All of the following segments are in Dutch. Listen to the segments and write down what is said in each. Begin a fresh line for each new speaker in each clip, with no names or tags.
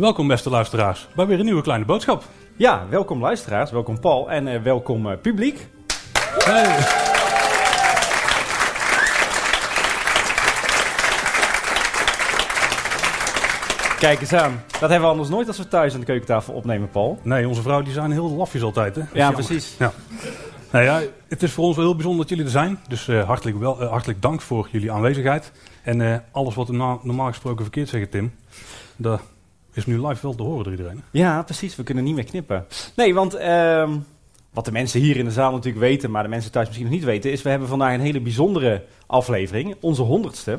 Welkom beste luisteraars bij weer een nieuwe kleine boodschap.
Ja, welkom luisteraars, welkom Paul en eh, welkom eh, publiek. Kijk eens aan. Dat hebben we anders nooit als we thuis aan de keukentafel opnemen, Paul.
Nee, onze vrouwen die zijn heel lafjes altijd hè.
Ja,
jammer.
precies.
Ja. Nou ja, het is voor ons wel heel bijzonder dat jullie er zijn. Dus eh, hartelijk, wel, hartelijk dank voor jullie aanwezigheid. En alles wat we normaal gesproken verkeerd zeggen, Tim, dat is nu live wel te horen door iedereen.
Ja, precies. We kunnen niet meer knippen. Nee, want ehm, wat de mensen hier in de zaal natuurlijk weten, maar de mensen thuis misschien nog niet weten, is we hebben vandaag een hele bijzondere aflevering. Onze honderdste.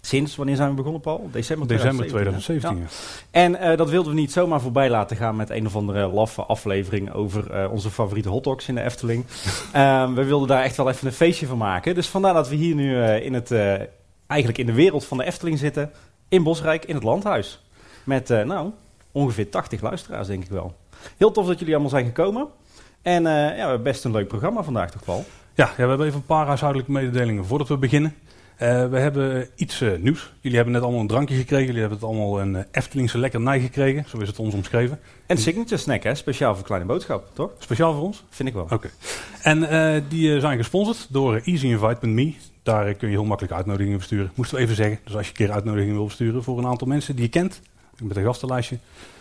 Sinds, wanneer zijn we begonnen, Paul? December 2017.
December
hè?
2017.
Ja.
ja.
En eh, dat wilden we niet zomaar voorbij laten gaan met een of andere laffe aflevering over eh, onze favoriete hotdogs in de Efteling. Ehm, we wilden daar echt wel even een feestje van maken. Dus vandaar dat we hier nu eh, in het, eigenlijk in de wereld van de Efteling zitten. In Bosrijk, in het landhuis. Met, eh, nou, ongeveer 80 luisteraars denk ik wel. Heel tof dat jullie allemaal zijn gekomen. En eh, ja, we hebben best een leuk programma vandaag toch, Paul?
Ja, ja, we hebben even een paar huishoudelijke mededelingen voordat we beginnen. Eh, we hebben iets nieuws. Jullie hebben net allemaal een drankje gekregen. Jullie hebben het allemaal een eh, Eftelingse lekkernij gekregen. Zo is het ons omschreven.
En signature snack, hè? Speciaal voor Kleine Boodschap, toch?
Speciaal voor ons.
Vind ik wel.
Oké. En die zijn gesponsord door easyinvite.me. Daar kun je heel makkelijk uitnodigingen versturen. Moesten we even zeggen. Dus als je een keer uitnodigingen wil versturen voor een aantal mensen die je kent, met een gastenlijstje,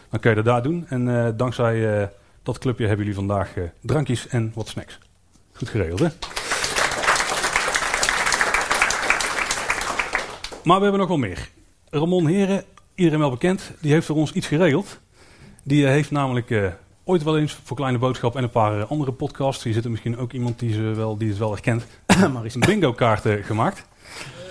dan kun je dat daar doen. En eh, dankzij eh, dat clubje hebben jullie vandaag eh, drankjes en wat snacks. Goed geregeld, hè? Maar we hebben nog wel meer. Ramon Heren, iedereen wel bekend, die heeft voor ons iets geregeld. Die heeft namelijk ooit wel eens voor Kleine Boodschap en een paar andere podcasts. Hier zit er misschien ook iemand die, ze wel, die het wel herkent.
Maurice.
Een bingo kaarten gemaakt.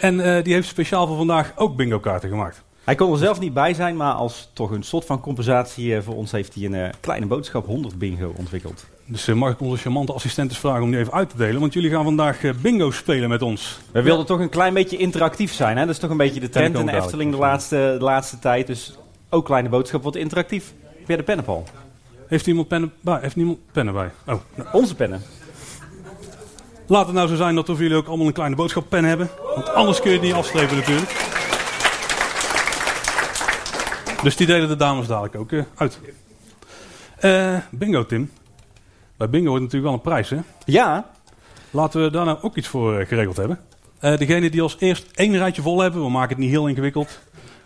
En die heeft speciaal voor vandaag ook bingo kaarten gemaakt.
Hij kon er zelf niet bij zijn, maar als toch een soort van compensatie eh, voor ons heeft hij een eh, kleine boodschap 100 bingo ontwikkeld.
Dus eh, mag ik onze charmante assistentes vragen om die even uit te delen. Want jullie gaan vandaag bingo spelen met ons.
We wilden toch een klein beetje interactief zijn, hè? Dat is toch een beetje de trend in de. Efteling de laatste, de laatste tijd. Dus ook kleine boodschap wordt interactief. Heb jij de pennen, Paul?
Heeft iemand pennen bij? Heeft niemand pennen bij? Oh, nou.
Onze pennen.
Laat het nou zo zijn dat of jullie ook allemaal een kleine boodschappen hebben. Want anders kun je het niet afstrepen natuurlijk. Dus die delen de dames dadelijk ook eh, uit. Eh, bingo, Tim. Bij bingo wordt natuurlijk wel een prijs, hè?
Ja,
Laten we daar nou ook iets voor eh, geregeld hebben. Degene die als eerst één rijtje vol hebben, we maken het niet heel ingewikkeld.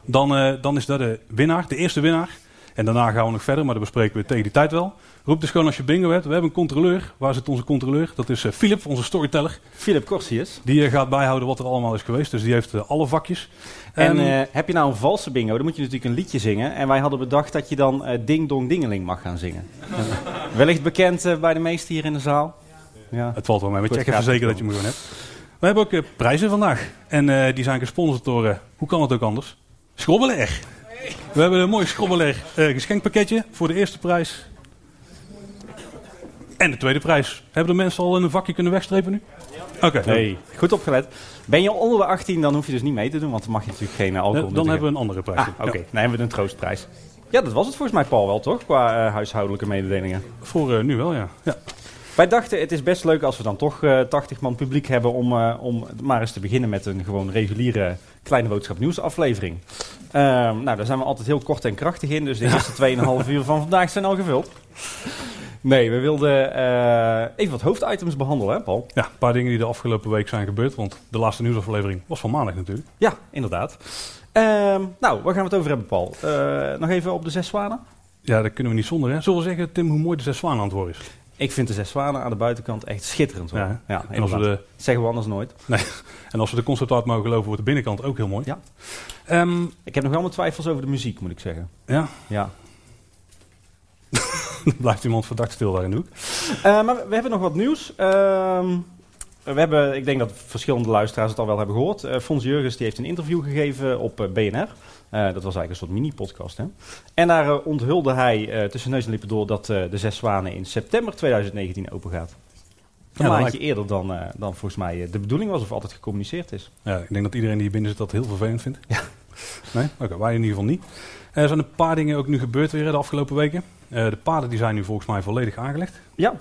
Dan, dan is dat de winnaar, de eerste winnaar. En daarna gaan we nog verder, maar dat bespreken we tegen die tijd wel. Roep dus gewoon als je bingo hebt. We hebben een controleur. Waar zit onze controleur? Dat is eh, Philip, onze storyteller.
Philip Corsius.
Die gaat bijhouden wat er allemaal is geweest. Dus die heeft alle vakjes.
En
Ehm,
eh, heb je nou een valse bingo, dan moet je natuurlijk een liedje zingen. En wij hadden bedacht dat je dan eh, Ding Dong Dingeling mag gaan zingen. Wellicht bekend eh, bij de meesten hier in de zaal. Ja.
het valt wel mee, maar check even zeker dat je hem gewoon hebt. We hebben ook prijzen vandaag. En eh, die zijn gesponsord door, hoe kan het ook anders? Schrobbelair. We hebben een mooi Schrobbelair eh, geschenkpakketje voor de eerste prijs. En de tweede prijs. Hebben de mensen al in een vakje kunnen wegstrepen nu? Oké,
Hey, goed opgelet. Ben je onder de 18, dan hoef je dus niet mee te doen, want dan mag je natuurlijk geen eh,
dan,
alcohol
dan
nuttigen.
hebben we een andere prijs.
Ah, oké. Dan hebben we een troostprijs. Ja, dat was het volgens mij, Paul, wel toch? Qua eh, huishoudelijke mededelingen.
Voor eh, nu wel, ja. ja.
Wij dachten, het is best leuk als we dan toch eh 80 man publiek hebben om, eh, om maar eens te beginnen met een gewoon reguliere Kleine Boodschap nieuwsaflevering. Ehm nou, daar zijn we altijd heel kort en krachtig in, dus de eerste 2,5 uur van vandaag zijn al gevuld. Nee, we wilden eh, even wat hoofditems behandelen, hè Paul?
ja, een paar dingen die de afgelopen week zijn gebeurd. Want de laatste nieuwsaflevering was van maandag natuurlijk.
Ja, inderdaad. Ehm, nou, waar gaan we het over hebben, Paul? Eh, nog even op de zes zwanen?
Ja, dat kunnen we niet zonder. Hè. Zullen we zeggen, Tim, hoe mooi de zes zwanen aan het worden is?
Ik vind de zes zwanen aan de buitenkant echt schitterend. Hoor.
Ja,
Ja,
En als, we de,
Zeggen we anders nooit.
en als we de conceptart mogen geloven, wordt de binnenkant ook heel mooi.
Ja.
Ehm,
Ik heb nog wel mijn twijfels over de muziek, moet ik zeggen.
ja,
Ja.
dan blijft iemand verdacht stil daar in de hoek.
Eh, maar we, hebben nog wat nieuws. Ehm, we hebben, ik denk dat verschillende luisteraars het al wel hebben gehoord. Eh Fons Jurgens die heeft een interview gegeven op eh, BNR. Dat was eigenlijk een soort mini-podcast. Hè? En daar onthulde hij tussen neus en lippen door dat de Zes Zwanen in september 2019 open gaat. Een
Ja,
maandje eerder dan, dan volgens mij de bedoeling was of altijd gecommuniceerd is.
Ja, ik denk dat iedereen die hier binnen zit dat heel vervelend vindt.
Ja.
Nee? Oké, wij in ieder geval niet. Er zijn een paar dingen ook nu gebeurd weer de afgelopen weken. Eh, de paden die zijn nu volgens mij volledig aangelegd.
Ja,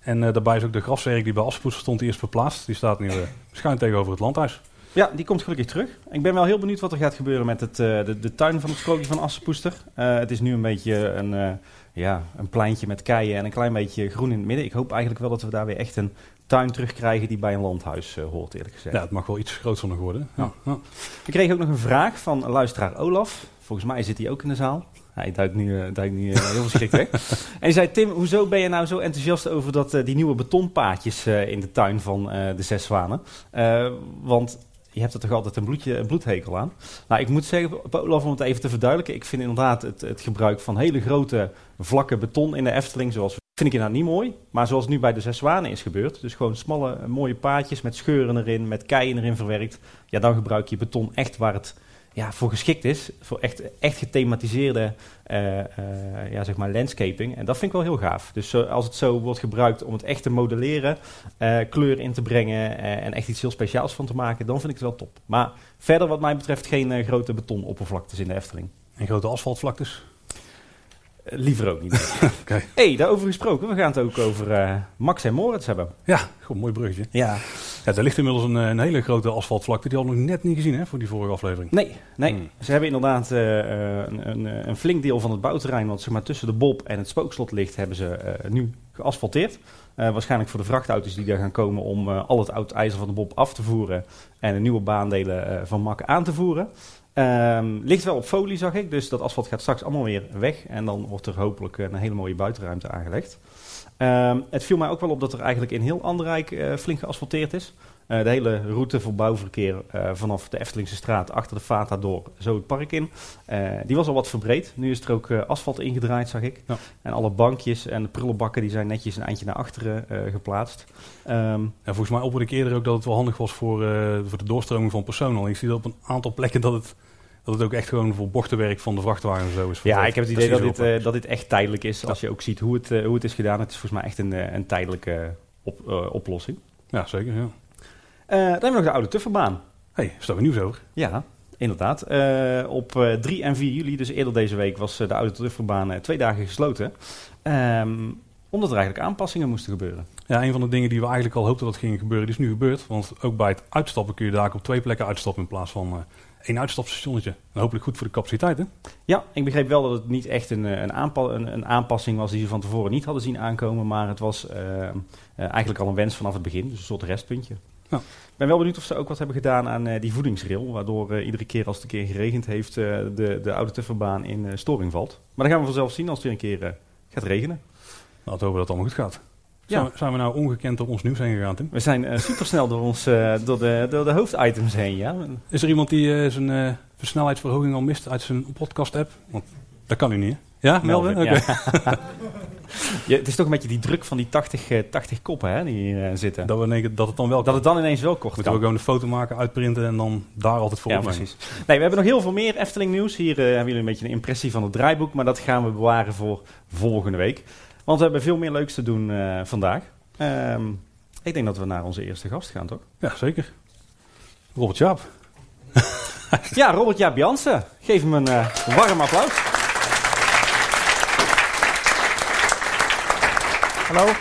En eh, daarbij is ook de graswerk die bij Aspoets stond eerst verplaatst. Die staat nu eh, schuin tegenover het landhuis.
Ja, die komt gelukkig terug. Ik ben wel heel benieuwd wat er gaat gebeuren met het, eh, de, de tuin van het sprookje van Assenpoester. Eh, het is nu een beetje een, eh, ja, een pleintje met keien en een klein beetje groen in het midden. Ik hoop eigenlijk wel dat we daar weer echt een tuin terugkrijgen die bij een landhuis eh, hoort, eerlijk gezegd.
Ja, het mag wel iets groter nog worden. Ja. Ja.
Ik kreeg ook nog een vraag van luisteraar Olaf. Volgens mij zit hij ook in de zaal. Hij duikt nu, eh, duikt nu eh, heel verschrikt weg. En hij zei, Tim, hoezo ben je nou zo enthousiast over dat, eh, die nieuwe betonpaadjes in de tuin van de Zes Zwanen? Want je hebt er toch altijd een, bloedje, een bloedhekel aan. Nou, ik moet zeggen, Olaf, om het even te verduidelijken. Ik vind inderdaad het, het gebruik van hele grote vlakke beton in de Efteling, zoals vind ik inderdaad niet mooi. Maar zoals nu bij de Zes Zwanen is gebeurd, dus gewoon smalle, mooie paadjes met scheuren erin, met keien erin verwerkt. Ja, dan gebruik je beton echt waar het ja, voor geschikt is. Voor echt, echt gethematiseerde eh, eh, ja, zeg maar landscaping. En dat vind ik wel heel gaaf. Dus zo- als het zo wordt gebruikt om het echt te modelleren, eh, kleur in te brengen eh, en echt iets heel speciaals van te maken, dan vind ik het wel top. Maar verder wat mij betreft geen eh, grote betonoppervlaktes in de Efteling.
En grote asfaltvlaktes.
Eh, liever ook niet.
Oké.
hey, daarover gesproken. We gaan het ook over eh, Max en Moritz hebben.
Ja, goed, mooi bruggetje.
Ja.
Ja, er ligt inmiddels een, eh, een hele grote asfaltvlakte. Die hadden we nog net niet gezien hè, voor die vorige aflevering.
Nee, nee.
Hmm.
Ze hebben inderdaad eh, eh, een, een, een flink deel van het bouwterrein, wat zeg maar tussen de Bob en het Spookslot ligt, hebben ze eh, nu geasfalteerd. Eh, waarschijnlijk voor de vrachtauto's die daar gaan komen om eh, al het oud ijzer van de Bob af te voeren en de nieuwe baandelen eh, van Mak aan te voeren. Ehm, ligt wel op folie, zag ik, dus dat asfalt gaat straks allemaal weer weg en dan wordt er hopelijk een hele mooie buitenruimte aangelegd. Ehm, het viel mij ook wel op dat er eigenlijk in heel Anderrijk eh, flink geasfalteerd is. Eh, de hele route voor bouwverkeer eh, vanaf de Eftelingse straat achter de Vata door zo het park in. die was al wat verbreed. Nu is er ook asfalt ingedraaid, zag ik.
Ja.
En alle bankjes en de prullenbakken die zijn netjes een eindje naar achteren geplaatst. Ehm,
En volgens mij opperde ik eerder ook dat het wel handig was voor, voor de doorstroming van personen. Ik zie dat op een aantal plekken dat het, dat het ook echt gewoon voor bochtenwerk van de vrachtwagen en zo is.
ja, ik heb het idee dat dit, eh, dat dit echt tijdelijk is. Als je ook ziet hoe het, eh, hoe het is gedaan. Het is volgens mij echt een, eh, een tijdelijke op, oplossing.
Ja, zeker. Ja.
Dan hebben we nog de oude Tufferbaan.
hey, is daar weer nieuws over?
Ja, inderdaad. Op eh, 3 en 4 juli, dus eerder deze week, was de oude Tufferbaan twee dagen gesloten. Ehm, omdat er eigenlijk aanpassingen moesten gebeuren.
Ja, een van de dingen die we eigenlijk al hoopten dat ging gebeuren, die is nu gebeurd. Want ook bij het uitstappen kun je daar op twee plekken uitstappen in plaats van één uitstapstationnetje. En hopelijk goed voor de capaciteit, hè?
Ja, ik begreep wel dat het niet echt een, eh, een, aanpa- een, een aanpassing was die ze van tevoren niet hadden zien aankomen. Maar het was eh, eh, eigenlijk al een wens vanaf het begin. Dus een soort restpuntje.
Ja.
Ik ben wel benieuwd of ze ook wat hebben gedaan aan die voedingsrail. Waardoor iedere keer als het een keer geregend heeft, de, de oude Tufferbaan in storing valt. Maar dan gaan we vanzelf zien als het weer een keer gaat regenen.
Laten we hopen dat het allemaal goed gaat.
Ja.
Zijn, we, zijn we nou ongekend door ons nieuws heen gegaan, Tim?
We zijn eh supersnel door, ons, eh, door, de, door de hoofditems heen, ja.
Is er iemand die eh, zijn versnelheidsverhoging al mist uit zijn podcast-app? Want dat kan u niet, hè? Ja, Melvin? Oké.
ja. Ja, het is toch een beetje die druk van die 80, eh, 80 koppen hè, die hier zitten.
Dat, we denken dat het dan wel
Dat het dan ineens wel kort
Moeten we gewoon een foto maken, uitprinten en dan daar altijd voor
Ja,
opnemen.
precies. Nee, we hebben nog heel veel meer Efteling nieuws. Hier hebben jullie een beetje een impressie van het draaiboek, maar dat gaan we bewaren voor volgende week. Want we hebben veel meer leuks te doen eh, vandaag. Ehm, ik denk dat we naar onze eerste gast gaan, toch?
Ja, zeker. Robert Jaap.
Ja, Robert Jaap Jansen. Geef hem een eh, warm applaus.
Hallo.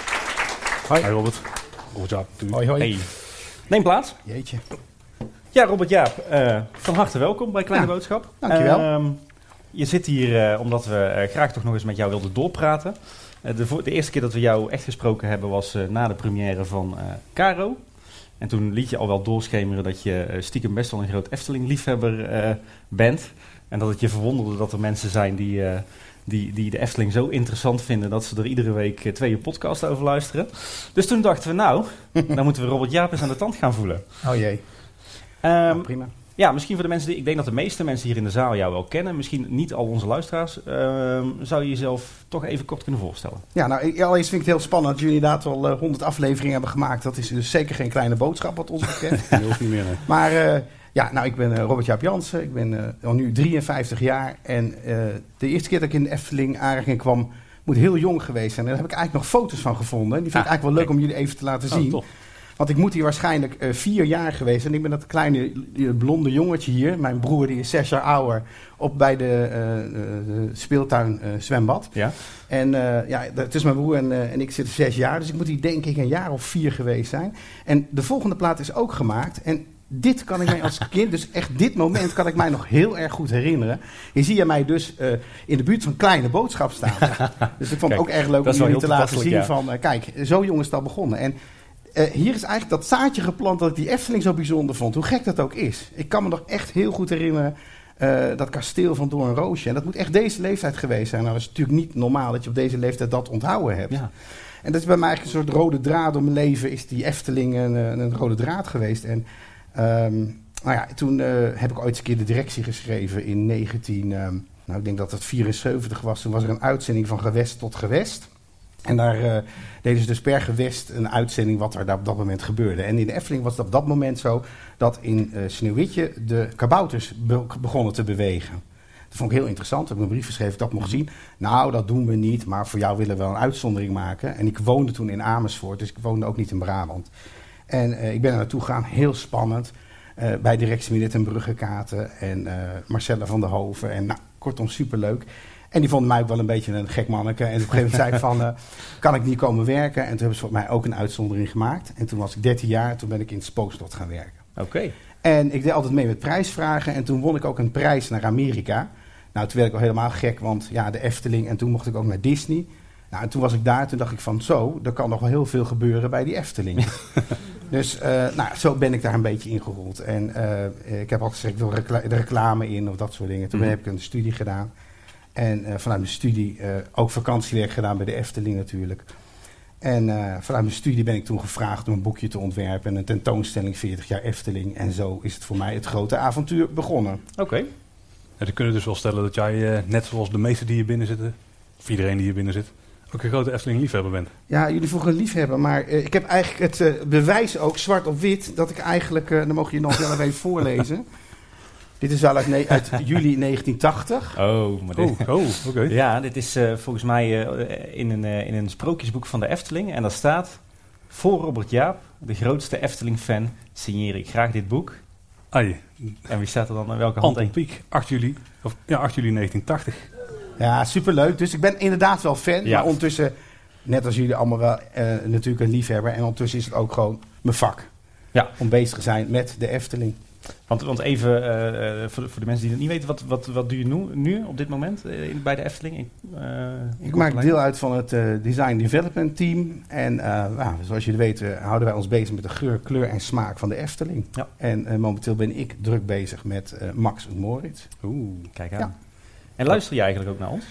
Hoi.
Hi Robert. Robert Jaap.
Hoi, hoi.
Hey. Neem plaats.
Jeetje.
Ja, Robert Jaap, eh, van harte welkom bij Kleine
Ja,
Boodschap.
dankjewel.
Ehm, je zit hier eh, omdat we eh, graag toch nog eens met jou wilden doorpraten. Eh, de, de eerste keer dat we jou echt gesproken hebben was eh, na de première van eh Caro. En toen liet je al wel doorschemeren dat je stiekem best wel een groot Efteling-liefhebber bent. En dat het je verwonderde dat er mensen zijn die, die, die de Efteling zo interessant vinden dat ze er iedere week twee uur podcast over luisteren. Dus toen dachten we, nou, dan moeten we Robert Jaap eens aan de tand gaan voelen.
Oh jee.
Ehm,
Nou, prima.
Ja, misschien voor de mensen die... Ik denk dat de meeste mensen hier in de zaal jou wel kennen. Misschien niet al onze luisteraars. Ehm, zou je jezelf toch even kort kunnen voorstellen?
Ja, nou, allereerst vind ik het heel spannend dat jullie inderdaad al eh, 100 afleveringen hebben gemaakt. Dat is dus zeker geen kleine boodschap wat ons betreft.
Dat hoeft niet meer.
maar eh, ja, nou, ik ben eh, Robert Jaap Jansen. Ik ben eh, al nu 53 jaar. En eh, de eerste keer dat ik in de Efteling aanraking kwam, moet heel jong geweest zijn. En daar heb ik eigenlijk nog foto's van gevonden. Die vind ik
Ah,
eigenlijk wel leuk om jullie even te laten
Oh,
zien.
top.
Want ik moet hier waarschijnlijk eh, vier jaar geweest. En ik ben dat kleine blonde jongetje hier. Mijn broer die is zes jaar ouder. Op bij de, de speeltuin zwembad.
Ja?
En ja, het is mijn broer en, en ik zitten zes jaar. Dus ik moet hier denk ik een jaar of vier geweest zijn. En de volgende plaat is ook gemaakt. En dit kan ik mij als kind, dus echt dit moment kan ik mij nog heel erg goed herinneren. Je zie je mij dus in de buurt van Kleine Boodschap staan. dus ik vond het ook erg leuk om jullie te laten zien van, kijk, zo jong is het al begonnen. En eh, hier is eigenlijk dat zaadje geplant dat ik die Efteling zo bijzonder vond. Hoe gek dat ook is. Ik kan me nog echt heel goed herinneren eh, dat kasteel van Door een Roosje. En dat moet echt deze leeftijd geweest zijn. Nou, dat is natuurlijk niet normaal dat je op deze leeftijd dat onthouden hebt.
Ja.
En dat is bij mij eigenlijk een soort rode draad door mijn leven. Is die Efteling een, een, een rode draad geweest. En ehm, nou ja, toen eh, heb ik ooit eens een keer de directie geschreven in 19... ehm, nou, ik denk dat het 74 was. Toen was er een uitzending van gewest tot gewest. En daar eh, deden ze dus per gewest een uitzending wat er op dat moment gebeurde. En in de Efteling was het op dat moment zo dat in eh, Sneeuwwitje de kabouters be- begonnen te bewegen. Dat vond ik heel interessant. Ik heb een brief geschreven dat mocht zien. Nou, dat doen we niet, maar voor jou willen we wel een uitzondering maken. En ik woonde toen in Amersfoort, dus ik woonde ook niet in Brabant. En eh, ik ben er naartoe gegaan, heel spannend. Bij directiemidden ten Bruggekaten en Marcella van der Hoven. En nou, kortom, superleuk. En die vonden mij ook wel een beetje een gek manneke. En op een gegeven moment zei ik van, eh, kan ik niet komen werken? En toen hebben ze voor mij ook een uitzondering gemaakt. En toen was ik 13 jaar, toen ben ik in het Spookslot gaan werken.
Oké.
En ik deed altijd mee met prijsvragen. En toen won ik ook een prijs naar Amerika. Nou, toen werd ik al helemaal gek, want ja, de Efteling. En toen mocht ik ook naar Disney. Nou, en toen was ik daar. Toen dacht ik van, zo, er kan nog wel heel veel gebeuren bij die Efteling. dus, eh, nou, zo ben ik daar een beetje ingerold. En eh, ik heb altijd gezegd, ik wil recla- de reclame in of dat soort dingen. Toen
Mhm.
heb ik een studie gedaan. En eh, vanuit mijn studie eh, ook vakantiewerk gedaan bij de Efteling natuurlijk. En eh, vanuit mijn studie ben ik toen gevraagd om een boekje te ontwerpen en een tentoonstelling 40 jaar Efteling. En zo is het voor mij het grote avontuur begonnen.
Oké.
En dan kunnen we dus wel stellen dat jij, net zoals de meesten die hier binnen zitten, of iedereen die hier binnen zit, ook een grote Efteling-liefhebber bent.
Ja, jullie vroegen liefhebben, maar eh, ik heb eigenlijk het bewijs ook zwart op wit dat ik eigenlijk, eh dan mogen je nog wel even voorlezen. Dit is al uit, ne- uit juli 1980.
Oh, maar dit...
Oh, oh oké.
Ja, dit is eh, volgens mij eh, in, een, eh, in een sprookjesboek van de Efteling. En daar staat... Voor Robert Jaap, de grootste Efteling-fan, signeer ik graag dit boek.
Ai,
En wie staat er dan in welke hand?
Anton Pieck, 8 juli, of, ja, 8 juli 1980.
Ja, superleuk. Dus ik ben inderdaad wel fan,
Ja.
maar ondertussen, net als jullie allemaal wel, eh, natuurlijk een liefhebber. En ondertussen is het ook gewoon mijn vak.
Ja.
Om bezig te zijn met de Efteling.
Want, want even eh, eh, voor, de, voor de mensen die het niet weten, wat, wat, wat doe je nu, nu op dit moment eh, in- bij de Efteling? Ik,
Ik maak deel uit van het Design Development Team. En nou, zoals jullie weten houden wij ons bezig met de geur, kleur en smaak van de Efteling.
Ja.
En momenteel ben ik druk bezig met Max en Moritz.
Oeh.
Kijk aan.
Ja.
En luister je eigenlijk ook naar ons?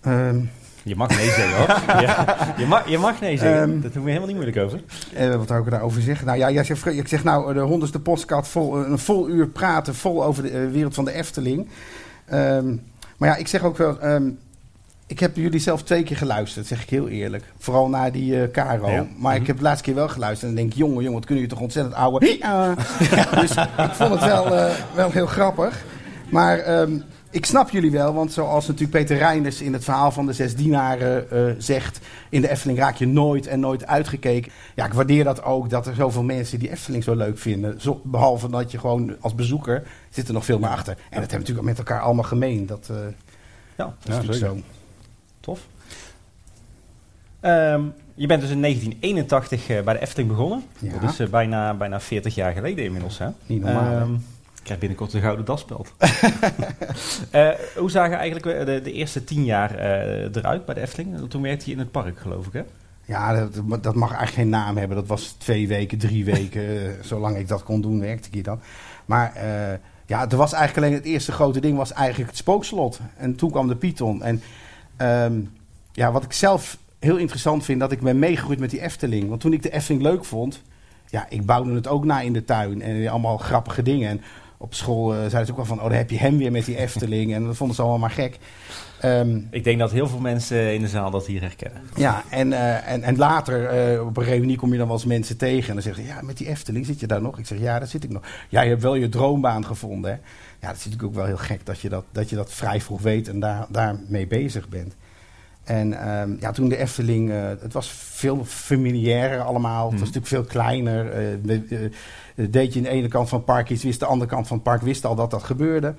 Ehm,
Je mag nee zeggen hoor. ja, je, mag, je mag nee zeggen.
Ehm.
Daar doen we helemaal niet moeilijk over.
eh, wat zou ik daarover zeggen? Nou ja, jij zegt, ik zeg nou de honderdste podcast vol, een vol uur praten vol over de eh, wereld van de Efteling. Ehm, maar ja, ik zeg ook wel, ehm, ik heb jullie zelf twee keer geluisterd, zeg ik heel eerlijk. Vooral naar die eh Caro.
Ja.
Maar ik
Mhm.
heb de laatste keer wel geluisterd en denk, jongen, jongen, wat kunnen jullie toch ontzettend ouwe. Ja. dus ik vond het wel, eh, wel heel grappig. Maar ehm, ik snap jullie wel, want zoals natuurlijk Peter Reinders in het verhaal van de zes dienaren eh, zegt, in de Efteling raak je nooit en nooit uitgekeken. Ja, ik waardeer dat ook, dat er zoveel mensen die Efteling zo leuk vinden. Zo, behalve dat je gewoon als bezoeker zit er nog veel meer achter. En dat hebben we natuurlijk met elkaar allemaal gemeen. Dat, eh,
Ja,
dat is
Ja,
zo.
tof. Ehm, je bent dus in 1981 eh, bij de Efteling begonnen.
Ja.
Dat is bijna, bijna 40 jaar geleden inmiddels. Hè?
Niet normaal, hè?
Ik krijg binnenkort een gouden daspeld. Eh, hoe zagen eigenlijk de, de eerste tien jaar eh, eruit bij de Efteling? Toen werkte je in het park, geloof ik, hè?
Ja, dat, mag eigenlijk geen naam hebben. Dat was twee weken, drie weken. eh, zolang ik dat kon doen, werkte ik hier dan. Maar ja, er was eigenlijk alleen het eerste grote ding was eigenlijk het spookslot. En toen kwam de Python. En ehm, ja, wat ik zelf heel interessant vind, dat ik ben meegegroeid met die Efteling. Want toen ik de Efteling leuk vond, ja, ik bouwde het ook na in de tuin. En allemaal grappige dingen. En op school eh, zeiden ze ook wel van, oh, dan heb je hem weer met die Efteling. En dat vonden ze allemaal maar gek. Ehm,
Ik denk dat heel veel mensen in de zaal dat hier herkennen.
ja, en, eh, en, en later eh, op een reunie kom je dan wel eens mensen tegen. En dan zeggen ze, ja, met die Efteling zit je daar nog? Ik zeg, ja, daar zit ik nog. Ja, je hebt wel je droombaan gevonden, hè? Ja, dat is natuurlijk ook wel heel gek dat je dat, dat, je dat vrij vroeg weet en daar, daarmee bezig bent. En ehm, ja, toen de Efteling, eh, het was veel familiairer allemaal. Het was
Mhm.
natuurlijk veel kleiner. eh, eh, deed je in de ene kant van het park iets, wist de andere kant van het park wist al dat dat gebeurde.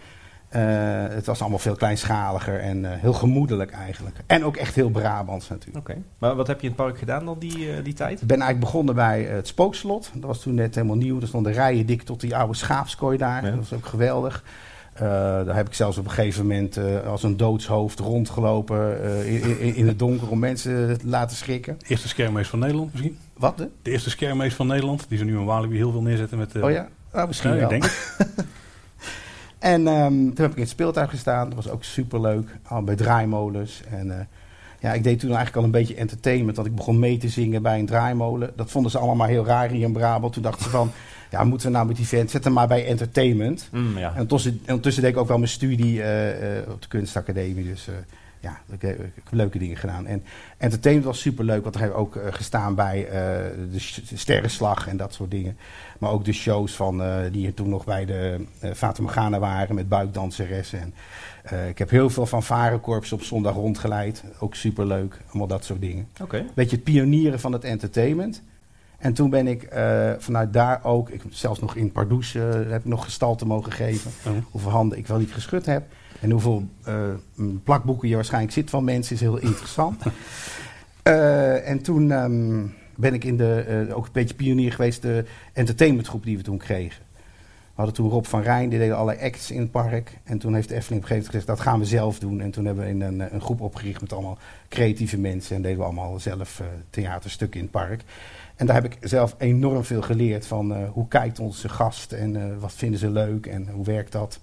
het was allemaal veel kleinschaliger en heel gemoedelijk eigenlijk. En ook echt heel Brabants natuurlijk.
Oké, maar wat heb je in het park gedaan dan die, die tijd?
Ik ben eigenlijk begonnen bij het Spookslot. Dat was toen net helemaal nieuw. Er stonden rijen dik tot die oude schaapskooi daar. Dat was ook geweldig. Uh, daar heb ik zelfs op een gegeven moment uh, als een doodshoofd rondgelopen uh, in, in, in, het donker om mensen te laten schrikken.
De eerste skermmees van Nederland misschien?
Wat? De,
de eerste skermmees van Nederland, die ze nu in Walibi heel veel neerzetten met...
oh ja? Oh, misschien
ja,
wel.
Ik denk
en um, toen heb ik in het speeltuig gestaan. Dat was ook superleuk. Al bij draaimolens. En ja, ik deed toen eigenlijk al een beetje entertainment. Dat ik begon mee te zingen bij een draaimolen. Dat vonden ze allemaal maar heel raar hier in Brabant. Toen dachten ze van ja, moeten we nou met die vent, zet hem maar bij entertainment.
Mm, ja.
En ondertussen, ondertussen deed ik ook wel mijn studie uh, uh, op de kunstacademie. Dus uh, ja, ik heb, ik heb, leuke dingen gedaan. En entertainment was superleuk, want daar heb ik ook gestaan bij de, de Sterrenslag en dat soort dingen. Maar ook de shows van, die er toen nog bij de Fata Morgana waren met buikdanseressen. En, ik heb heel veel van Varenkorps op zondag rondgeleid. Ook superleuk, allemaal dat soort dingen.
Okay.
Beetje het pionieren van het entertainment. En toen ben ik uh, vanuit daar ook, ik, zelfs nog in Pardoes uh, heb ik nog gestalte mogen geven.
Oh.
Hoeveel handen ik wel niet geschud heb. En hoeveel uh, plakboeken je waarschijnlijk zit van mensen is heel interessant. en toen um, ben ik in de, ook een beetje pionier geweest, de entertainmentgroep die we toen kregen. We hadden toen Rob van Rijn, die deden allerlei acts in het park. En toen heeft de Efteling op een gegeven moment gezegd, dat gaan we zelf doen. En toen hebben we een, een groep opgericht met allemaal creatieve mensen. En deden we allemaal zelf theaterstukken in het park. En daar heb ik zelf enorm veel geleerd van uh, hoe kijkt onze gast en uh, wat vinden ze leuk en hoe werkt dat.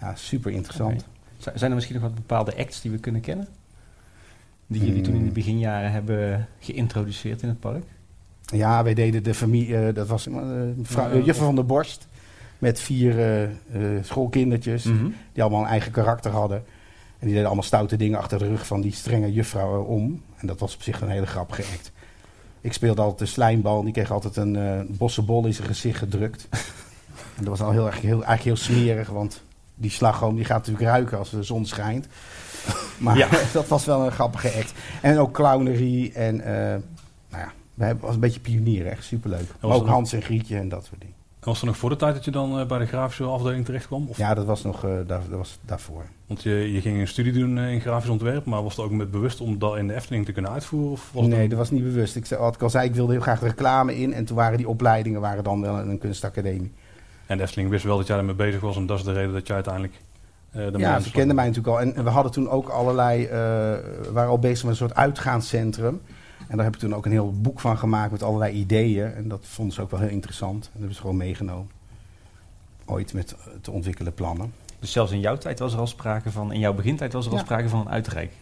Ja, super interessant.
Okay. Zijn er misschien nog wat bepaalde acts die we kunnen kennen? Die jullie mm. toen in de beginjaren hebben geïntroduceerd in het park?
Ja, wij deden de familie, uh, dat was vrouw, Juffer van der Borst. Met vier schoolkindertjes
Mhm.
mm -hmm. die allemaal een eigen karakter hadden. En die deden allemaal stoute dingen achter de rug van die strenge juffrouw om. En dat was op zich een hele grappige act. Ik speelde altijd de slijmbal en die kreeg altijd een uh, bossenbol in zijn gezicht gedrukt. en dat was al heel erg, heel, eigenlijk heel smerig, want die slagroom die gaat natuurlijk ruiken als de zon schijnt. Maar
Ja.
dat was wel een grappige act. En ook clownerie en uh, nou ja, we hebben was een beetje pionieren, echt superleuk. Maar ook Hans en Grietje en dat soort dingen.
Was er nog voor de tijd dat je dan uh, bij de grafische afdeling terecht kwam? Of?
Ja, dat was nog uh, daar, dat was daarvoor.
Want je, je ging een studie doen uh, in grafisch ontwerp, maar was het ook met bewust om dat in de Efteling te kunnen uitvoeren? Of was
nee, dat was niet bewust. Ik, zei, wat ik al zei, ik wilde heel graag reclame in. En toen waren die opleidingen waren dan wel een kunstacademie.
En de Efteling wist wel dat jij ermee bezig was en dat is de reden dat je uiteindelijk uh,
Ja, ze kenden mij natuurlijk al. En, en we hadden toen ook allerlei, uh, we waren al bezig met een soort uitgaanscentrum. En daar heb ik toen ook een heel boek van gemaakt met allerlei ideeën. En dat vonden ze ook wel heel interessant. En dat hebben ze gewoon meegenomen. Ooit met te ontwikkelen plannen.
Dus zelfs in jouw tijd was er al sprake van, in jouw begintijd was er al
Ja.
sprake van een uitreik.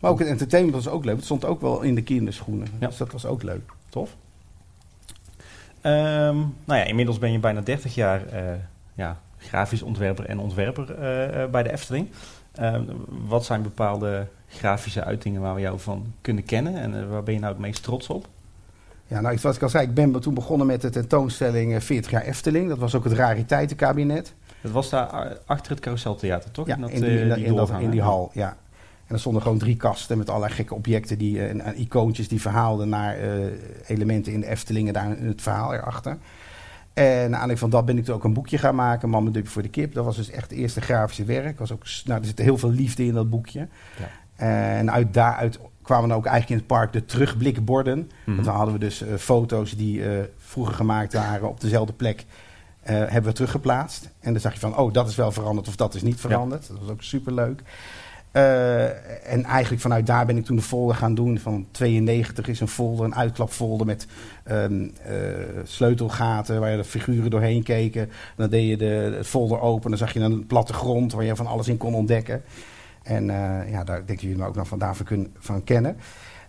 Maar ook het entertainment was ook leuk. Het stond ook wel in de kinderschoenen.
Ja.
Dus dat was ook leuk.
Tof. Ehm, nou ja, inmiddels ben je bijna 30 jaar eh, ja, grafisch ontwerper en ontwerper eh, eh, bij de Efteling. Ehm, wat zijn bepaalde grafische uitingen waar we jou van kunnen kennen en eh, waar ben je nou het meest trots op?
Ja, nou, zoals ik al zei, ik ben toen begonnen met de tentoonstelling eh, 40 jaar Efteling. Dat was ook het rariteitenkabinet.
Dat was daar a- achter het Carouseltheater, toch?
Ja,
dat,
in
eh,
dat-
die
in, dat- die hal, ja. En er stonden gewoon drie kasten met allerlei gekke objecten die, eh, en, en icoontjes die verhaalden naar eh, elementen in de Efteling en daar in het verhaal erachter. En naar aanleiding van dat ben ik toen ook een boekje gaan maken, Mama Dupje voor de Kip. Dat was dus echt het eerste grafische werk. Was ook, nou, er zit heel veel liefde in dat boekje.
Ja.
En uit daaruit kwamen dan ook eigenlijk in het park de terugblikborden.
Mhm.
Want dan hadden we dus eh, foto's die eh, vroeger gemaakt waren op dezelfde plek. eh, hebben we teruggeplaatst. En dan zag je van, oh, dat is wel veranderd of dat is niet veranderd. Dat was ook superleuk. En eigenlijk vanuit daar ben ik toen de folder gaan doen. Van 92 is een folder, een uitklapfolder met ehm, eh, sleutelgaten waar je de figuren doorheen keken. En dan deed je de, folder open, dan zag je een platte grond waar je van alles in kon ontdekken. En eh, ja, daar denk ik jullie me ook nog van daarvan kun, van kennen.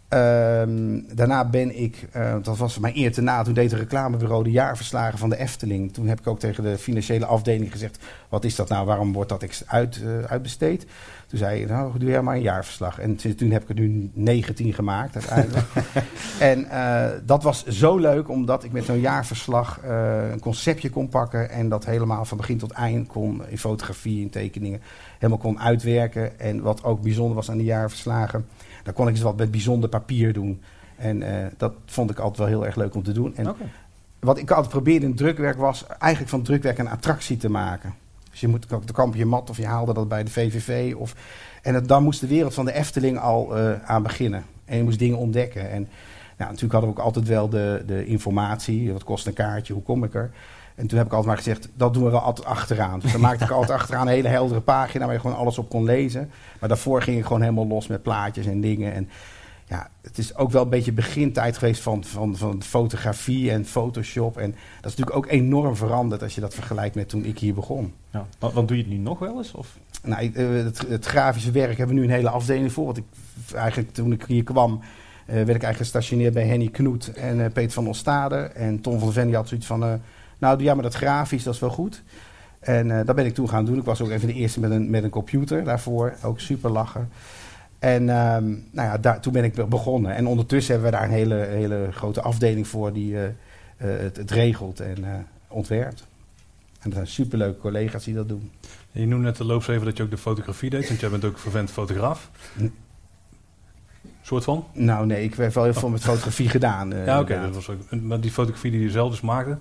Ehm, daarna ben ik, eh, dat was mijn eer te na, toen deed het reclamebureau de jaarverslagen van de Efteling. Toen heb ik ook tegen de financiële afdeling gezegd, wat is dat nou, waarom wordt dat uit, eh, uitbesteed? Toen zei je, nou doe jij maar een jaarverslag. En toen heb ik er nu 19 gemaakt uiteindelijk. en dat was zo leuk, omdat ik met zo'n jaarverslag een conceptje kon pakken en dat helemaal van begin tot eind kon, in fotografie, in tekeningen, helemaal kon uitwerken. En wat ook bijzonder was aan die jaarverslagen, daar kon ik dus wat met bijzonder papier doen. En eh, dat vond ik altijd wel heel erg leuk om te doen. En wat ik altijd probeerde in drukwerk was eigenlijk van drukwerk een attractie te maken. Dus je moet, dan kamp je mat of je haalde dat bij de VVV. Of, en het, dan moest de wereld van de Efteling al uh, aan beginnen. En je moest dingen ontdekken. En nou, natuurlijk hadden we ook altijd wel de, de informatie. Wat kost een kaartje? Hoe kom ik er? En toen heb ik altijd maar gezegd, dat doen we wel altijd achteraan. Dus dan maakte ik altijd achteraan een hele heldere pagina waar je gewoon alles op kon lezen. Maar daarvoor ging ik gewoon helemaal los met plaatjes en dingen. En ja, het is ook wel een beetje begintijd geweest van, van, van fotografie en Photoshop. En dat is natuurlijk ook enorm veranderd als je dat vergelijkt met toen ik hier begon.
Ja. Want, doe je het nu nog wel eens? Of?
Nou, eh, het, het, grafische werk hebben we nu een hele afdeling voor. Want ik, eigenlijk toen ik hier kwam, uh, werd ik eigenlijk gestationeerd bij Henny Knoet en uh, Peter van Ostade. En Tom van Ven had zoiets van, nou ja, maar dat grafisch, dat is wel goed. En dat ben ik toen gaan doen. Ik was ook even de eerste met een, met een computer daarvoor. Ook super lachen. En um, nou ja, daar, toen ben ik begonnen. En ondertussen hebben we daar een hele, hele grote afdeling voor die uh, uh, het, het, regelt en ontwerpt. En dat zijn superleuke collega's die dat doen.
En je noemde net de loops even dat je ook de fotografie deed, want jij bent ook vervent fotograaf. N soort van?
Nou nee, ik heb wel heel veel met fotografie gedaan.
ja, oké. Okay, maar die fotografie die je zelf dus maakte,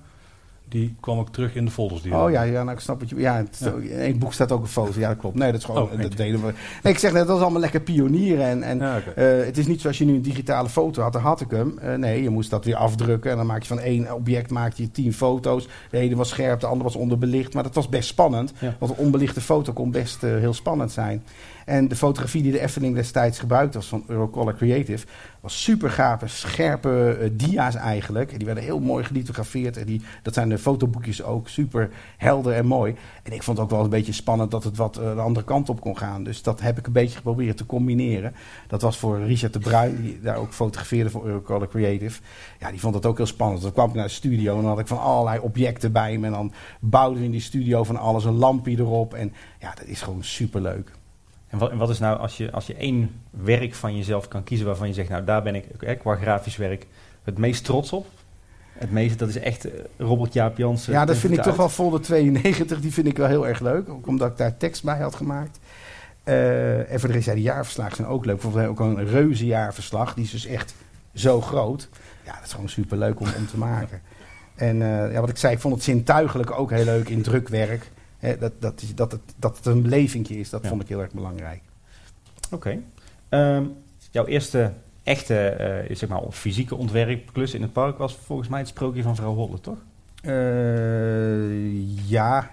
die kwam ook terug in de folders. Die
oh ja, ja, nou ik snap het. Ja, het, ja. in één boek staat ook een foto. Ja, dat klopt. Nee, dat is gewoon. Oh, dat deden we. Nee, ik zeg net, dat is allemaal lekker pionieren. En, en ja, okay. uh, het is niet zoals je nu een digitale foto had. Dan had ik hem. Uh, nee, je moest dat weer afdrukken. En dan maak je van één object maak je tien foto's. De ene was scherp, de andere was onderbelicht. Maar dat was best spannend. Ja. Want een onbelichte foto kon best uh, heel spannend zijn. En de fotografie die de Efteling destijds gebruikt was van Eurocolor Creative, was super gave, scherpe uh, dia's eigenlijk. En die werden heel mooi gelithografeerd. En die, dat zijn de fotoboekjes ook, super helder en mooi. En ik vond het ook wel een beetje spannend dat het wat uh, de andere kant op kon gaan. Dus dat heb ik een beetje geprobeerd te combineren. Dat was voor Richard de Bruin, die daar ook fotografeerde voor Eurocolor Creative. Ja, die vond het ook heel spannend. Dan kwam ik naar de studio en dan had ik van allerlei objecten bij me. En dan bouwden we in die studio van alles, een lampje erop. En ja, dat is gewoon super leuk.
En wat, en wat, is nou, als je, als je één werk van jezelf kan kiezen waarvan je zegt, nou daar ben ik hè, qua grafisch werk het meest trots op? Het meeste, dat is echt uh, Robert Jaap Jansen.
Ja, dat vind ik toch wel Folder 92, die vind ik wel heel erg leuk. Ook omdat ik daar tekst bij had gemaakt. Uh, en voor de rest, ja, die jaarverslagen zijn ook leuk. Bijvoorbeeld ook een reuze jaarverslag, die is dus echt zo groot. Ja, dat is gewoon super leuk om, om te maken. En uh, ja, wat ik zei, ik vond het zintuigelijk ook heel leuk in drukwerk dat, dat, dat, het, dat het een beleving is, dat ja. vond ik heel erg belangrijk.
Oké. Okay. Um, jouw eerste echte uh, zeg maar, fysieke ontwerpklus in het park was volgens mij het sprookje van vrouw Holle, toch?
Uh, ja.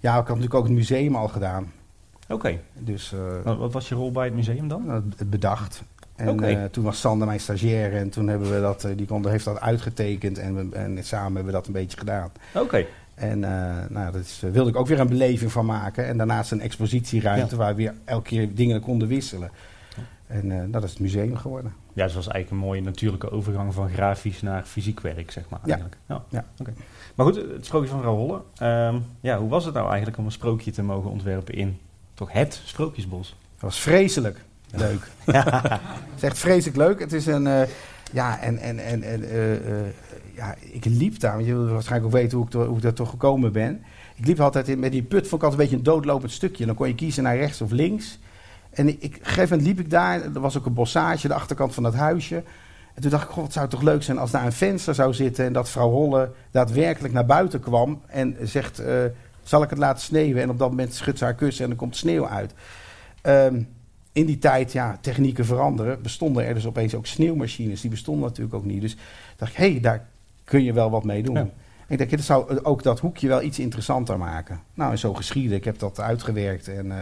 Ja, ik had natuurlijk ook het museum al gedaan.
Oké. Okay.
Dus, uh,
wat, wat, was je rol bij het museum dan?
Het bedacht. En okay. toen was Sander mijn stagiaire en toen hebben we dat, die kon, heeft dat uitgetekend en, we, en samen hebben we dat een beetje gedaan.
Oké.
En uh, nou, daar uh, wilde ik ook weer een beleving van maken. En daarnaast een expositieruimte ja. waar we weer elke keer dingen konden wisselen. En uh, dat is het museum geworden.
Ja, dus was eigenlijk een mooie natuurlijke overgang van grafisch naar fysiek werk, zeg maar. Eigenlijk. Ja. ja. Okay. Maar goed, het sprookje van vrouw Holle. Um, ja, hoe was het nou eigenlijk om een sprookje te mogen ontwerpen in toch het Sprookjesbos?
Dat was vreselijk leuk. ja. het is echt vreselijk leuk. Het is een... ja, en, en, en, en ja, ik liep daar, want je wil waarschijnlijk ook weten hoe ik, hoe daar toch gekomen ben. Ik liep altijd in, met die put, vond ik altijd een beetje een doodlopend stukje. Dan kon je kiezen naar rechts of links. En ik, op een gegeven moment liep ik daar, er was ook een bossage, de achterkant van dat huisje. En toen dacht ik, god, het zou toch leuk zijn als daar een venster zou zitten... en dat vrouw Holle daadwerkelijk naar buiten kwam en zegt... Uh, zal ik het laten sneeuwen? En op dat moment schudt ze haar kussen en dan komt sneeuw uit. Um, in die tijd, ja, technieken veranderen. Bestonden er dus opeens ook sneeuwmachines. Die bestonden natuurlijk ook niet. Dus dacht ik, hé, hey, daar kun je wel wat mee doen. Ja. Ik denk, dat zou ook dat hoekje wel iets interessanter maken. Nou, en zo geschieden. Ik heb dat uitgewerkt. En uh,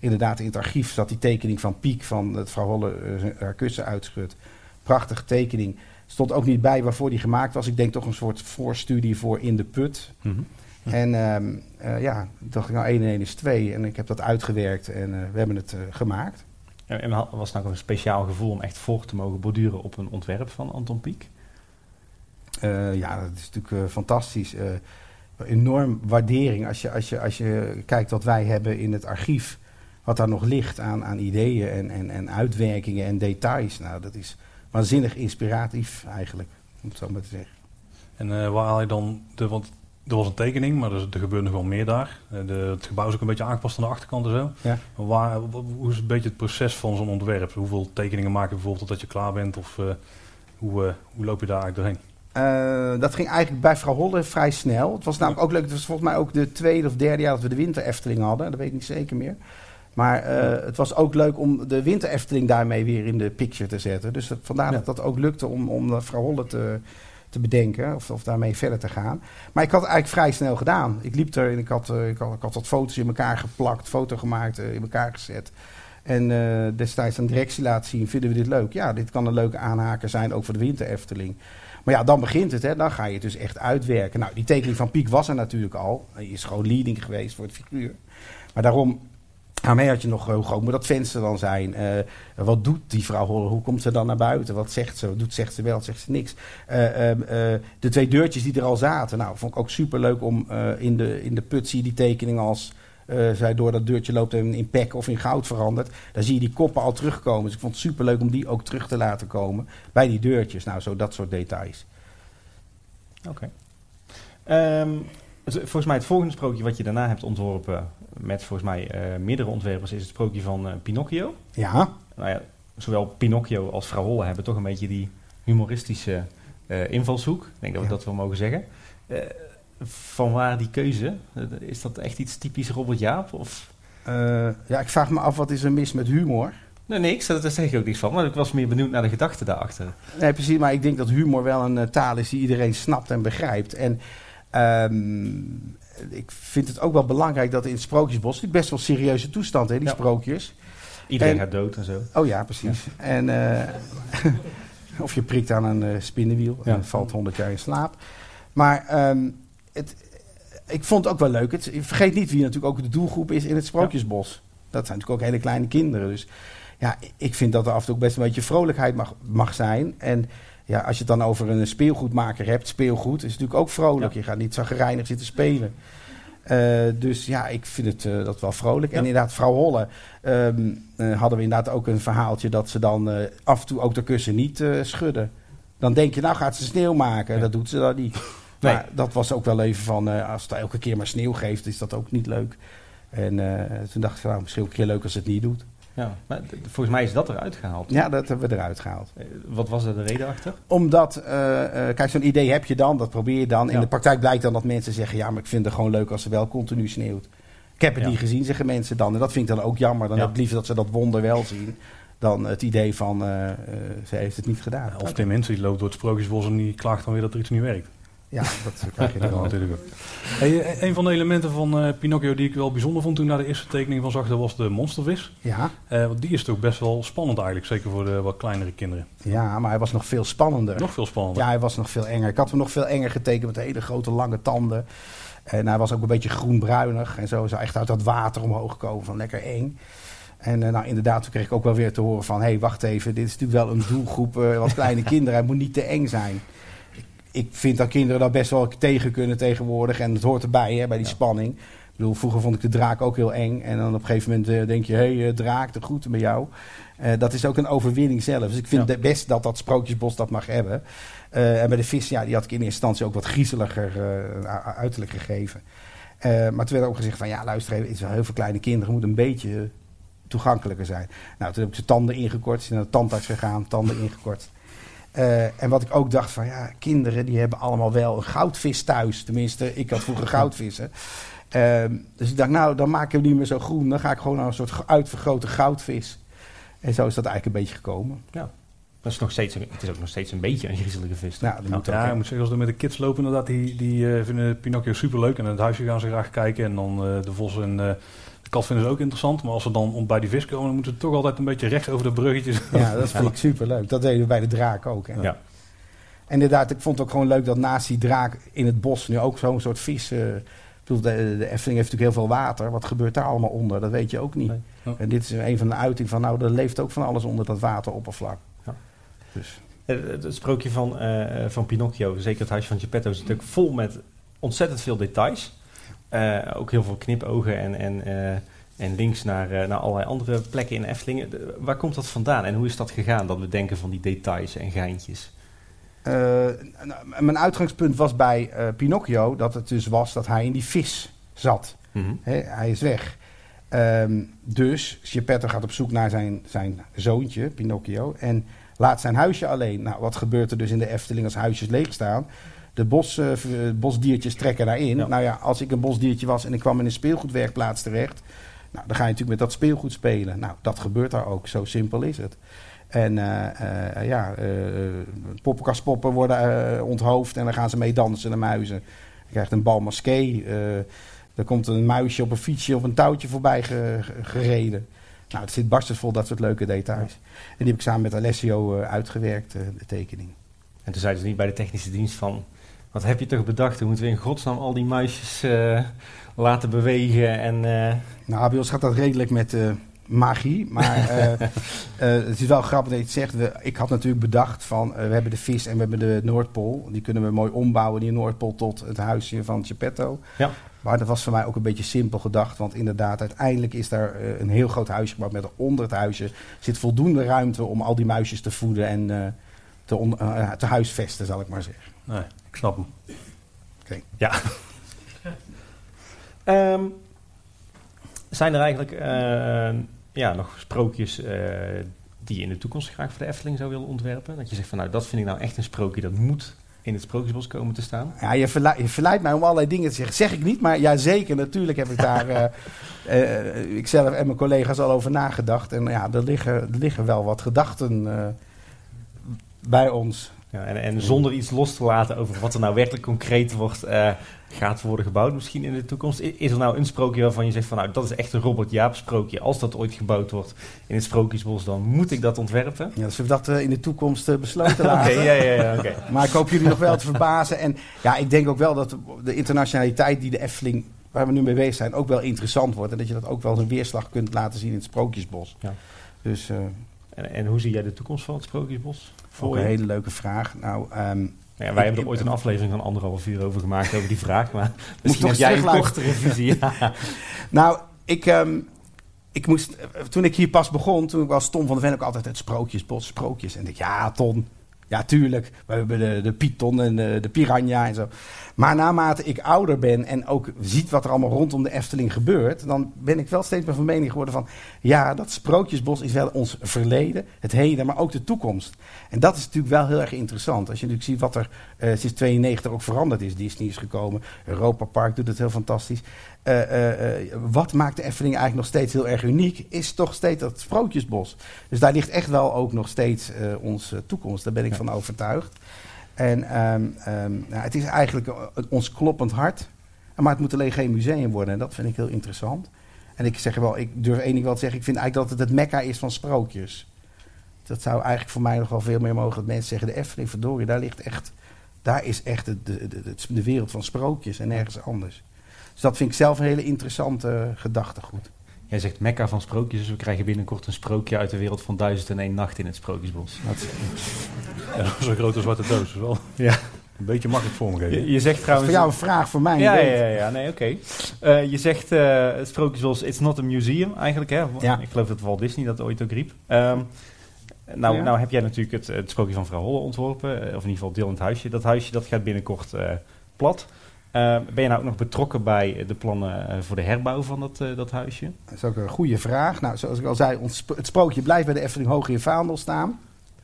inderdaad, in het archief zat die tekening van Piek van het vrouw Holle uh, haar kussen uitschudt. Prachtige tekening. Stond ook niet bij waarvoor die gemaakt was. Ik denk toch een soort voorstudie voor In de Put. Mm -hmm. En uh, uh, ja, dacht ik nou 1 en 1 is 2. En ik heb dat uitgewerkt en we hebben het gemaakt.
En was het nou een speciaal gevoel om echt voor te mogen borduren op een ontwerp van Anton Pieck?
Uh, ja, dat is natuurlijk uh, fantastisch. Uh, enorm waardering als je, als, je, als je kijkt wat wij hebben in het archief. Wat daar nog ligt aan, aan ideeën en, en, en uitwerkingen en details. Nou, dat is waanzinnig inspiratief eigenlijk, om het zo maar te zeggen.
En waar haal je dan de, want er was een tekening, maar er, er gebeurde nog wel meer daar. De, het gebouw is ook een beetje aangepast aan de achterkant en zo.
Ja.
Waar, hoe is een beetje het proces van zo'n ontwerp? Hoeveel tekeningen maak je bijvoorbeeld totdat je klaar bent? Of uh, hoe, uh, hoe loop je daar eigenlijk doorheen?
Eh, dat ging eigenlijk bij vrouw Holle vrij snel. Het was namelijk ook leuk. Het was volgens mij ook de tweede of derde jaar dat we de winter Efteling hadden. Dat weet ik niet zeker meer. Maar eh, het was ook leuk om de winter Efteling daarmee weer in de picture te zetten. Dus dat, vandaar
Ja.
dat dat ook lukte om, om vrouw Holle te, te bedenken. Of, of daarmee verder te gaan. Maar ik had het eigenlijk vrij snel gedaan. Ik liep er en ik had, eh, ik had, wat foto's in elkaar geplakt. Foto gemaakt, eh, in elkaar gezet. En eh, destijds de directie laten zien, vinden we dit leuk? Ja, dit kan een leuke aanhaker zijn, ook voor de winter Efteling. Maar ja, dan begint het, hè. dan ga je het dus echt uitwerken. Nou, die tekening van Piek was er natuurlijk al. Hij is gewoon leading geweest voor het figuur. Maar daarom, daarmee had je nog, eh, hoe groot moet dat venster dan zijn? Eh, wat doet die vrouw? Hoe komt ze dan naar buiten? Wat zegt ze? Wat doet, zegt ze wel? Zegt ze niks? Eh, ehm, eh, de twee deurtjes die er al zaten. Nou, vond ik ook super leuk om in, de, in de put zie je die tekening als zij door dat deurtje loopt en in pek of in goud verandert. Daar zie je die koppen al terugkomen. Dus ik vond het super leuk om die ook terug te laten komen bij die deurtjes. Nou, zo dat soort details.
Oké. Ehm, volgens mij het volgende sprookje wat je daarna hebt ontworpen met volgens mij eh, meerdere ontwerpers is het sprookje van eh, Pinocchio.
Ja,
Nou ja, zowel Pinocchio als Vrouw Holle hebben toch een beetje die humoristische eh, invalshoek. Ik denk dat we
Ja.
dat wel mogen zeggen. Van waar die keuze? Is dat echt iets typisch Robert Jaap? Of?
Ja, ik vraag me af wat is er mis met humor.
Nee, niks. Daar zeg ik ook niks van. Maar ik was meer benieuwd naar de gedachte daarachter.
Nee, precies. Maar ik denk dat humor wel een taal is die iedereen snapt en begrijpt. En ehm, ik vind het ook wel belangrijk dat in het Sprookjesbos... Het best wel serieuze toestand, hè, die
Ja.
sprookjes.
Iedereen
En-
gaat dood en zo.
Oh ja, precies. En, eh, of je prikt aan een eh, spinnenwiel
Ja.
en valt 100 jaar in slaap. Maar ehm, het, ik vond het ook wel leuk. Het, vergeet niet wie natuurlijk ook de doelgroep is in het Sprookjesbos. Dat zijn natuurlijk ook hele kleine kinderen. Dus ja, ik vind dat er af en toe ook best een beetje vrolijkheid mag, mag zijn. En ja, als je het dan over een speelgoedmaker hebt, speelgoed is natuurlijk ook vrolijk.
Ja.
Je gaat niet zagrijnig zitten spelen. Eh, dus ja, ik vind het eh, dat wel vrolijk.
Ja.
En inderdaad, vrouw Holle ehm, eh, hadden we inderdaad ook een verhaaltje dat ze dan af en toe ook de kussen niet schudden. Dan denk je, nou gaat ze sneeuw maken.
Ja.
Dat doet ze dan niet.
Nee.
Maar dat was ook wel even van, als het elke keer maar sneeuw geeft, is dat ook niet leuk. En toen dacht ik, nou, misschien ook een keer leuk als het niet doet.
Ja, maar volgens mij is dat eruit gehaald.
Ja, dat hebben we eruit gehaald.
Eh, Wat was er de reden achter?
Omdat, eh, eh, kijk, zo'n idee heb je dan, dat probeer je dan. In
Ja.
de praktijk blijkt dan dat mensen zeggen, ja, maar ik vind het gewoon leuk als ze wel continu sneeuwt. Ik heb het
Ja.
niet gezien, zeggen mensen dan. En dat vind ik dan ook jammer. Dan
Ja.
heb ik liever dat ze dat wonder wel zien. Dan het idee van, eh, eh, ze heeft het niet gedaan.
Of Hens, die loopt door het sprookjesbos en die klaagt dan weer dat er iets niet werkt.
Ja, dat krijg je
natuurlijk ook. Hey, eh, een van de elementen van eh, Pinocchio die ik wel bijzonder vond toen ik naar de eerste tekening van zag, dat was de monstervis.
Ja,
Eh, want die is toch best wel spannend eigenlijk, zeker voor de wat kleinere kinderen.
ja, maar hij was nog veel spannender.
Nog veel spannender.
Ja, hij was nog veel enger. Ik had hem nog veel enger getekend met hele grote lange tanden. En hij was ook een beetje groenbruinig. En zo hij echt uit dat water omhoog gekomen van lekker eng. En nou, inderdaad, toen kreeg ik ook wel weer te horen van... hé, hey, wacht even, dit is natuurlijk wel een doelgroep eh, wat kleine kinderen. Hij moet niet te eng zijn. Ik, vind dat kinderen daar best wel tegen kunnen tegenwoordig. En het hoort erbij, hè, bij die
Ja.
spanning. Ik bedoel, vroeger vond ik de draak ook heel eng. En dan op een gegeven moment eh, denk je... hé, hey, eh, draak, de groeten met jou. Eh, dat is ook een overwinning zelf. Dus ik vind
Ja.
het best dat dat Sprookjesbos dat mag hebben. En bij de vis, ja, die had ik in eerste instantie ook wat griezeliger uiterlijk gegeven. Maar toen werd ook gezegd van, ja, luister even, het is wel heel veel kleine kinderen, moet een beetje toegankelijker zijn. Nou, toen heb ik zijn tanden ingekort, zijn naar de tandarts gegaan, tanden ingekort. Eh, en wat ik ook dacht van, ja, kinderen die hebben allemaal wel een goudvis thuis. Tenminste, ik had vroeger goudvissen. Ehm, dus ik dacht, nou, dan maak ik hem niet meer zo groen. Dan ga ik gewoon naar een soort uitvergrote goudvis. En zo is dat eigenlijk een beetje gekomen.
Dat is nog steeds een, het is ook nog steeds een beetje een griezelige vis. toch?
Nou, dat moet ook,
Ja, ik moet zeggen, als we met de kids lopen, inderdaad, die, die eh, vinden Pinocchio superleuk. En in het huisje gaan ze graag kijken. En dan eh, de vos en eh, kat vinden ze ook interessant. Maar als ze dan bij die vis komen, dan moeten ze toch altijd een beetje rechts over de bruggetjes.
Ja, dat vind ik superleuk. Dat deden we bij de draak ook. Hè.
Ja.
En inderdaad, ik vond het ook gewoon leuk dat naast die draak in het bos nu ook zo'n soort vis... eh, de, de Efteling heeft natuurlijk heel veel water. Wat gebeurt daar allemaal onder? Dat weet je ook niet.
Nee.
Oh.
En dit is een van de uitingen van, nou, er leeft ook van alles onder dat wateroppervlak.
Ja.
Dus,
Eh, Het, sprookje van, eh, van Pinocchio, zeker het huis van Geppetto, zit ook vol met ontzettend veel details. Eh, ook heel veel knipogen en, en, eh, en links naar, eh, naar allerlei andere plekken in Eftelingen. De- waar komt dat vandaan en hoe is dat gegaan, dat we denken van die details en geintjes?
nou, mijn uitgangspunt was bij Pinocchio dat het dus was dat hij in die vis zat.
Mhm.
Hij is weg. Ehm, dus Geppetto gaat op zoek naar zijn, zijn zoontje, Pinocchio. En laat zijn huisje alleen. Nou, wat gebeurt er dus in de Efteling als huisjes leeg staan? De bos, eh, v- bosdiertjes trekken daarin.
Ja.
Nou ja, als ik een bosdiertje was en ik kwam in een speelgoedwerkplaats terecht... Nou, dan ga je natuurlijk met dat speelgoed spelen. Nou, dat gebeurt daar ook. Zo simpel is het. En eh, eh, ja, eh poppenkastpoppen worden eh, onthoofd en dan gaan ze mee dansen, de muizen. Je krijgt een bal masqué. eh, er komt een muisje op een fietsje of een touwtje voorbij ge- ge- gereden. Nou, het zit barstens vol dat soort leuke details. En die heb ik samen met Alessio eh, uitgewerkt, eh, de tekening.
En toen zeiden ze niet bij de technische dienst van... Wat heb je toch bedacht? Hoe moeten we in godsnaam al die muisjes eh, laten bewegen? En, eh,
Nou, bij ons gaat dat redelijk met eh, magie. Maar eh, eh, het is wel grappig dat je het zegt. We, ik had natuurlijk bedacht van... we hebben de vis en we hebben de Noordpool. Die kunnen we mooi ombouwen, die Noordpool, tot het huisje van Geppetto.
Ja.
Maar dat was voor mij ook een beetje simpel gedacht. Want inderdaad, uiteindelijk is daar een heel groot huisje gebouwd. Met onder het huisje zit voldoende ruimte om al die muisjes te voeden en eh, te, on- te huisvesten, zal ik maar zeggen.
Nee, ik snap hem.
Ehm, zijn er eigenlijk eh, ja, nog sprookjes eh, die je in de toekomst graag voor de Efteling zou willen ontwerpen? Dat je zegt van nou, dat vind ik nou echt een sprookje, dat moet in het Sprookjesbos komen te staan.
Ja, je, verlei- je verleidt mij om allerlei dingen te zeggen. Zeg ik niet, maar ja, zeker. Natuurlijk heb ik daar eh ikzelf en mijn collega's al over nagedacht. En ja, er liggen, er liggen wel wat gedachten eh, bij ons.
Ja, en, en zonder iets los te laten over wat er nou werkelijk concreet wordt, eh, gaat worden gebouwd misschien in de toekomst. Is er nou een sprookje waarvan je zegt van nou, dat is echt een Robert Jaap sprookje. Als dat ooit gebouwd wordt in het Sprookjesbos, dan moet ik dat ontwerpen.
Ja, dus we dat eh, in de toekomst eh, besloten
Oké,
laten.
ja, ja, ja, oké.
Maar ik hoop jullie nog wel te verbazen. En ja, ik denk ook wel dat de internationaliteit die de Efteling, waar we nu mee bezig zijn, ook wel interessant wordt. En dat je dat ook wel een weerslag kunt laten zien in het Sprookjesbos.
Ja.
Dus
En, en hoe zie jij de toekomst van het Sprookjesbos?
Ook een hele leuke vraag. Nou, ehm,
Ja, wij hebben er ooit een aflevering van anderhalf uur over gemaakt over die vraag, maar misschien
toch
heb jij een kortere visie. Ja.
Nou, ik, ehm, ik moest, eh, toen ik hier pas begon, toen was Tom van der Ven ook altijd het sprookjesbos, sprookjes. En ik, ja, Ton, ja, tuurlijk. We hebben de, de python en de, de piranha en zo. Maar naarmate ik ouder ben en ook ziet wat er allemaal rondom de Efteling gebeurt, dan ben ik wel steeds meer van mening geworden van, ja, dat sprookjesbos is wel ons verleden, het heden, maar ook de toekomst. En dat is natuurlijk wel heel erg interessant. Als je natuurlijk ziet wat er eh, sinds 92 ook veranderd is. Disney is gekomen, Europa Park doet het heel fantastisch. Eh, eh, eh, wat maakt de Efteling eigenlijk nog steeds heel erg uniek, is toch steeds dat sprookjesbos. Dus daar ligt echt wel ook nog steeds onze toekomst. Daar ben ik
Ja.
van overtuigd. En ehm, ehm, nou, het is eigenlijk ons kloppend hart. Maar het moet alleen geen museum worden. En dat vind ik heel interessant. En ik zeg wel, ik durf één ding wel te zeggen. Ik vind eigenlijk dat het het mekka is van sprookjes. Dat zou eigenlijk voor mij nog wel veel meer mogen. Dat mensen zeggen, de Efteling, verdorie, daar ligt echt... Daar is echt de, de, de, de wereld van sprookjes en nergens anders. Dus dat vind ik zelf een hele interessante gedachtegoed.
Jij zegt mekka van sprookjes, dus we krijgen binnenkort een sprookje uit de wereld van duizend en één nacht in het Sprookjesbos.
Dat,
Ja, Zo'n grote zwarte doos. is wel
Ja.
een beetje makkelijk vormgeven.
Je, je zegt
dat is
trouwens...
voor jou een vraag, voor mij
Ja, ja, ja, ja, nee, oké. Eh, je zegt eh, het Sprookjesbos, it's not a museum eigenlijk, hè?
Ja.
Ik geloof dat Walt Disney dat ooit ook riep. Ehm, nou,
Ja.
nou heb jij natuurlijk het, het Sprookje van Vrouw Holle ontworpen, eh, of in ieder geval deel in het huisje. Dat huisje dat gaat binnenkort eh, plat. Eh, ben je nou ook nog betrokken bij de plannen eh, voor de herbouw van dat, eh, dat huisje?
Dat is ook een goede vraag. Nou, zoals ik al zei, ons het sprookje blijft bij de Efteling hoog in vaandel staan.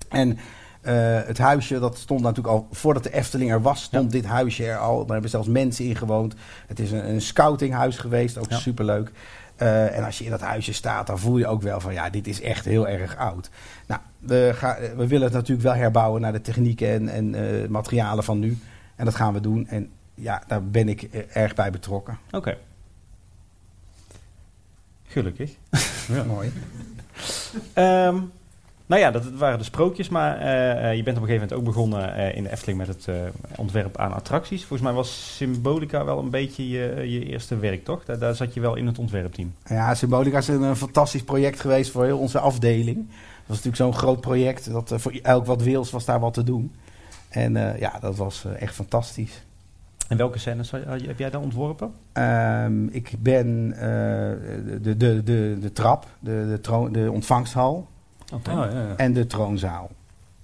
En eh, het huisje, dat stond natuurlijk al, voordat de Efteling er was, stond dit huisje er al. Daar hebben zelfs mensen in gewoond. Het is een, een scoutinghuis geweest, ook
Ja.
superleuk. En als je in dat huisje staat, dan voel je ook wel van, ja, dit is echt heel erg oud. Nou, we, we willen het natuurlijk wel herbouwen naar de technieken en, en materialen van nu. En dat gaan we doen. En ja, daar ben ik eh, erg bij betrokken.
Oké. Gelukkig.
Ja.
Mooi.
Ehm, nou ja, dat waren de sprookjes, maar eh, eh, je bent op een gegeven moment ook begonnen in de Efteling met het ontwerp aan attracties. Volgens mij was Symbolica wel een beetje je, je eerste werk, toch? Daar, daar zat je wel in het ontwerpteam.
Ja, Symbolica is een, een fantastisch project geweest voor heel onze afdeling. Dat was natuurlijk zo'n groot project. Dat, voor elk wat wils was daar wat te doen. En ja, dat was echt fantastisch.
En welke scènes heb jij daar ontworpen?
Ehm, ik ben eh, de, de, de, de trap, de, de, troon, de ontvangsthal
Oké.
Ja, ja.
en de troonzaal.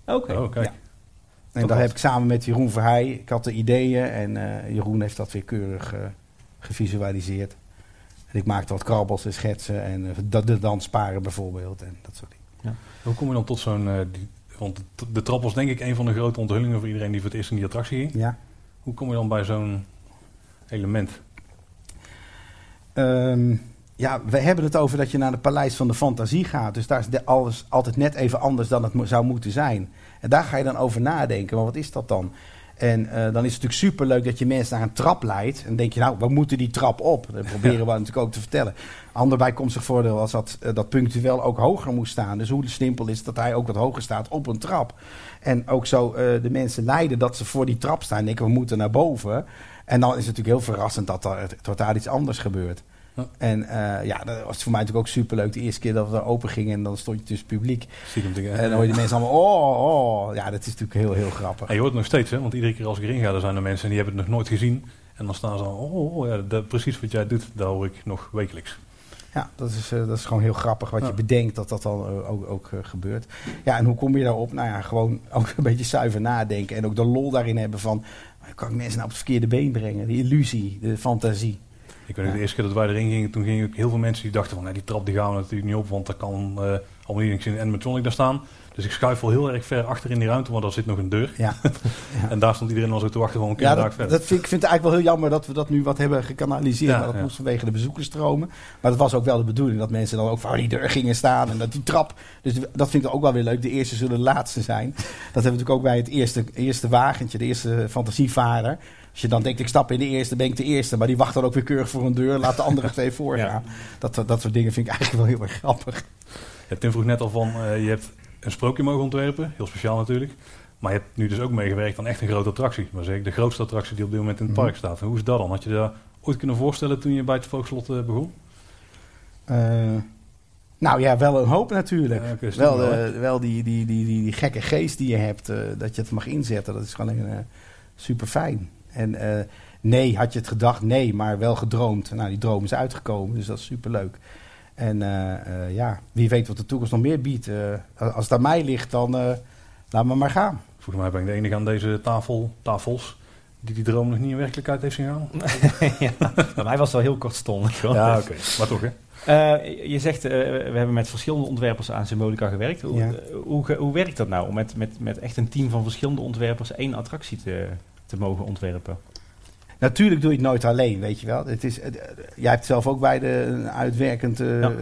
Oké.
Oh.
Ja. En
Tot
dat heb ik samen met Jeroen Verheij. Ik had de ideeën en eh, Jeroen heeft dat weer keurig eh, gevisualiseerd. En ik maakte wat krabbels en schetsen en eh, de, de dansparen bijvoorbeeld en dat soort dingen.
Hoe kom je dan tot zo'n... eh, Want de, de trap was denk ik een van de grote onthullingen voor iedereen die voor het eerst in die attractie ging.
Ja.
Hoe kom je dan bij zo'n element?
Ehm, ja, we hebben het over dat je naar het Paleis van de Fantasie gaat. Dus daar is de- alles altijd net even anders dan het zou moeten zijn. En daar ga je dan over nadenken. Maar wat is dat dan? En eh, dan is het natuurlijk superleuk dat je mensen naar een trap leidt. En dan denk je, nou, we moeten die trap op. Dat proberen we natuurlijk ook te vertellen. Ander bijkomstig voordeel was dat eh, dat punctueel ook hoger moest staan. Dus hoe simpel is dat hij ook wat hoger staat op een trap. En ook zo eh, de mensen leiden dat ze voor die trap staan. En denken, we moeten naar boven. En dan is het natuurlijk heel verrassend dat er totaal iets anders gebeurt.
Ja.
En eh, ja, dat was voor mij natuurlijk ook superleuk. De eerste keer dat we daar open gingen en dan stond je tussen publiek.
Te-
En dan hoor je de mensen allemaal, oh, oh. Ja, dat is natuurlijk heel, heel grappig.
En je hoort het nog steeds, hè? want iedere keer als ik erin ga, dan zijn er mensen die hebben het nog nooit gezien. En dan staan ze al, oh, oh, ja, dat, precies wat jij doet, dat hoor ik nog wekelijks.
Ja, dat is, eh, dat is gewoon heel grappig wat
Ja.
je bedenkt dat dat dan eh, ook, ook eh, gebeurt. Ja, en hoe kom je daarop? Nou ja, gewoon ook een beetje zuiver nadenken. En ook de lol daarin hebben van, kan ik mensen nou op het verkeerde been brengen? Die illusie, de fantasie.
Ik weet nog,
Ja.
de eerste keer dat wij erin gingen, toen gingen ook heel veel mensen die dachten van, nee, die trap die gaan we natuurlijk niet op, want daar kan eh allemaal niks in animatronic daar staan. Dus ik schuif wel heel erg ver achter in die ruimte, want daar zit nog een deur.
Ja,
En daar stond iedereen al zo te wachten van, kunnen
ja dat,
verder.
dat vind, ik vind het eigenlijk wel heel jammer dat we dat nu wat hebben gekanaliseerd.
Ja,
maar dat
ja.
moest vanwege de bezoekersstromen. Maar dat was ook wel de bedoeling dat mensen dan ook voor die deur gingen staan. En dat die trap. Dus dat vind ik ook wel weer leuk. De eerste zullen de laatste zijn. Dat hebben we natuurlijk ook bij het eerste, eerste wagentje, de eerste fantasievader. Als je dan denkt, ik stap in de eerste, ben ik de eerste. Maar die wacht dan ook weer keurig voor een deur. Laat de andere twee voorgaan. Dat, dat soort dingen vind ik eigenlijk wel heel erg grappig.
Ja, Tim vroeg net al van, eh, je hebt een sprookje mogen ontwerpen, heel speciaal natuurlijk. Maar je hebt nu dus ook meegewerkt aan echt een grote attractie. Maar zeg ik, de grootste attractie die op dit moment in het
Mhm.
park staat. En hoe is dat dan? Had je dat ooit kunnen voorstellen toen je bij het Spookslot eh, begon?
Eh, nou ja, wel een hoop natuurlijk.
Ja,
wel
wel,
eh, wel die, die, die, die, die gekke geest die je hebt, dat je het mag inzetten. Dat is gewoon super fijn. En nee, had je het gedacht? Nee, maar wel gedroomd. Nou, die droom is uitgekomen, dus dat is super leuk. En eh, eh, ja, wie weet wat de toekomst nog meer biedt. Eh, als het aan mij ligt, dan eh laat me maar gaan.
Volgens mij ben ik de enige aan deze tafel, tafels die die droom nog niet in werkelijkheid heeft zien gaan.
ja, bij mij was het wel heel kortstondig.
Ja, oké. Maar toch, hè?
Eh, je zegt, eh, we hebben met verschillende ontwerpers aan Symbolica gewerkt. Hoe,
Ja.
hoe, hoe werkt dat nou om met, met, met echt een team van verschillende ontwerpers één attractie te, te mogen ontwerpen?
Natuurlijk doe je het nooit alleen, weet je wel. Het is, jij hebt zelf ook bij de uitwerkend eh,
Ja.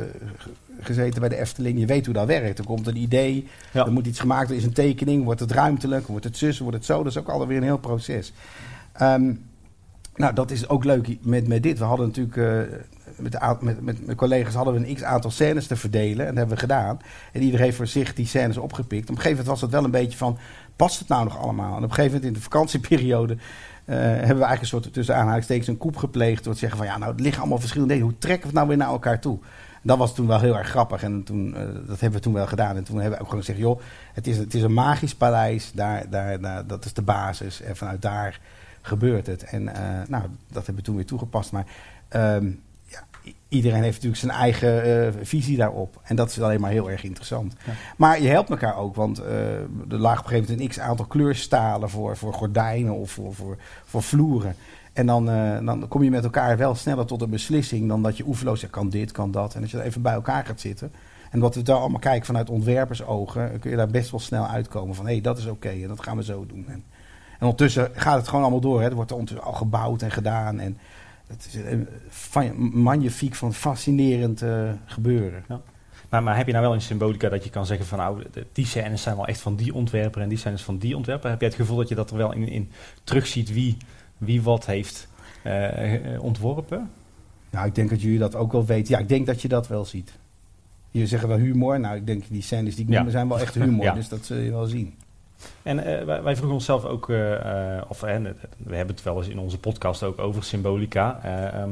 gezeten bij de Efteling. Je weet hoe dat werkt. Er komt een idee,
Ja.
er moet iets gemaakt worden, is een tekening, wordt het ruimtelijk, wordt het zus, wordt het zo. Dat is ook alweer een heel proces. Ehm, nou, dat is ook leuk met, met dit. We hadden natuurlijk eh, met, de met, met mijn collega's hadden we een x aantal scènes te verdelen. En dat hebben we gedaan. En iedereen heeft voor zich die scènes opgepikt. Op een gegeven moment was het wel een beetje van, past het nou nog allemaal? En op een gegeven moment in de vakantieperiode eh, hebben we eigenlijk een soort tussen aanhalingstekens een koep gepleegd door te zeggen van ja, nou het liggen allemaal verschillende dingen. Hoe trekken we het nou weer naar elkaar toe? Dat was toen wel heel erg grappig en toen, eh, dat hebben we toen wel gedaan. En toen hebben we ook gewoon gezegd, joh, het is, het is een magisch paleis, daar, daar, dat is de basis. En vanuit daar gebeurt het. En eh, nou, dat hebben we toen weer toegepast. Maar ehm, iedereen heeft natuurlijk zijn eigen eh, visie daarop. En dat is alleen maar heel erg interessant.
Ja.
Maar je helpt elkaar ook, want eh, er lagen op een gegeven moment een x-aantal kleurstalen voor, voor gordijnen of voor, voor, voor vloeren. En dan, eh, dan kom je met elkaar wel sneller tot een beslissing dan dat je oeverloos zegt, kan dit, kan dat. En als je er even bij elkaar gaat zitten. En wat we daar allemaal kijken vanuit ontwerpersogen, kun je daar best wel snel uitkomen van hé, hey, dat is oké en dat gaan we zo doen. En, en ondertussen gaat het gewoon allemaal door. Hè. Er wordt er ondertussen al gebouwd en gedaan. En het is een magnifiek van fascinerend eh, gebeuren.
Maar, maar heb je nou wel in Symbolica dat je kan zeggen van nou, die scènes zijn wel echt van die ontwerper en die scènes van die ontwerper? Heb jij het gevoel dat je dat er wel in, in terugziet wie, wie wat heeft eh, eh, ontworpen?
Nou, ik denk dat jullie dat ook wel weten. Ja, ik denk dat je dat wel ziet. Jullie zeggen wel humor. Nou, ik denk die scènes die ik
Ja.
noem zijn wel echt humor.
Ja.
Dus dat zul je wel zien.
En eh, wij, wij vroegen onszelf ook, eh, eh, of we hebben het wel eens in onze podcast ook over symbolica. eh, ehm,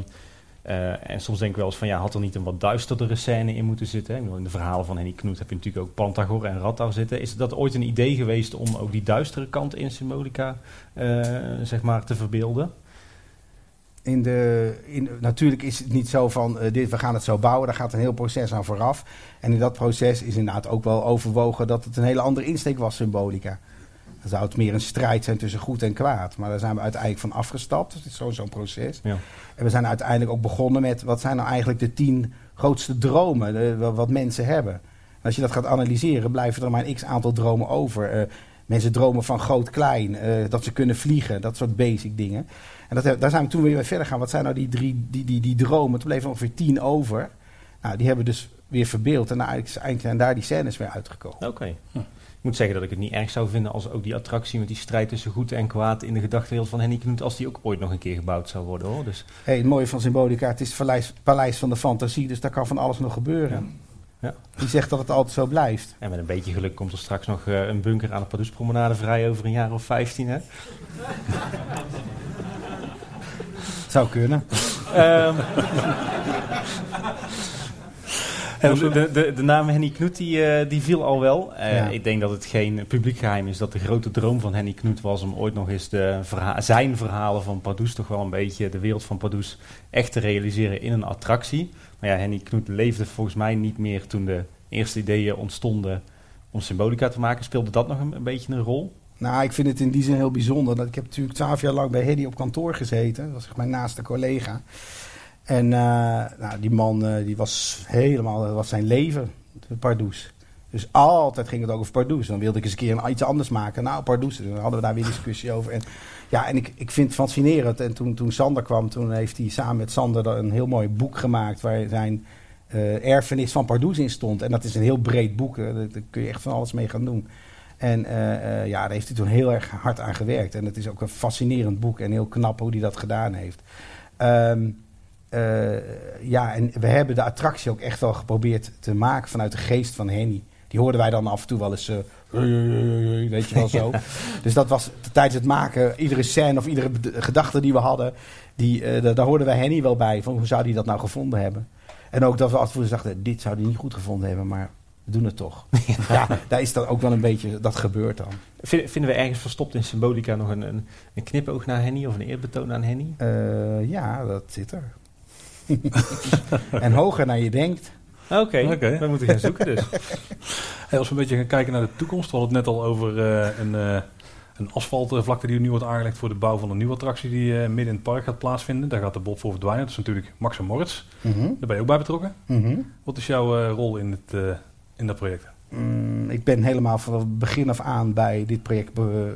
eh, en soms denk ik wel eens van ja, had er niet een wat duisterdere scène in moeten zitten? Ik in de verhalen van Henny Knoet heb je natuurlijk ook Pantagor en Rattar zitten. Is dat ooit een idee geweest om ook die duistere kant in symbolica zeg maar te verbeelden?
In de, in, natuurlijk is het niet zo van eh, dit, we gaan het zo bouwen. Daar gaat een heel proces aan vooraf. En in dat proces is inderdaad ook wel overwogen dat het een hele andere insteek was, symbolica. Dan zou het meer een strijd zijn tussen goed en kwaad. Maar daar zijn we uiteindelijk van afgestapt. Het is zo- zo'n proces.
Ja.
En we zijn uiteindelijk ook begonnen met wat zijn nou eigenlijk de tien grootste dromen, de- wat- mensen hebben. En als je dat gaat analyseren, blijven er maar een x aantal dromen over. Eh, mensen dromen van groot-klein, eh, dat ze kunnen vliegen, dat soort basic dingen. En dat, daar zijn we toen weer verder gaan. Wat zijn nou die, drie, die, die, die dromen? Toen bleven er ongeveer tien over. Nou, die hebben we dus weer verbeeld. En nou, eigenlijk zijn daar die scènes weer uitgekomen.
Oké. Ik moet zeggen dat ik het niet erg zou vinden als ook die attractie met die strijd tussen goed en kwaad in de gedachtenwereld van Henny Knut, als die ook ooit nog een keer gebouwd zou worden hoor. Dus...
Hey, het mooie van Symbolica, het is het paleis, paleis van de fantasie, dus daar kan van alles nog gebeuren. Ja. Die zegt dat het altijd zo blijft.
En met een beetje geluk komt er straks nog uh, een bunker aan de Padoespromenade vrij over een jaar of 15 hè?
zou kunnen.
um, de, de, de, naam Henny Knut die, uh, die viel al wel. Uh, ja. Ik denk dat het geen publiek geheim is dat de grote droom van Henny Knut was om ooit nog eens de verha zijn verhalen van Pardoes, toch wel een beetje de wereld van Pardoes, echt te realiseren in een attractie. Maar ja, Henny Knut leefde volgens mij niet meer toen de eerste ideeën ontstonden om symbolica te maken. Speelde dat nog een, een beetje een rol?
Nou, ik vind het in die zin heel bijzonder. Dat ik heb natuurlijk twaalf jaar lang bij Henny op kantoor gezeten. Dat was mijn naaste collega. En uh, nou, die man uh, die was helemaal, dat was zijn leven, Pardoes. Dus altijd ging het ook over Pardoes. Dan wilde ik eens een keer iets anders maken. Nou, Pardoes. Dan hadden we daar weer discussie over. En, ja, en ik, ik vind het fascinerend. En toen, toen Sander kwam, toen heeft hij samen met Sander een heel mooi boek gemaakt... waar zijn uh, erfenis van Pardoes in stond. En dat is een heel breed boek. Daar kun je echt van alles mee gaan doen. En ja, daar heeft hij toen heel erg hard aan gewerkt. En het is ook een fascinerend boek en heel knap hoe hij dat gedaan heeft. Um, uh, ja, en we hebben de attractie ook echt wel geprobeerd te maken vanuit de geest van Henny. Die hoorden wij dan af en toe wel eens, uh, weet je wel zo. dus dat was tijdens het maken, iedere scène of iedere gedachte die we hadden, die, uh, daar hoorden wij Henny wel bij. Van hoe zou hij dat nou gevonden hebben? En ook dat we af en toe dachten, dit zou hij niet goed gevonden hebben, maar we doen het toch. ja, daar is dan ook wel een beetje, dat gebeurt dan.
Vinden we ergens verstopt in Symbolica nog een, een, een knipoog naar Henny of een eerbetoon aan Henny?
ja, dat zit er. en hoger naar je denkt.
Oké, okay, we moeten gaan zoeken dus.
hey, als we een beetje gaan kijken naar de toekomst. We hadden het net al over uh, een, uh, een asfaltvlakte die nu wordt aangelegd voor de bouw van een nieuwe attractie die uh, midden in het park gaat plaatsvinden. Daar gaat de bot voor verdwijnen. Dat is natuurlijk Max en Moritz. Mm -hmm. Daar ben je ook bij betrokken. Mm -hmm. Wat is jouw rol in, het, in dat project?
Mm, ik ben helemaal van het begin af aan bij dit project be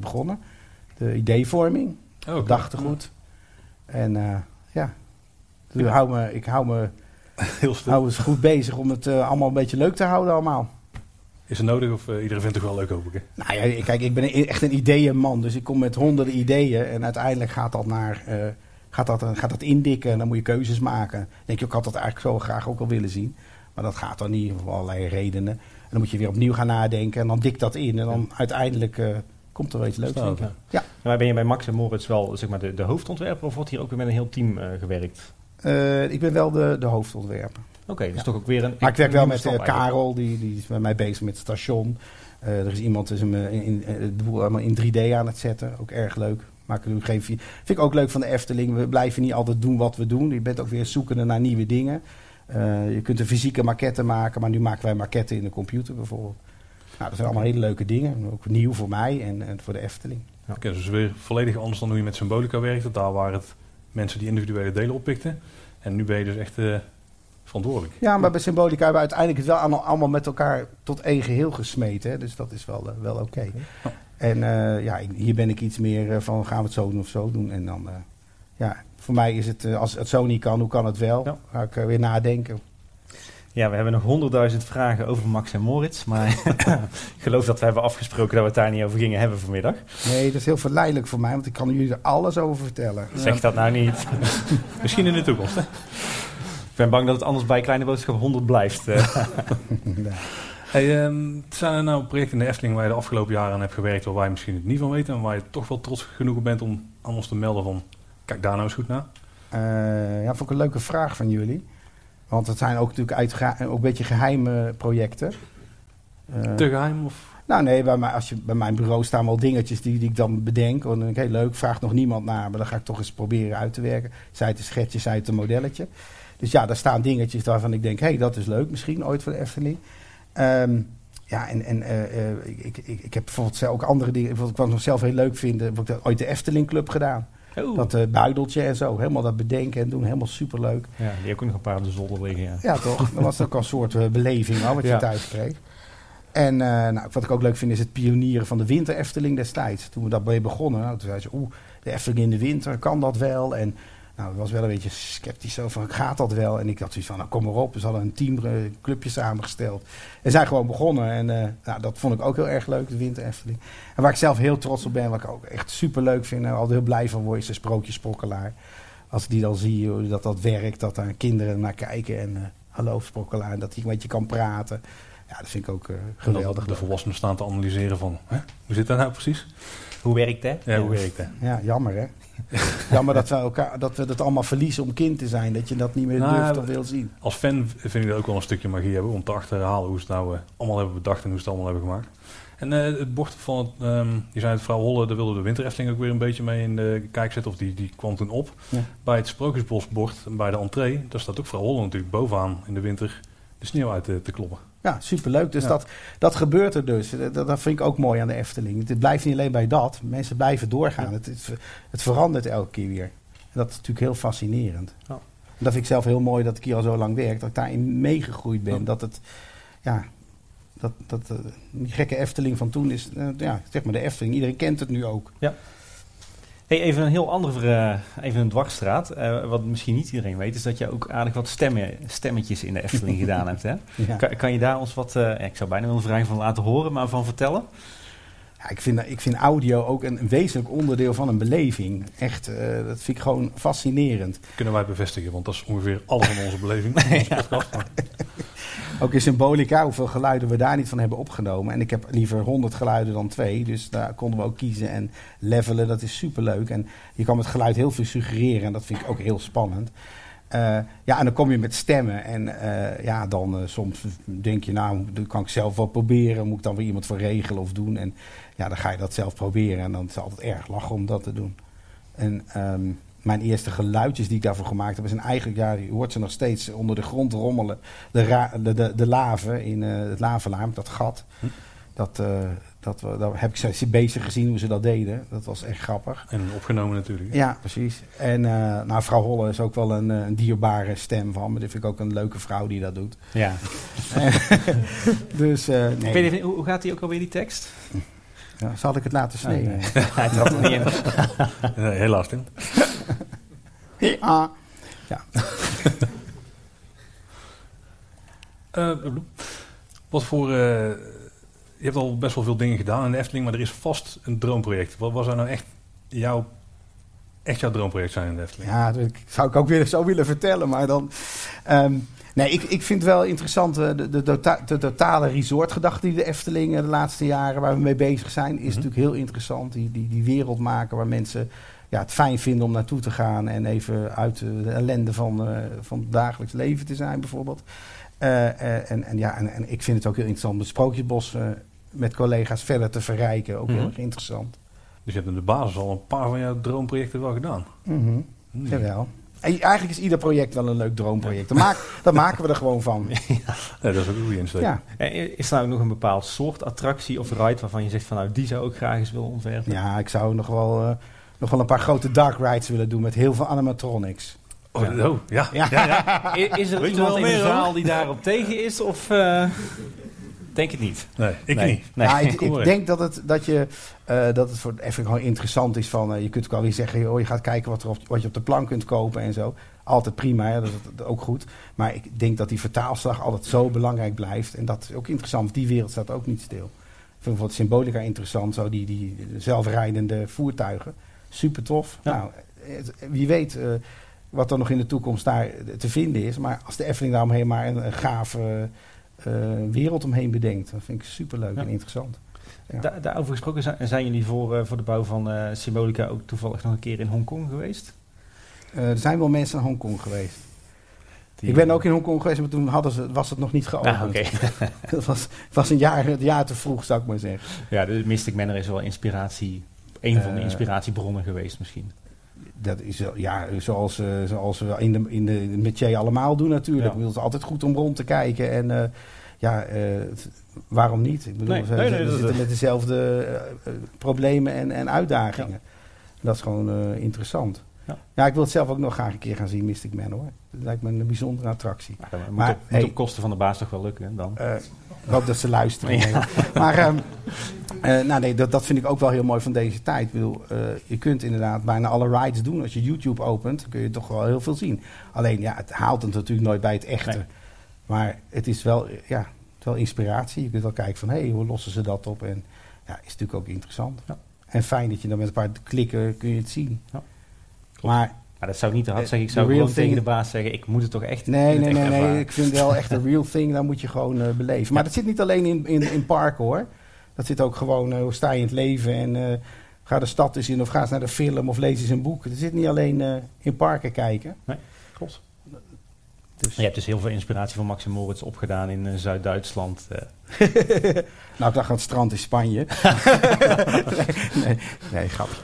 begonnen. De ideevorming, oh, gedachtegoed. En ja, dus ik hou me, ik hou me Heel stil. hou goed bezig om het uh, allemaal een beetje leuk te houden allemaal.
Is het nodig of uh, iedereen vindt het toch wel leuk hoop ik?
Nou ja, kijk, ik ben een, echt een ideeënman. Dus ik kom met honderden ideeën. En uiteindelijk gaat dat naar... Uh, gaat, dat, gaat dat indikken en dan moet je keuzes maken. Dan denk je, ik had dat eigenlijk zo graag ook al willen zien. Maar dat gaat dan niet, voor allerlei redenen. En dan moet je weer opnieuw gaan nadenken. En dan dik dat in. En dan uiteindelijk komt er wel iets leuks. Ja.
ja. Maar ben je bij Max en Moritz wel zeg maar, de, de hoofdontwerper... of wordt hier ook weer met een heel team gewerkt?
Uh, ik ben wel de, de hoofdontwerper.
Oké, okay, dus ja. toch ook weer een...
Maar ik werk wel met Karel, die, die is met mij bezig met het station. Er is iemand die in, in, de boel allemaal in 3D aan het zetten. Ook erg leuk. Maken nu geen, vind ik ook leuk van de Efteling. We blijven niet altijd doen wat we doen. Je bent ook weer zoekende naar nieuwe dingen. Je kunt een fysieke maquette maken, maar nu maken wij maquetten in de computer bijvoorbeeld. Nou, dat zijn allemaal hele leuke dingen. Ook nieuw voor mij en, en voor de Efteling.
Ja. Oké, dus weer volledig anders dan hoe je met Symbolica werkt. Daar waar het mensen die individuele delen oppikten. En nu ben je dus echt uh, verantwoordelijk.
Ja, maar bij Symbolica hebben we uiteindelijk het wel allemaal, allemaal met elkaar tot één geheel gesmeten. Hè? Dus dat is wel, uh, wel oké. Okay. Okay. En ja, hier ben ik iets meer van gaan we het zo doen of zo doen. En dan, ja, voor mij is het, als het zo niet kan, hoe kan het wel? Ja. Ga ik weer nadenken.
Ja, we hebben nog honderdduizend vragen over Max en Moritz. Maar ik geloof dat we hebben afgesproken dat we het daar niet over gingen hebben vanmiddag.
Nee, dat is heel verleidelijk voor mij, want ik kan jullie er alles over vertellen.
Zeg dat nou niet.
Misschien in de toekomst, hè?
Ik ben bang dat het anders bij Kleine Boodschap 100 blijft.
Eh. hey, um, zijn er nou projecten in de Efteling waar je de afgelopen jaren aan hebt gewerkt... waar wij misschien het niet van weten... en waar je toch wel trots genoeg op bent om aan ons te melden van... kijk daar nou eens goed naar?
Uh, ja, vond ik een leuke vraag van jullie. Want het zijn ook natuurlijk uit, ook een beetje geheime projecten.
Uh, Te geheim? Of?
Nou nee, bij, mij, als je, bij mijn bureau staan wel dingetjes die, die ik dan bedenk. En dan denk ik, heel leuk, vraagt nog niemand naar. Maar dan ga ik toch eens proberen uit te werken. Zij het een schetsje, zij het een modelletje. Dus ja, daar staan dingetjes waarvan ik denk, hé, hey, dat is leuk misschien ooit voor de Efteling. Um, ja, en, en uh, uh, ik, ik, ik heb bijvoorbeeld ook andere dingen. Ik wat ik nog zelf heel leuk vind, heb ik ooit de Efteling Club gedaan.
Oh.
Dat eh buideltje en zo. Helemaal dat bedenken en doen. Helemaal superleuk.
Ja, die ook nog een paar de zolder liggen, ja.
Ja, toch? Dat was ook al een soort eh, beleving al, wat je thuis kreeg. En eh, nou, wat ik ook leuk vind is het pionieren van de winter Efteling destijds. Toen we daarbij begonnen, nou, toen zei ze, oeh, de Efteling in de winter, kan dat wel? En nou, ik was wel een beetje sceptisch van, gaat dat wel? En ik had zoiets van, nou kom maar op. We hadden een team, eh, clubje samengesteld. En zijn gewoon begonnen. En eh, nou, dat vond ik ook heel erg leuk, de winter Efteling. En waar ik zelf heel trots op ben, wat ik ook echt super leuk vind, en altijd heel blij van word, is de sprookjesprokkelaar. Als ik die dan zie, dat dat werkt, dat daar kinderen naar kijken. En eh, hallo sprokkelaar, en dat hij een beetje kan praten. Ja, dat vind ik ook
En
geweldig.
dat de volwassenen staan te analyseren van, hè, hoe zit dat nou precies?
Hoe werkt dat?
Ja, hoe werkt dat?
Ja, jammer hè. jammer dat we, elkaar, dat we het allemaal verliezen om kind te zijn. Dat je dat niet meer
Nou,
durft of wil zien.
Als fan vind ik dat ook wel een stukje magie hebben om te achterhalen hoe ze het nou eh, allemaal hebben bedacht en hoe ze het allemaal hebben gemaakt. En eh, het bord van het, ehm je zei het vrouw Holle, daar wilde de Winter Efteling ook weer een beetje mee in de kijk zetten. Of die, die kwam toen op.
Ja.
Bij het Sprookjesbosbord, bij de entree, daar staat ook vrouw Holle natuurlijk bovenaan in de winter de sneeuw uit te, te kloppen.
Ja, superleuk. Dus
Ja.
dat, dat gebeurt er dus. Dat, dat vind ik ook mooi aan de Efteling. Het blijft niet alleen bij dat. Mensen blijven doorgaan. Het, het, het verandert elke keer weer. En dat is natuurlijk heel fascinerend.
Ja.
Dat vind ik zelf heel mooi dat ik hier al zo lang werk. Dat ik daarin meegegroeid ben.
Ja.
Dat het, ja, dat, dat, eh, die gekke Efteling van toen is, eh, ja, zeg maar de Efteling. Iedereen kent het nu ook.
Hey, even een heel andere, eh, even een dwarsstraat. Eh, wat misschien niet iedereen weet, is dat je ook aardig wat stemmen, stemmetjes in de Efteling gedaan hebt. Hè?
Ja.
Kan, kan je daar ons wat, eh, ik zou bijna wel een vraag van laten horen, maar van vertellen?
Ja, ik, vind, ik vind audio ook een, een wezenlijk onderdeel van een beleving. Echt, eh, dat vind ik gewoon fascinerend.
Kunnen wij bevestigen, want dat is ongeveer alles van onze beleving. van onze podcast.
Ook in Symbolica, hoeveel geluiden we daar niet van hebben opgenomen. En ik heb liever 100 geluiden dan twee. Dus daar konden we ook kiezen en levelen. Dat is superleuk. En je kan met geluid heel veel suggereren. En dat vind ik ook heel spannend. Eh, ja, en dan kom je met stemmen. En eh, ja, dan eh, soms denk je, nou, dat kan ik zelf wel proberen. Moet ik dan weer iemand voor regelen of doen? En ja, dan ga je dat zelf proberen. En dan is het altijd erg lachen om dat te doen. En ehm, mijn eerste geluidjes die ik daarvoor gemaakt heb, zijn eigenlijk, ja, je hoort ze nog steeds onder de grond rommelen. De, ra- de, de, de laven in eh, het lavelaam, dat gat.
Hm.
Dat, eh, dat, we- daar heb ik ze bezig gezien hoe ze dat deden. Dat was echt grappig.
En opgenomen natuurlijk.
Ja, precies. En eh, nou, vrouw Holle is ook wel een, een dierbare stem van me. Dat vind ik ook een leuke vrouw die dat doet.
Ja.
dus nee,
hoe gaat die ook alweer, die tekst?
Ja, zal ik het laten snijden?
Nee. Hij trad er niet in.
Nee, helaas, Tim.
Ja.
Eh, wat voor... eh, je hebt al best wel veel dingen gedaan in de Efteling, maar er is vast een droomproject. Wat was er nou echt jouw, echt jouw droomproject zijn in de Efteling?
Ja, dat zou ik ook weer zo willen vertellen, maar dan... ehm, nee, ik, ik vind het wel interessant, eh, de, de, tota- de totale resortgedachte die de Efteling eh, de laatste jaren waar we mee bezig zijn, is
Mhm.
natuurlijk heel interessant. Die, die, die wereld maken waar mensen ja, het fijn vinden om naartoe te gaan en even uit de, de ellende van, eh, van het dagelijks leven te zijn bijvoorbeeld. Eh, eh, en, en, ja, en, en ik vind het ook heel interessant om het Sprookjesbos eh, met collega's verder te verrijken. Ook heel
Mhm.
erg interessant.
Dus je hebt in de basis al een paar van jouw droomprojecten wel gedaan. Hmm.
Jawel. En eigenlijk is ieder project wel een leuk droomproject. Dat, maak, dat maken we er gewoon van.
Nee, dat is ook een goede insteek.
Ja,
Is er nou nog een bepaald soort attractie of ride waarvan je zegt van nou die zou ik graag eens willen ontwerpen?
ja ik zou nog wel, eh, nog wel een paar grote dark rides willen doen met heel veel animatronics.
Oh,
Ja.
oh, ja.
Ja.
ja. ja.
Is er
Weet
iemand
wel
in de zaal die daarop tegen is of eh, denk het niet?
Nee, ik
Nee.
niet.
Nee.
Ja, ik, ik denk dat het, dat je, eh, dat het voor even gewoon interessant is van, eh, je kunt ook wel weer zeggen, joh, je gaat kijken wat, er op, wat je op de plank kunt kopen en zo. Altijd prima, hè, dat is dat- ook goed. Maar ik denk dat die vertaalslag altijd zo belangrijk blijft. En dat is ook interessant, want die wereld staat ook niet stil. Ik vind bijvoorbeeld Symbolica interessant, zo die, die zelfrijdende voertuigen. Super tof.
Ja.
Nou, het- wie weet eh, wat er nog in de toekomst daar te vinden is. Maar als de Efteling daaromheen maar een, een gave wereld omheen bedenkt, dat vind ik super leuk
Ja.
en interessant. Ja.
Da- daarover gesproken, zijn, zijn jullie voor, eh, voor de bouw van eh, Symbolica ook toevallig nog een keer in Hongkong geweest?
Eh, er zijn wel mensen naar Hongkong geweest.
Die-
Ik ben ook in Hongkong geweest, maar toen hadden ze, was het nog niet geopend.
Ah.
Het was, was een jaar, een jaar te vroeg, zou ik maar zeggen.
Ja, de Mystic Manor is wel inspiratie, een van de
Eh,
inspiratiebronnen geweest misschien.
Dat is ja, zoals, eh, zoals we in de, in de, métier allemaal doen natuurlijk.
Ja.
Het is altijd goed om rond te kijken. En eh, ja, eh, waarom niet? Ik bedoel,
Nee,
we,
nee, nee,
zitten met dezelfde problemen en, en uitdagingen. Dat is gewoon interessant.
Ja.
Ja. ik wil het zelf ook nog graag een keer gaan zien, Mystic Man hoor. Dat lijkt me een bijzondere attractie.
Maar moet,
Maar,
op, moet
hey.
op kosten van de baas toch wel lukken dan?
Ik hoop dat ze luisteren. nee. Maar ehm, eh, nou nee, dat, dat vind ik ook wel heel mooi van deze tijd. Ik bedoel, eh, je kunt inderdaad bijna alle rides doen. Als je YouTube opent, dan kun je toch wel heel veel zien. Alleen, ja, het haalt het natuurlijk nooit bij het echte.
Nee.
Maar het is wel, ja, het is wel inspiratie. Je kunt wel kijken van, hé, hey, hoe lossen ze dat op? En ja, is natuurlijk ook interessant.
Ja.
En fijn dat je dan met een paar klikken kun je het zien.
Ja.
Maar
Maar dat zou ik niet te hard zeggen. Ik zou gewoon tegen de baas zeggen, ik moet het toch echt
Nee, nee,
echt
nee, nee. Ik vind wel echt een real thing. Dat moet je gewoon eh, beleven. Maar dat zit niet alleen in, in, in parken hoor. Dat zit ook gewoon, eh, hoe sta je in het leven en eh, ga de stad eens in of ga eens naar de film of lees eens een boek. Het zit niet alleen in parken kijken.
Klopt.
Dus,
Je hebt dus heel veel inspiratie van Max en Moritz opgedaan in Zuid-Duitsland.
nou, ik dacht aan het strand in Spanje. nee, nee, nee, grapje.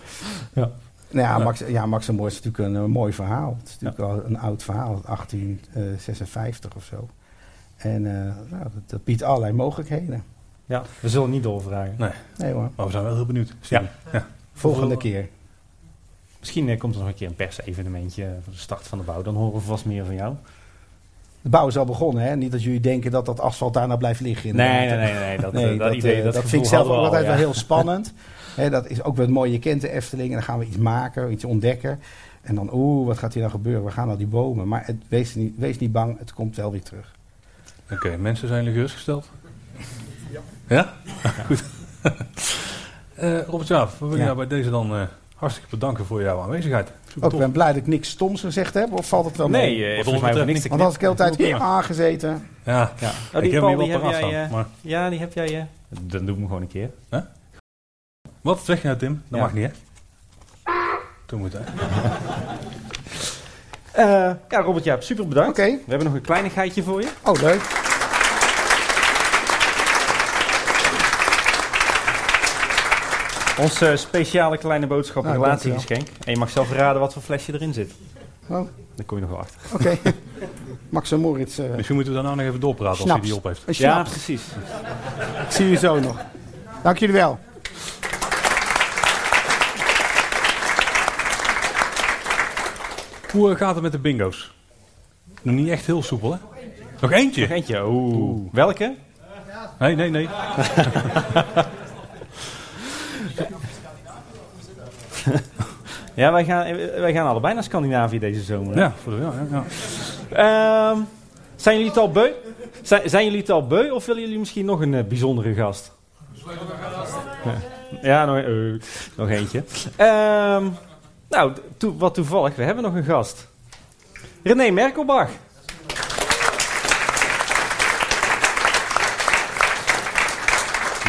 Ja.
Nou ja,
Ja.
Max, ja, Max en Moritz is natuurlijk een, eh, mooi verhaal. Het is natuurlijk wel een oud verhaal, 1856 of zo. En eh, nou, dat, dat biedt allerlei mogelijkheden.
ja, we zullen niet doorvragen.
Nee hoor,
Maar we zijn wel heel benieuwd.
Ja.
volgende
Hoeveel-
keer.
Misschien eh, komt er nog een keer een persevenementje voor de start van de bouw. Dan horen we vast meer van jou.
De bouw is al begonnen, hè? Niet dat jullie denken dat dat asfalt daar nou blijft liggen.
Nee, nee, nee. nee, dat,
Nee,
eh, dat,
dat,
idee,
eh,
dat,
dat
gevoel
vind ik zelf ook altijd
al,
wel
ja.
heel spannend. Hè, dat is ook wel het mooie. Je kent de Efteling en dan gaan we iets maken, iets ontdekken. En dan, oeh, wat gaat hier nou gebeuren? We gaan naar die bomen. Maar het, wees, niet, wees niet bang, het komt wel weer terug.
Oké, mensen zijn jullie gerustgesteld? Ja? Goed. Eh Robert Jaap, we willen
Ja.
jou bij deze dan eh, hartstikke bedanken voor jouw aanwezigheid. Super
Ook, ik
tof.
ben blij dat ik niks stoms gezegd heb. Of valt het wel mee?
Nee, eh, volgens mij niks te
Want als ik de hele tijd aangezeten.
Ja,
Ja. Oh,
ik
die
heb
Paul,
hem
die
hier wel paraat
jij...
staan. Maar
ja, die heb jij... dan doen we hem gewoon een keer.
Wat zeg je nou, Tim? Dat
Ja.
mag niet, hè? Toen moet, hè?
Eh, ja, Robert Jaap, super bedankt.
Oké,
We hebben nog een kleinigheidje voor je.
oh leuk.
Ons eh, speciale kleine boodschap
Nou,
relatiegeschenk. En je mag zelf raden wat voor flesje erin zit.
Oh,
Daar kom je nog wel achter.
Oké. Max en Moritz, eh,
Misschien moeten we daar nou nog even doorpraten als hij die op heeft.
Ja, precies.
Ik zie jullie zo nog. Dank jullie wel.
Hoe gaat het met de bingo's? Nog niet echt heel soepel, hè? Nog eentje?
Nog eentje. Oeh. Welke?
Nee, nee, nee.
Ja, wij gaan, wij gaan allebei naar Scandinavië deze zomer. hè?
Ja, voor de, ja, ja, ja.
Ehm, zijn jullie het al beu? Zijn, zijn jullie het al beu of willen jullie misschien nog een eh, bijzondere gast? Ja, nog, eh, nog eentje. Ehm, nou, wat toevallig, we hebben nog een gast. René Merkelbach.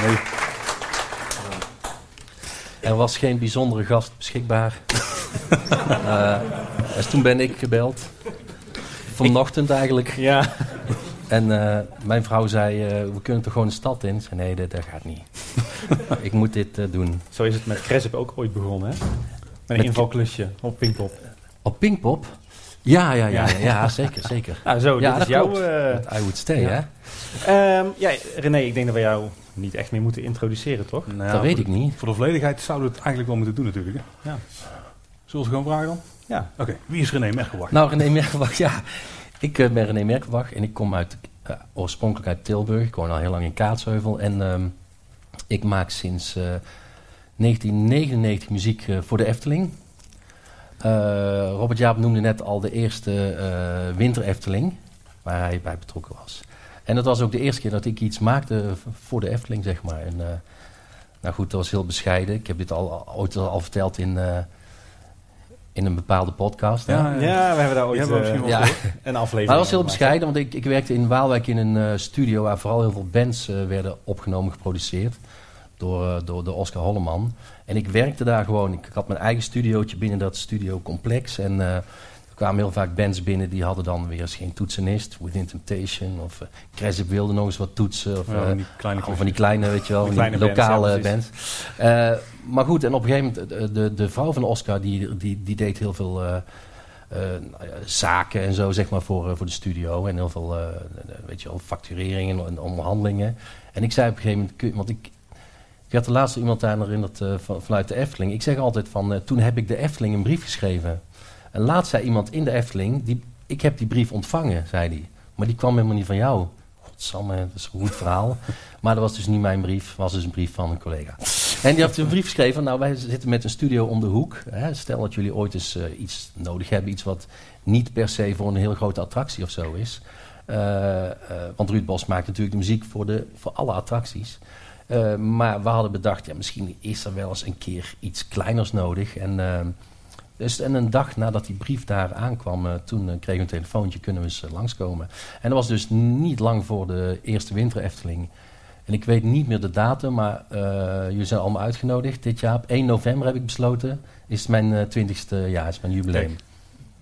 Nee.
Er was geen bijzondere gast beschikbaar. Eh, dus toen ben ik gebeld. Vanochtend eigenlijk.
Ja.
En eh, mijn vrouw zei, eh, we kunnen toch gewoon de stad in? Ik zei, nee, dat, dat gaat niet. ik moet dit eh, doen.
Zo is het met Cresip ook ooit begonnen, hè? Met een
Met-
invalklusje op Pinkpop.
Op Pinkpop? Ja, ja, ja, ja, ja, zeker, zeker.
Nou, zo,
ja,
dit
dat
is jouw...
I would stay,
ja.
hè?
ehm, ja, René, ik denk dat we jou niet echt meer moeten introduceren, toch?
Nou
dat weet ik niet.
Voor de volledigheid zouden we het eigenlijk wel moeten doen natuurlijk. Hè?
Ja.
Zullen we gewoon vragen dan?
Ja.
Oké, wie is René Merkelbach?
Nou, René Merkelbach, ja. Ik eh, ben René Merkelbach en ik kom uit, eh, oorspronkelijk uit Tilburg. Ik woon al heel lang in Kaatsheuvel. En ehm, ik maak sinds eh, 1999 muziek eh, voor de Efteling. Eh, Robert Jaap noemde net al de eerste eh, Winter Efteling, waar hij bij betrokken was. En dat was ook de eerste keer dat ik iets maakte voor de Efteling, zeg maar. En, eh, nou goed, dat was heel bescheiden. Ik heb dit al, ooit al verteld in, eh, in een bepaalde podcast.
Ja,
Ja, we hebben daar ooit eh,
misschien
Ja.
een aflevering
Maar dat was heel bescheiden, want ik, ik werkte in Waalwijk in een eh, studio waar vooral heel veel bands werden opgenomen, geproduceerd. Door, eh, door, door Oscar Holleman. En ik werkte daar gewoon. Ik had mijn eigen studiootje binnen dat studiocomplex. En eh, er kwamen heel vaak bands binnen die hadden dan weer eens geen toetsenist. Within Temptation of uh, Cresip wilde nog eens wat toetsen. Of,
Ja, van die kleine
van die kleine, weet je wel,
Die
van die
kleine bands,
lokale
ja,
bands. maar goed, en op een gegeven moment, de, de, vrouw van Oscar, die, die, die deed heel veel nou zaken en zo, zeg maar, voor, voor de studio. En heel veel, weet je wel, factureringen en onderhandelingen. En ik zei op een gegeven moment, want ik, Ik had de laatste iemand daar herinnerd uh, van, vanuit de Efteling. Ik zeg altijd van, uh, toen heb ik de Efteling een brief geschreven. En laatst zei iemand in de Efteling, die, ik heb die brief ontvangen, zei hij. Maar die kwam helemaal niet van jou. Godsamme, dat is een goed verhaal. maar dat was dus niet mijn brief, was dus een brief van een collega. En die had een brief geschreven, nou wij zitten met een studio om de hoek. Hè. Stel dat jullie ooit eens uh, iets nodig hebben, iets wat niet per se voor een heel grote attractie of zo is. Uh, uh, want Ruud Bos maakt natuurlijk de muziek voor, de, voor alle attracties. Uh, maar we hadden bedacht, ja, misschien is er wel eens een keer iets kleiners nodig. En, dus, en een dag nadat die brief daar aankwam, toen kregen we een telefoontje, kunnen we eens langskomen. En dat was dus niet lang voor de eerste winter Efteling. En ik weet niet meer de datum, maar jullie zijn allemaal uitgenodigd dit jaar. Op 1 november heb ik besloten, is mijn twintigste jaar, is mijn jubileum.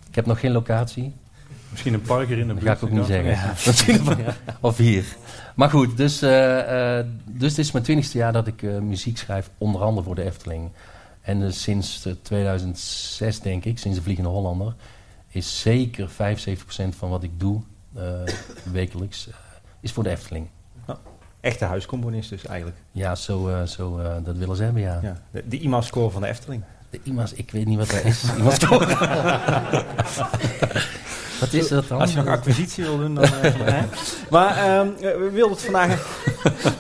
Ik heb nog geen locatie.
Misschien een park hier in de buurt.
Dat ga ik ook niet zeggen. Ja. of hier. Maar goed, dus, uh, uh, dus dit is mijn twintigste jaar dat ik uh, muziek schrijf, onder andere voor de Efteling. En sinds 2006, denk ik, sinds de Vliegende Hollander, is zeker 75% van wat ik doe, wekelijks, is voor de Efteling.
Echte huiscomponist dus eigenlijk.
Ja, zo, zo dat willen ze hebben, ja. ja
de, de IMA-score van de Efteling.
De IMA's, ik weet niet wat dat is. IMA-score. Wat is dat dan?
Als je nog acquisitie wil doen, dan... Uh, maar um, we wilden het vandaag,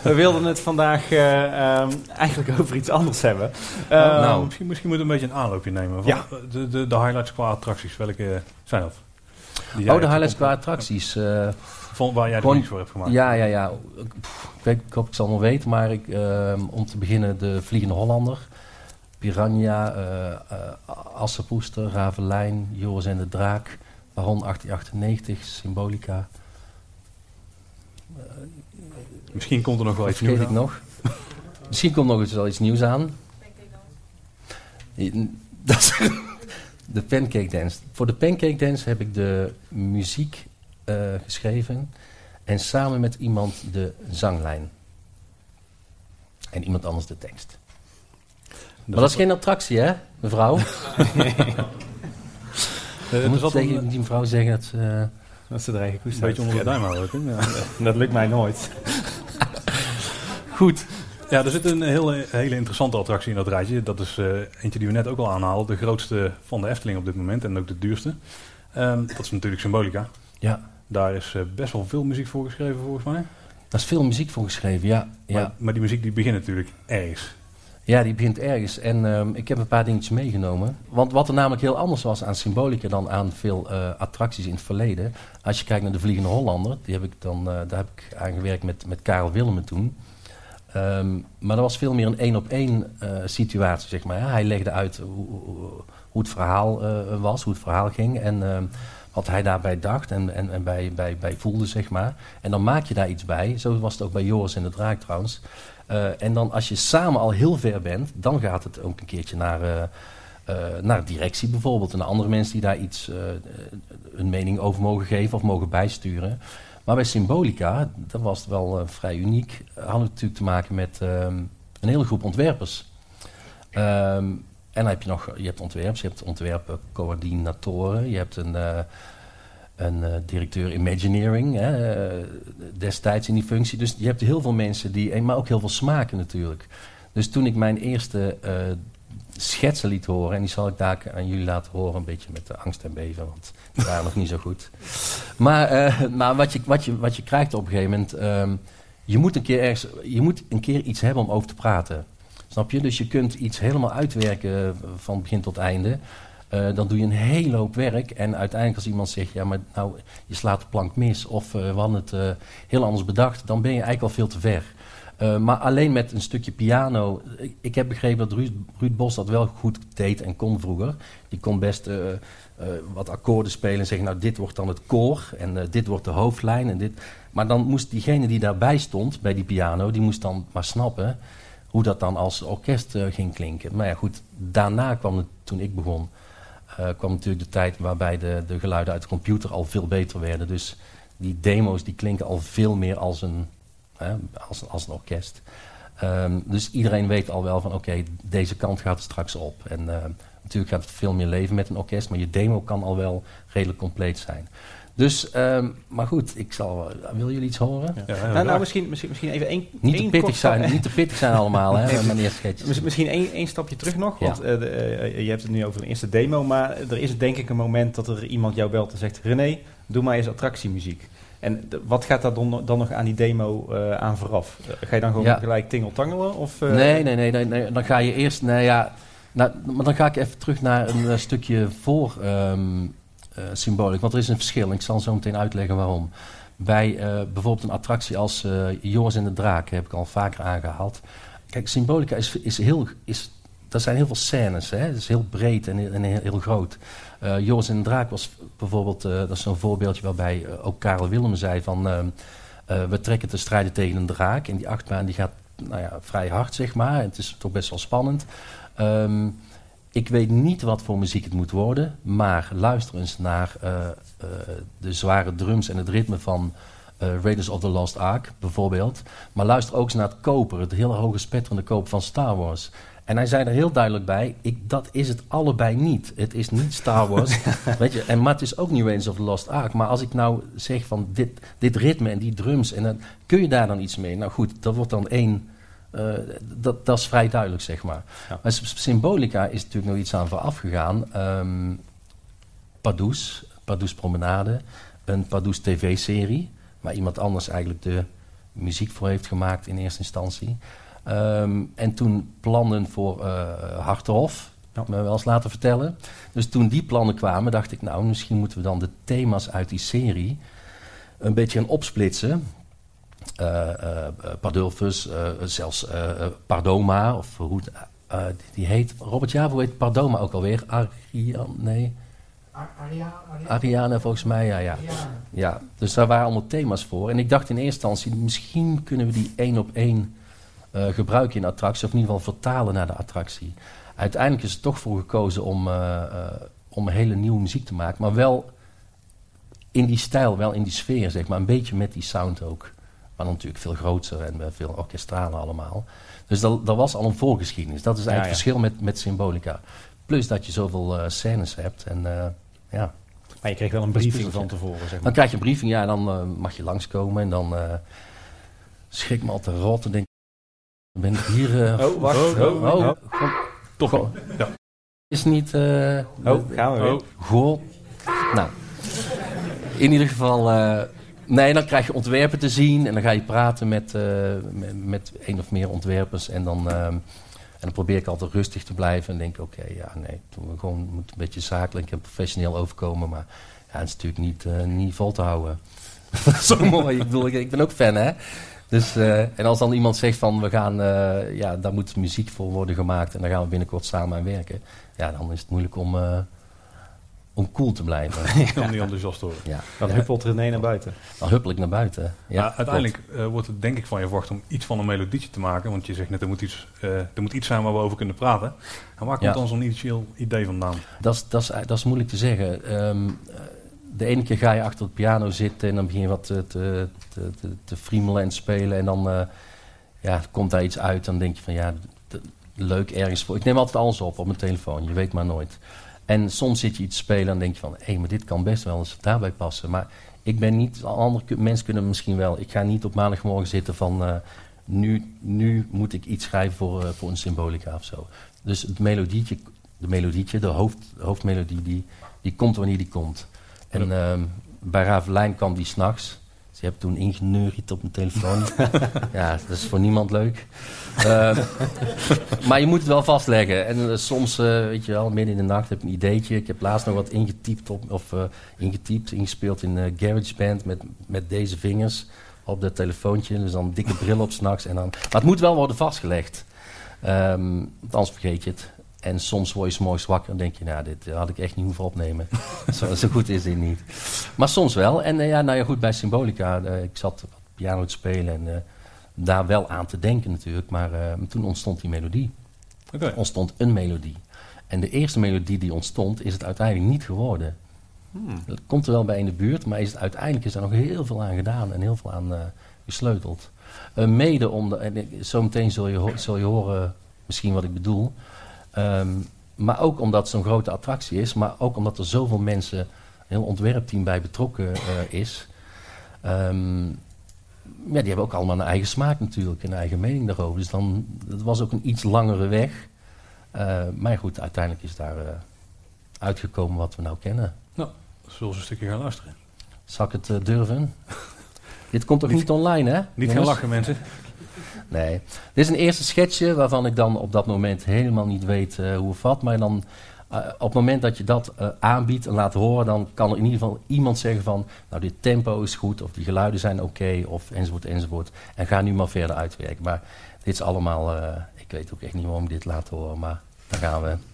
we wilden het vandaag uh, um, eigenlijk over iets anders hebben. Um,
nou, misschien, misschien moeten we een beetje een aanloopje nemen. Van
ja.
de, de, de highlights qua attracties, welke zijn dat?
Oh, de highlights qua attracties. Uh,
Van waar jij de niks voor hebt gemaakt.
Ja, ja, ja. Pff, ik, weet, ik hoop ik zal nog weten, maar ik, om te beginnen de Vliegende Hollander. Piranha, Assepoester, Ravelijn, Joris en de Draak... Baron 1898, Symbolica.
Uh, Misschien komt er nog wel iets
nieuws ik nog. Misschien komt nog eens wel iets nieuws aan. Dat is de Pancake Dance. Voor de Pancake Dance heb ik de muziek uh, geschreven en samen met iemand de zanglijn. En iemand anders de tekst. Maar dat is geen attractie, hè, mevrouw? Uh, moet tegen een... die mevrouw zeggen dat ze... Uh,
dat ze er eigenlijk
Een beetje onder de duim houden. Ja.
dat lukt mij nooit.
Goed. Ja, er zit een hele, hele interessante attractie in dat rijtje. Dat is uh, eentje die we net ook al aanhaalden. De grootste van de Efteling op dit moment en ook de duurste. Um, dat is natuurlijk Symbolica.
Ja.
Daar is uh, best wel veel muziek voor geschreven volgens mij.
Daar is veel muziek voor geschreven, ja.
Maar,
ja.
maar die muziek die begint natuurlijk ergens.
Ja, die begint ergens. En um, ik heb een paar dingetjes meegenomen. Want wat er namelijk heel anders was aan Symbolica dan aan veel uh, attracties in het verleden. Als je kijkt naar de Vliegende Hollander, die heb ik dan, uh, daar heb ik aan gewerkt met, met Karel Willemen toen. Um, maar dat was veel meer een één op één uh, situatie, zeg maar. Ja, hij legde uit hoe, hoe het verhaal was, hoe het verhaal ging. En uh, wat hij daarbij dacht en, en, en bij, bij, bij voelde, zeg maar. En dan maak je daar iets bij. Zo was het ook bij Joris en de Draak trouwens. Uh, en dan als je samen al heel ver bent, dan gaat het ook een keertje naar, uh, uh, naar directie bijvoorbeeld. En andere mensen die daar iets een mening over mogen geven of mogen bijsturen. Maar bij Symbolica, dat was het wel vrij uniek, hadden we natuurlijk te maken met um, een hele groep ontwerpers. Um, en dan heb je nog, je hebt ontwerpers, je hebt ontwerpcoördinatoren, je hebt een een uh, directeur Imagineering, hè, uh, destijds in die functie. Dus je hebt heel veel mensen die, maar ook heel veel smaken natuurlijk. Dus toen ik mijn eerste schetsen liet horen, en die zal ik daar aan jullie laten horen, een beetje met de angst en beven, want die waren nog niet zo goed. Maar, maar wat, je, wat, je, wat je krijgt op een gegeven moment, um, je moet een keer ergens, je moet een keer iets hebben om over te praten. Snap je? Dus je kunt iets helemaal uitwerken van begin tot einde. Uh, dan doe je een hele hoop werk. En uiteindelijk als iemand zegt, ja, maar nou, je slaat de plank mis of uh, we hadden het uh, heel anders bedacht, dan ben je eigenlijk al veel te ver. maar alleen met een stukje piano. Ik, heb begrepen dat Ruud, Ruud, Bos dat wel goed deed en kon vroeger. Die kon best wat akkoorden spelen en zeggen, nou, dit wordt dan het koor en dit wordt de hoofdlijn. En dit. Maar dan moest diegene die daarbij stond, bij die piano, die moest dan maar snappen hoe dat dan als orkest ging klinken. Maar ja, goed, daarna kwam het toen ik begon uh, kwam natuurlijk de tijd waarbij de, de geluiden uit de computer al veel beter werden. Dus die demo's die klinken al veel meer als een, hè, als, als een orkest. Um, dus iedereen weet al wel van oké, deze kant gaat er straks op. En uh, natuurlijk gaat het veel meer leven met een orkest, maar je demo kan al wel redelijk compleet zijn. Dus, ehm, maar goed, ik zal, willen jullie iets horen?
Ja.
Ja,
nou, nou misschien, misschien, misschien even één,
Niet,
één
te pittig zijn, niet te pittig zijn allemaal, hè, meneer Schets.
Mis- Misschien één, één stapje terug nog,
Ja.
want eh, de, eh, je hebt het nu over een eerste demo, maar er is denk ik een moment dat er iemand jou belt en zegt, René, doe maar eens attractiemuziek. En de- wat gaat daar dan, dan nog aan die demo eh, aan vooraf? Eh, ga je dan gewoon
Ja.
gelijk tingeltangelen? Of, eh,
Nee, nee, nee, nee, nee, dan ga je eerst, nou ja, nou, maar dan ga ik even terug naar een eh, stukje voor ehm eh, symboliek, want er is een verschil. Ik zal zo meteen uitleggen waarom. Bij eh, bijvoorbeeld een attractie als eh Joris en de Draak, heb ik al vaker aangehaald. Kijk, symbolica is, is heel, is, dat zijn heel veel scènes, hè? Het is heel breed en, en heel, heel groot. Eh, Joris en de Draak was bijvoorbeeld, eh, dat is zo'n voorbeeldje waarbij eh, ook Karel Willem zei van... eh, we trekken te strijden tegen een draak. En die achtbaan die gaat nou ja, vrij hard, zeg maar. Het is toch best wel spannend. Ehm, ik weet niet wat voor muziek het moet worden. Maar luister eens naar eh, eh, de zware drums en het ritme van eh, Raiders of the Lost Ark, bijvoorbeeld. Maar luister ook eens naar het koper, het hele hoge spetterende koper van Star Wars. En hij zei er heel duidelijk bij, ik, dat is het allebei niet. Het is niet Star Wars, weet je, en, maar het is ook niet Raiders of the Lost Ark. Maar als ik nou zeg van dit, dit ritme en die drums, en dan, kun je daar dan iets mee? Nou goed, dat wordt dan één... eh, dat, dat is vrij duidelijk, zeg maar.
Ja.
Maar sy- symbolica is natuurlijk nog iets aan vooraf gegaan. Ehm Pardoes, Pardoes Promenade, een Pardoes TV-serie, waar iemand anders eigenlijk de muziek voor heeft gemaakt in eerste instantie. Ehm, en toen plannen voor eh Hartenhof,
Ja.
me wel eens laten vertellen. Dus toen die plannen kwamen, dacht ik, nou, misschien moeten we dan de thema's uit die serie een beetje gaan opsplitsen. Eh eh, Pardulfus, eh, zelfs Pardoma, of hoe het, die, heet. Robert Javo heet Pardoma ook alweer. Ariane, nee. Ariane volgens mij, ja, ja. Ja, dus daar waren allemaal thema's voor. En ik dacht in eerste instantie, misschien kunnen we die één op één gebruiken in attractie, of in ieder geval vertalen naar de attractie. Uiteindelijk is er toch voor gekozen om, om hele nieuwe muziek te maken, maar wel in die stijl, wel in die sfeer, zeg maar. Een beetje met die sound ook. Maar dan natuurlijk veel groter en eh, veel orkestrale allemaal. Dus dat, dat was al een voorgeschiedenis. Dat is eigenlijk
Ja,
het verschil met, met Symbolica. Plus dat je zoveel eh, scènes hebt. En eh, ja,
Maar je kreeg wel een briefing van tevoren, zeg
dan
maar.
krijg je een briefing, ja, dan mag je langskomen. En dan schrik me altijd rot. En denk ik, ben ik hier...
Oh, wacht.
Oh,
Oh,
oh,
oh,
Toch
Goh.
Ja.
Is niet...
oh, gaan we weer.
Oh,
God. Nou, in ieder geval. Eh, nee, dan krijg je ontwerpen te zien en dan ga je praten met, eh, met, één of meer ontwerpers. En dan, ehm, en dan probeer ik altijd rustig te blijven en denk: oké, ja, nee, we gewoon een beetje zakelijk en professioneel overkomen. Maar ja, het is natuurlijk niet, eh, niet vol te houden. Zo mooi. Ik bedoel, ik, ben ook fan, hè? Dus, eh, en als dan iemand zegt van we gaan, eh, ja, daar moet muziek voor worden gemaakt en daar gaan we binnenkort samen aan werken. Ja, dan is het moeilijk om, eh, om cool te blijven.
helemaal niet enthousiast hoor.
Ja.
Dan
Ja,
huppelt René naar buiten.
dan huppel ik naar buiten. Ja,
Ja, uiteindelijk eh, wordt het denk ik van je verwacht om iets van een melodietje te maken. Want je zegt net, er moet iets, eh, er moet iets zijn waar we over kunnen praten. En waar komt
Ja.
dan zo'n initieel idee vandaan?
Dat is, dat, is, dat is moeilijk te zeggen. Ehm, eh, de ene keer ga je achter het piano zitten en dan begin je wat te, te, te, te, te friemelen en spelen. En dan eh, ja, komt daar iets uit. Dan denk je van ja, leuk ergens voor. Ik neem altijd alles op op mijn telefoon, je weet maar nooit. En soms zit je iets te spelen en denk je van hé, maar dit kan best wel eens daarbij passen. Maar ik ben niet, andere mensen kunnen misschien wel. Ik ga niet op maandagmorgen zitten van eh, nu, nu moet ik iets schrijven voor, eh, voor een symbolica of zo. Dus het melodietje, de melodietje, de hoofd, de hoofdmelodie, die, die komt wanneer die komt. En ehm, bij Ravelijn kwam die s'nachts. Dus je hebt toen ingeneuried op mijn telefoon. ja, dat is voor niemand leuk. Ehm, maar je moet het wel vastleggen. En eh, soms, eh, weet je wel, midden in de nacht heb ik een ideetje. Ik heb laatst nog wat ingetypt, op, of eh, ingetypt, ingespeeld in GarageBand met, met deze vingers op dat telefoontje. Dus dan dikke bril op s'nachts. en dan. Maar het moet wel worden vastgelegd. Want anders vergeet je het. En soms word je 's morgens wakker en denk je, nou, dit had ik echt niet hoeven opnemen. zo, zo goed is dit niet. Maar soms wel. En eh, ja, nou ja, goed, bij Symbolica, eh, ik zat wat piano te spelen en eh, daar wel aan te denken natuurlijk. Maar toen ontstond die melodie. Er ontstond een melodie. En de eerste melodie die ontstond, is het uiteindelijk niet geworden.
Hmm.
Dat komt er wel bij in de buurt, maar is het, uiteindelijk is er nog heel veel aan gedaan en heel veel aan gesleuteld. Mede om, de, en zometeen zul je, zul je horen misschien wat ik bedoel. Ehm, maar ook omdat het zo'n grote attractie is, maar ook omdat er zoveel mensen heel ontwerpteam bij betrokken eh, is. Ehm, ja, die hebben ook allemaal een eigen smaak natuurlijk, een eigen mening daarover. Dus dan, het was ook een iets langere weg. Uh, maar goed, uiteindelijk is daar uh, uitgekomen wat we nou kennen.
Nou, zullen we een stukje gaan luisteren.
Zal ik het uh, durven? Dit komt toch niet, niet online, hè?
Niet gaan lachen, mensen.
Nee. Dit is een eerste schetsje waarvan ik dan op dat moment helemaal niet weet hoe het vat. Maar dan uh, op het moment dat je dat uh, aanbiedt en laat horen, dan kan er in ieder geval iemand zeggen van, nou dit tempo is goed, of die geluiden zijn oké, of enzovoort, enzovoort. En ga nu maar verder uitwerken. Maar dit is allemaal, ik weet ook echt niet waarom ik dit laat horen, maar daar gaan we.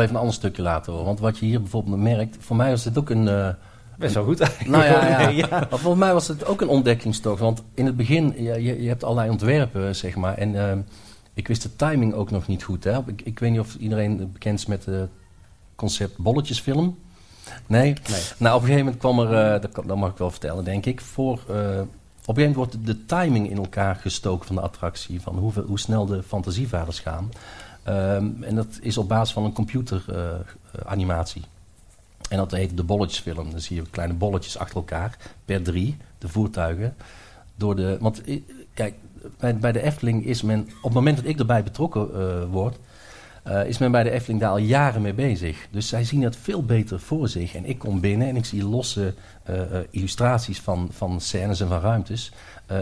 Even een ander stukje laten horen. Want wat je hier bijvoorbeeld merkt, voor mij was dit ook een. Uh,
Best wel goed eigenlijk.
Nou ja, ja. ja. Maar volgens mij was het ook een ontdekkingstocht. Want in het begin, je, je hebt allerlei ontwerpen, zeg maar. En uh, ik wist de timing ook nog niet goed. Hè. Ik, ik weet niet of iedereen bekend is met het concept bolletjesfilm. Nee?
nee?
Nou, op een gegeven moment kwam er, uh, dat, dat, mag ik wel vertellen, denk ik. Voor, op een gegeven moment wordt de timing in elkaar gestoken van de attractie. Van hoeveel, hoe snel de fantasievaders gaan. Um, en dat is op basis van een computeranimatie. En dat heet de bolletjesfilm. Dan zie je kleine bolletjes achter elkaar, per drie, de voertuigen. Door de, want kijk, bij, bij, de Efteling is men, op het moment dat ik erbij betrokken uh, word, uh, is men bij de Efteling daar al jaren mee bezig. Dus zij zien het veel beter voor zich. En ik kom binnen en ik zie losse illustraties van, van scènes en van ruimtes.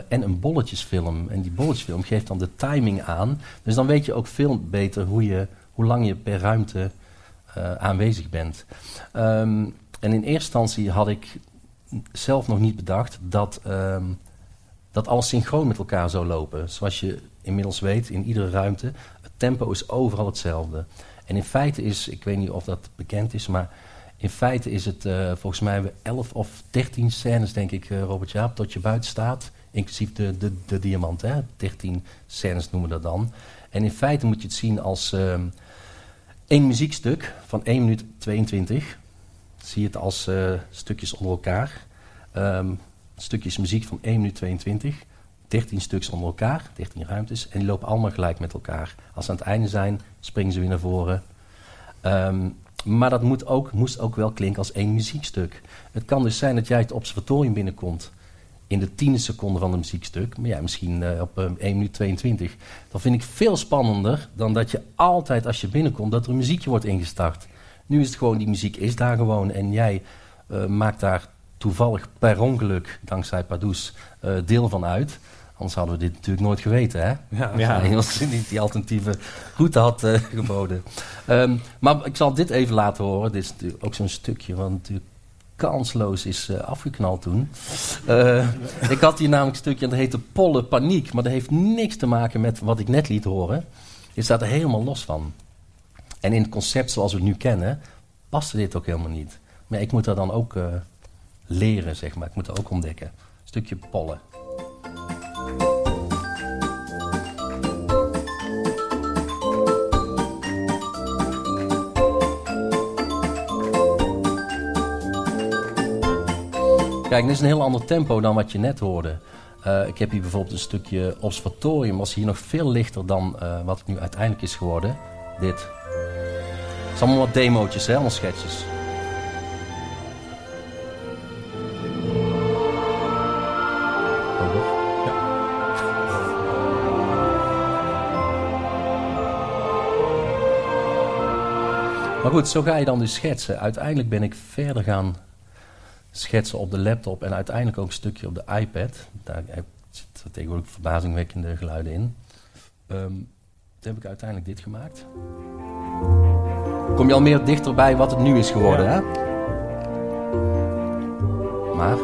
En een bolletjesfilm. En die bolletjesfilm geeft dan de timing aan. Dus dan weet je ook veel beter hoe, je, hoe lang je per ruimte aanwezig bent. Um, en in eerste instantie had ik zelf nog niet bedacht dat, um, dat alles synchroon met elkaar zou lopen. Zoals je inmiddels weet, in iedere ruimte, tempo is overal hetzelfde. En in feite is, ik weet niet of dat bekend is, maar in feite is het, uh, volgens mij hebben we 11 of 13 scènes, denk ik, Robert Jaap, tot je buiten staat inclusief de, de, de diamant. Hè? 13 scènes noemen we dat dan. En in feite moet je het zien als um, één muziekstuk van 1 minuut 22. Zie je het als uh, stukjes onder elkaar. Um, stukjes muziek van 1 minuut 22. 13 stuks onder elkaar, 13 ruimtes. En die lopen allemaal gelijk met elkaar. Als ze aan het einde zijn, springen ze weer naar voren. Um, maar dat moet ook, moest ook wel klinken als één muziekstuk. Het kan dus zijn dat jij het observatorium binnenkomt in de tiende seconde van een muziekstuk. Maar ja, misschien uh, op uh, 1 minuut 22. Dat vind ik veel spannender dan dat je altijd als je binnenkomt dat er een muziekje wordt ingestart. Nu is het gewoon, die muziek is daar gewoon en jij uh, maakt daar toevallig per ongeluk, dankzij Pardoes, deel van uit. Anders hadden we dit natuurlijk nooit geweten, hè?
Ja, ja.
Als niet die alternatieve route had uh, geboden. Um, maar ik zal dit even laten horen. Dit is natuurlijk ook zo'n stukje, want natuurlijk kansloos is uh, afgeknald toen. Uh, ik had hier namelijk een stukje en dat heette Polle Paniek. Maar dat heeft niks te maken met wat ik net liet horen. Je staat er helemaal los van. En in het concept zoals we het nu kennen, paste dit ook helemaal niet. Maar ik moet dat dan ook leren, zeg maar. Ik moet dat ook ontdekken. Een stukje pollen. Kijk, dit is een heel ander tempo dan wat je net hoorde. Uh, ik heb hier bijvoorbeeld een stukje observatorium. Was hier nog veel lichter dan uh, wat het nu uiteindelijk is geworden. Dit. Het is allemaal wat demootjes, hè? allemaal sketches. Maar goed, zo ga je dan dus schetsen. Uiteindelijk ben ik verder gaan schetsen op de laptop en uiteindelijk ook een stukje op de iPad. Daar zitten tegenwoordig verbazingwekkende geluiden in. Um, toen heb ik uiteindelijk dit gemaakt. Kom je al meer dichterbij wat het nu is geworden, ja. hè? Maar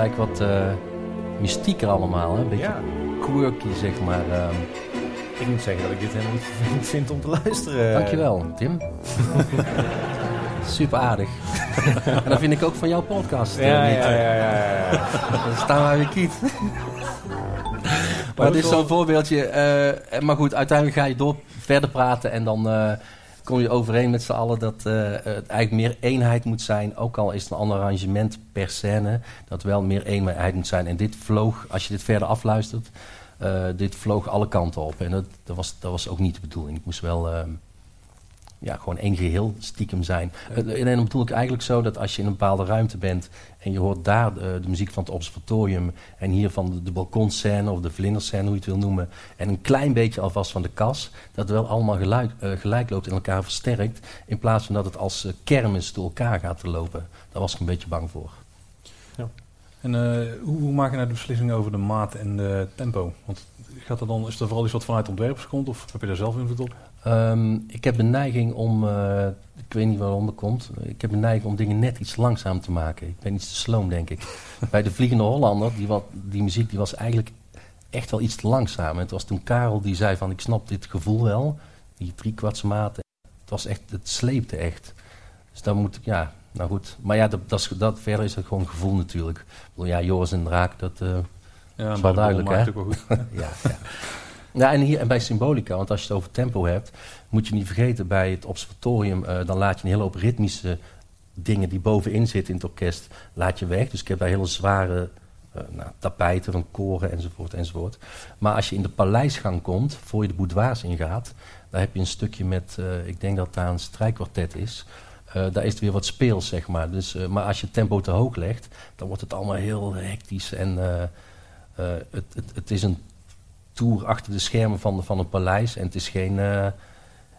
eigenlijk wat uh, mystieker allemaal. Hè? Een beetje
Ja.
quirky, zeg maar. ehm.
Ik moet zeggen dat ik dit helemaal niet vervelend vind om te luisteren.
Dankjewel, Tim. Super aardig. en dat vind ik ook van jouw podcast. eh,
Ja,
niet.
ja, ja, ja, ja.
Dan staan wij weer kiet. maar het is zo'n voorbeeldje. eh, maar goed, uiteindelijk ga je door verder praten en dan eh, kom je overeen met z'n allen dat eh, het eigenlijk meer eenheid moet zijn. Ook al is het een ander arrangement per scène, dat wel meer eenheid moet zijn. En dit vloog, als je dit verder afluistert, eh, dit vloog alle kanten op. En dat, dat, was, dat was ook niet de bedoeling. Het moest wel ehm, ja, gewoon één geheel stiekem zijn. Eh, En dan bedoel ik eigenlijk zo dat als je in een bepaalde ruimte bent en je hoort daar de, de muziek van het observatorium en hier van de, balkonscène of de vlinderscène, hoe je het wil noemen, en een klein beetje alvast van de kas, dat wel allemaal gelijk, eh, gelijk loopt en elkaar versterkt, in plaats van dat het als eh, kermis door elkaar gaat lopen. Daar was ik een beetje bang voor.
En eh, hoe, hoe maak je nou de beslissing over de maat en de tempo? Want gaat er dan, is er vooral iets wat vanuit ontwerpers komt of heb je daar zelf invloed op?
Ehm, ik heb de neiging om, eh, ik weet niet waarom dat komt, ik heb de neiging om dingen net iets langzaam te maken. Ik ben iets te sloom, denk ik. Bij de Vliegende Hollander, die, wat, die muziek die was eigenlijk echt wel iets te langzaam. En het was toen Karel die zei van, ik snap dit gevoel wel, die driekwartse maten. Het was echt, het sleepte echt. Dus dan moet ik, ja, nou goed. Maar ja, dat, dat, is- dat, verder is het gewoon gevoel natuurlijk. Ik bedoel, ja, Joris en Draak, dat... eh,
Ja,
is wel duidelijk, hè?
goed.
ja, ja. ja en, hier, en bij Symbolica, want als je het over tempo hebt, moet je niet vergeten, bij het observatorium, eh, dan laat je een hele hoop ritmische dingen die bovenin zitten in het orkest, laat je weg. Dus ik heb daar hele zware eh, nou, tapijten van koren enzovoort enzovoort. Maar als je in de paleisgang komt, voor je de boudoirs ingaat, daar heb je een stukje met, eh, ik denk dat daar een strijkkwartet is. Daar is het weer wat speels, zeg maar. Dus, maar als je tempo te hoog legt, dan wordt het allemaal heel hectisch. En het, het, het is een tour achter de schermen van, van een paleis. En het is geen, eh,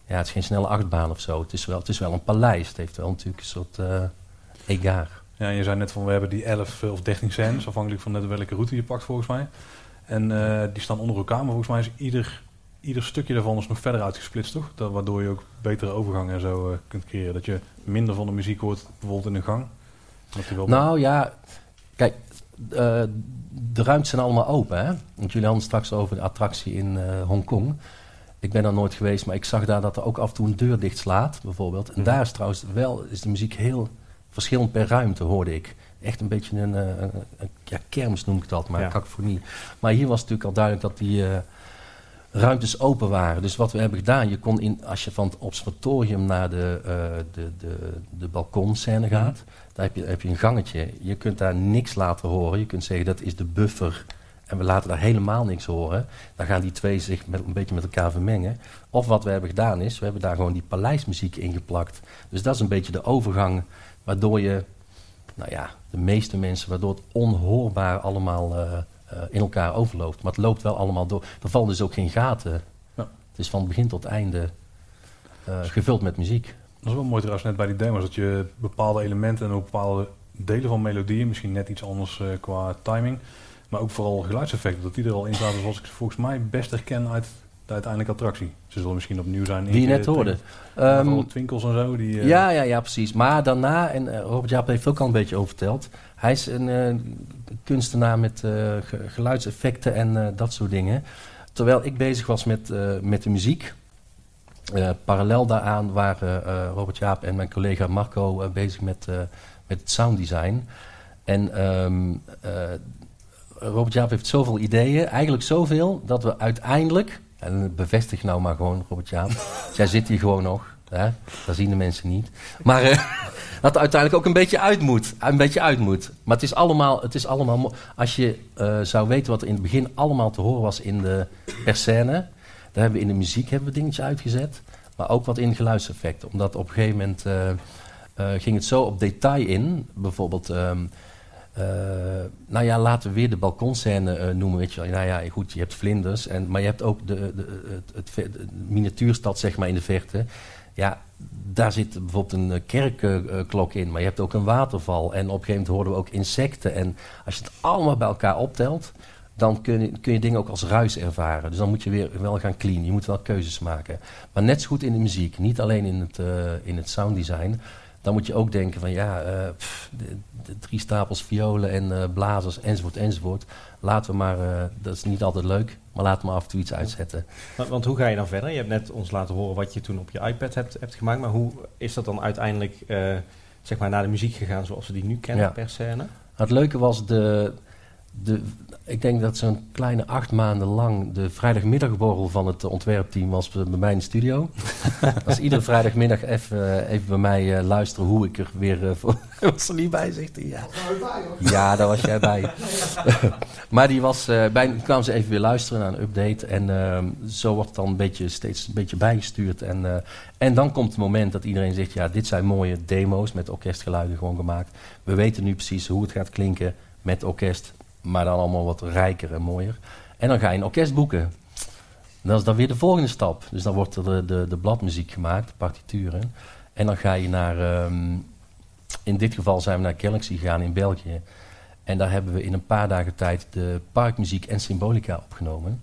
ja, het is geen snelle achtbaan of zo. Het is, wel, het is wel een paleis. Het heeft wel natuurlijk een soort eh egaar.
Ja, je zei net van we hebben die 11 of 13 scènes, afhankelijk van net welke route je pakt volgens mij. En eh, die staan onder elkaar, maar volgens mij is ieder, ieder stukje daarvan is nog verder uitgesplitst, toch? Dat, waardoor je ook betere overgangen en zo eh, kunt creëren. Dat je minder van de muziek hoort, bijvoorbeeld in een gang. Dat wel
Nou ja, kijk, eh, de ruimtes zijn allemaal open. Hè? Want jullie hadden straks over de attractie in eh Hongkong. Ik ben daar nooit geweest, maar ik zag daar dat er ook af en toe een deur dicht slaat, bijvoorbeeld. En
Mhm.
daar is trouwens wel is de muziek heel verschillend per ruimte, hoorde ik. Echt een beetje een, eh, een, een- ja, kermis noem ik dat, maar
Ja.
Maar hier was natuurlijk al duidelijk dat die ruimtes open waren. Dus wat we hebben gedaan, je kon in, als je van het observatorium naar de, eh de, de, de balkonscène gaat, daar heb je, heb je een gangetje. Je kunt daar niks laten horen. Je kunt zeggen dat is de buffer. En we laten daar helemaal niks horen. Dan gaan die twee zich met, een beetje met elkaar vermengen. Of wat we hebben gedaan is, we hebben daar gewoon die paleismuziek ingeplakt. Dus dat is een beetje de overgang waardoor je, nou ja, de meeste mensen, waardoor het onhoorbaar allemaal eh, eh, in elkaar overloopt. Maar het loopt wel allemaal door. Er vallen dus ook geen gaten.
Ja.
Het is van begin tot einde eh, gevuld met muziek.
Dat is wel mooi trouwens net bij die demos, dat je bepaalde elementen en ook bepaalde delen van melodieën, misschien net iets anders eh, qua timing, maar ook vooral geluidseffecten, dat die er al in zaten zoals ik ze volgens mij best herken uit de uiteindelijke attractie. Ze zullen misschien opnieuw zijn.
Die je net hoorde.
Um, twinkels en zo. Die, eh,
Ja, ja, ja, precies. Maar daarna, en eh, Robert Jaap heeft ook al een beetje over verteld. Hij is een kunstenaar met ge- geluidseffecten en dat soort dingen. Terwijl ik bezig was met, met de muziek. Eh, parallel daaraan waren eh, Robert Jaap en mijn collega Marco eh, bezig met, met het sounddesign. En ehm, eh, Robert Jaap heeft zoveel ideeën, eigenlijk zoveel, dat we uiteindelijk, en bevestig nou maar gewoon Robert Jaap, jij zit hier gewoon nog, hè? dat zien de mensen niet, maar dat het uiteindelijk ook een beetje uit moet, een beetje uit moet. Maar het is allemaal, het is allemaal als je zou weten wat er in het begin allemaal te horen was in de per scène, daar hebben we in de muziek hebben we dingetjes uitgezet, maar ook wat in geluidseffecten, omdat op een gegeven moment eh, eh, ging het zo op detail in, bijvoorbeeld... ehm, eh, nou ja, laten we weer de balkonscène noemen. Weet je wel. Nou ja, goed, je hebt vlinders, en, maar je hebt ook de, de, het, miniatuurstad zeg maar, in de verte. Ja, daar zit bijvoorbeeld een kerkklok in, maar je hebt ook een waterval. En op een gegeven moment hoorden we ook insecten. En als je het allemaal bij elkaar optelt, dan kun je, kun je dingen ook als ruis ervaren. Dus dan moet je weer wel gaan clean. Je moet wel keuzes maken. Maar net zo goed in de muziek, niet alleen in het, eh, in het sounddesign. dan moet je ook denken van ja, eh, pff, de, de drie stapels violen en eh, blazers enzovoort enzovoort. Laten we maar, dat is niet altijd leuk, maar laten we maar af en toe iets uitzetten.
Want, want hoe ga je dan verder? Je hebt net ons laten horen wat je toen op je iPad hebt, hebt gemaakt. Maar hoe is dat dan uiteindelijk zeg maar naar de muziek gegaan zoals we die nu kennen
Ja.
per scène?
Het leuke was de, de ik denk dat zo'n kleine acht maanden lang de vrijdagmiddagborrel van het ontwerpteam was bij mij in de studio. Als iedere vrijdagmiddag even, even bij mij eh, luisteren hoe ik er weer eh, voor... was er niet bij, zegt hij. Ja, ja daar was jij bij. maar die was, eh bij, kwamen ze even weer luisteren naar een update. En ehm, zo wordt het dan een beetje, steeds een beetje bijgestuurd. En, eh, en dan komt het moment dat iedereen zegt... ja, dit zijn mooie demo's met orkestgeluiden gewoon gemaakt. We weten nu precies hoe het gaat klinken met orkest... maar dan allemaal wat rijker en mooier. En dan ga je een orkest boeken. Dat is dan weer de volgende stap. Dus dan wordt er de, de, de bladmuziek gemaakt, de partituren. En dan ga je naar... ehm, in dit geval zijn we naar Galaxy gegaan in België. En daar hebben we in een paar dagen tijd de parkmuziek en symbolica opgenomen.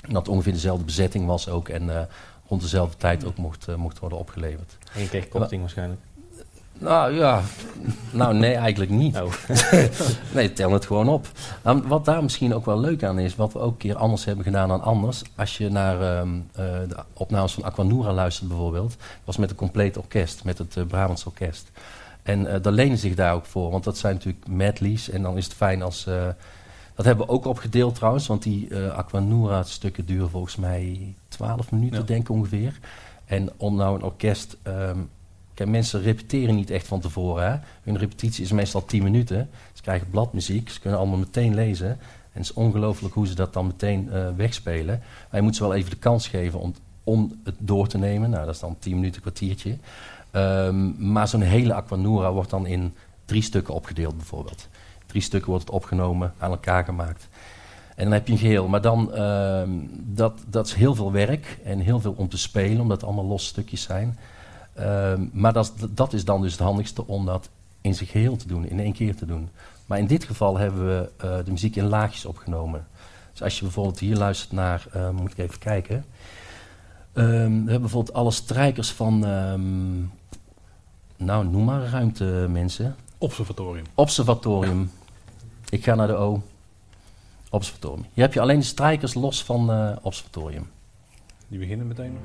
En dat ongeveer dezelfde bezetting was ook. En eh, rond dezelfde tijd ook mocht, eh, mocht worden opgeleverd.
En je kreeg korting waarschijnlijk.
Nou ja, nou nee, eigenlijk niet.
Oh.
Nee, tel het gewoon op. Nou, wat daar misschien ook wel leuk aan is, wat we ook een keer anders hebben gedaan dan anders. Als je naar ehm, eh, de opnames van Aquanura luistert bijvoorbeeld, was met een compleet orkest, met het eh, Brabants Orkest. En eh dat lenen zich daar ook voor, want dat zijn natuurlijk medleys. En dan is het fijn als... dat hebben we ook opgedeeld trouwens, want die eh Aquanura stukken duren volgens mij 12 minuten,
Ja.
denk ik ongeveer. En om nou een orkest... ehm, Mensen repeteren niet echt van tevoren. Hè? Hun repetitie is meestal 10 minuten. Ze krijgen bladmuziek, ze kunnen allemaal meteen lezen. En het is ongelooflijk hoe ze dat dan meteen eh, wegspelen. Je moet ze wel even de kans geven om, om het door te nemen. Nou, dat is dan 10 minuten, kwartiertje. Ehm, maar zo'n hele Aquanura wordt dan in drie stukken opgedeeld bijvoorbeeld. Drie stukken wordt het opgenomen, aan elkaar gemaakt. En dan heb je een geheel. Maar dan, ehm, dat, dat is heel veel werk en heel veel om te spelen, omdat het allemaal losse stukjes zijn. Ehm, maar dat, is- dat is dan dus het handigste om dat in zijn geheel te doen, in één keer te doen. Maar in dit geval hebben we eh, de muziek in laagjes opgenomen. Dus als je bijvoorbeeld hier luistert naar, eh, moet ik even kijken. Ehm, we hebben bijvoorbeeld alle strijkers van, ehm, nou noem maar ruimte mensen.
Observatorium.
Observatorium. Ik ga naar de O. Observatorium. Hier heb je alleen de strijkers los van eh, Observatorium.
Die beginnen meteen.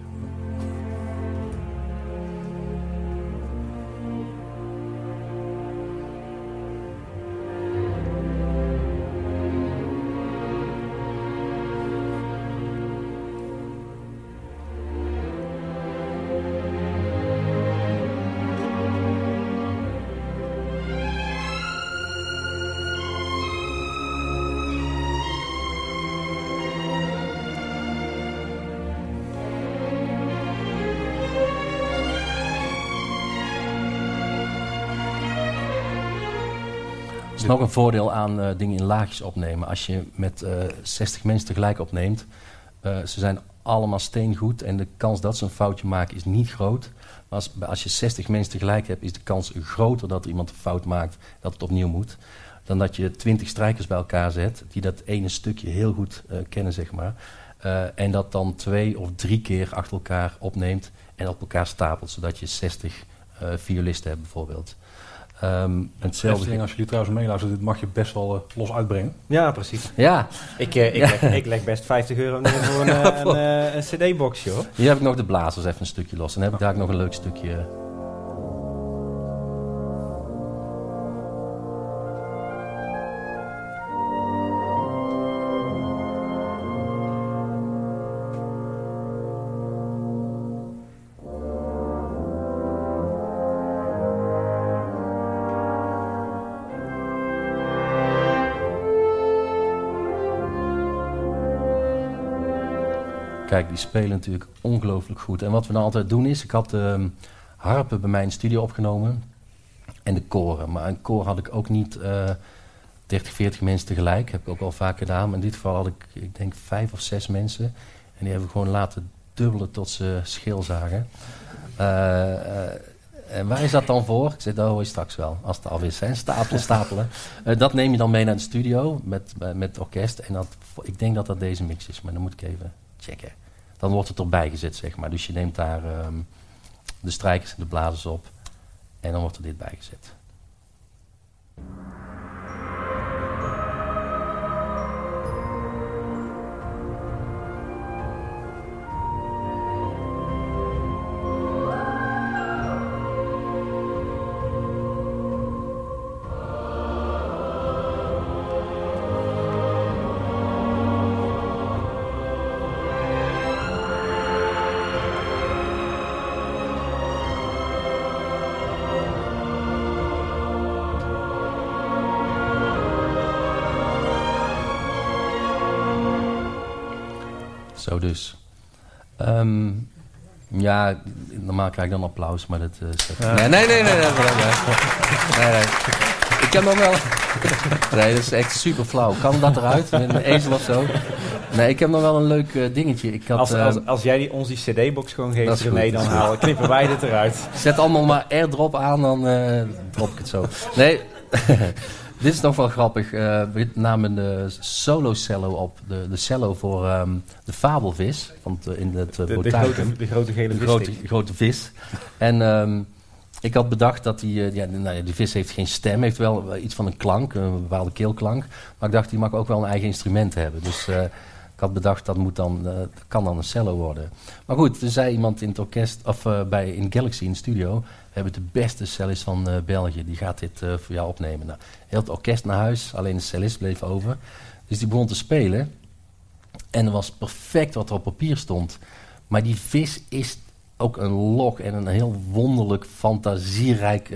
Nog een voordeel aan eh, dingen in laagjes opnemen. Als je met eh 60 mensen tegelijk opneemt, eh, ze zijn allemaal steengoed en de kans dat ze een foutje maken is niet groot. Maar als, als je 60 mensen tegelijk hebt, is de kans groter dat iemand een fout maakt, dat het opnieuw moet. Dan dat je 20 strijkers bij elkaar zet, die dat ene stukje heel goed eh, kennen, zeg maar. Eh, en dat dan twee of drie keer achter elkaar opneemt en op elkaar stapelt, zodat je 60 eh violisten hebt bijvoorbeeld. Ehm hetzelfde.
Als jullie trouwens meeluisteren, dit mag je best wel eh, los uitbrengen.
Ja, precies.
Ja,
Ik, eh, ik,
Ja.
leg, ik leg best 50 euro neer voor een, eh, een, eh, een cd-boxje hoor.
Hier heb ik nog de blazers even een stukje los. En dan heb ik daar ook nog een leuk stukje. Die spelen natuurlijk ongelooflijk goed. En wat we dan altijd doen is, ik had de harpen bij mij in de studio opgenomen. En de koren. Maar een koor had ik ook niet eh 30, 40 mensen tegelijk. Heb ik ook wel vaak gedaan. Maar in dit geval had ik, ik denk, vijf of zes mensen. En die hebben we gewoon laten dubbelen tot ze schil zagen. Eh, eh, en waar is dat dan voor? Ik zei, dat hoor straks wel. Als het alweer zijn. Stapelen, stapelen. Eh, dat neem je dan mee naar de studio met, eh, met orkest. En dat, ik denk dat dat deze mix is. Maar dan moet ik even checken. Dan wordt het erbij gezet, zeg maar. Dus je neemt daar ehm, de strijkers en de blazers op. En dan wordt er dit bijgezet. Krijg ik dan applaus, maar dat... eh, is Nee, nee, nee, nee, nee, nee, nee. Nee, nee. Ik heb nog wel... Nee, dat is echt super flauw. Kan dat eruit? Met een ezel of zo? Nee, ik heb nog wel een leuk eh, dingetje. Ik had,
Als,
eh,
als, als jij die, ons die cd-box gewoon
Dat
geeft, René,
goed.
dan halen, knippen wij dit eruit.
Zet allemaal maar airdrop aan, dan eh, drop ik het zo. Nee, dit is nog wel grappig. Eh, we namen de solo cello op. De, de cello voor ehm, de fabelvis. Want eh, in het uh,
De, de, grote, de grote gele
de grote, grote vis. En ehm, ik had bedacht dat die, ja, nou ja, die vis heeft geen stem, heeft wel iets van een klank, een bepaalde keelklank. Maar ik dacht, die mag ook wel een eigen instrument hebben. Dus ik had bedacht, dat, moet dan, dat kan dan een cello worden. Maar goed, er zei iemand in het orkest, of eh, bij, in Galaxy in studio, we hebben de beste cellist van eh, België, die gaat dit voor jou opnemen. Nou, heel het orkest naar huis, alleen de cellist bleef over. Dus die begon te spelen. En het was perfect wat er op papier stond. Maar die vis is ook een log en een heel wonderlijk, fantasierijk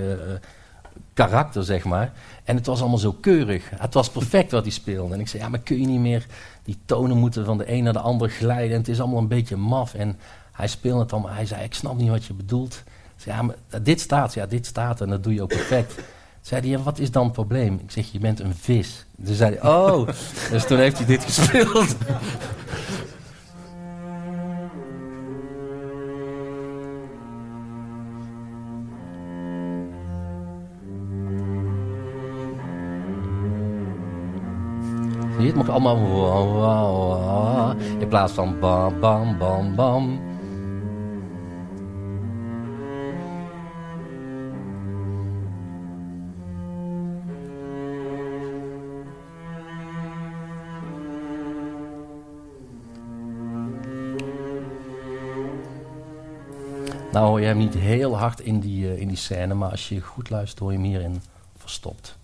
karakter, zeg maar. En het was allemaal zo keurig. Het was perfect wat hij speelde. En ik zei, ja, maar kun je niet meer... Die tonen moeten van de een naar de ander glijden. En het is allemaal een beetje maf. En hij speelde het allemaal. Hij zei, ik snap niet wat je bedoelt. Zei, ja, maar dit staat. Ja, dit staat en dat doe je ook perfect. Zei hij, ja, wat is dan het probleem? Ik zeg, je bent een vis. Dus zei oh. dus toen heeft hij dit gespeeld. Het mag allemaal in plaats van bam, bam, bam, bam. Nou hoor je hem niet heel hard in die, uh, in die scène, maar als je goed luistert hoor je hem hierin verstopt.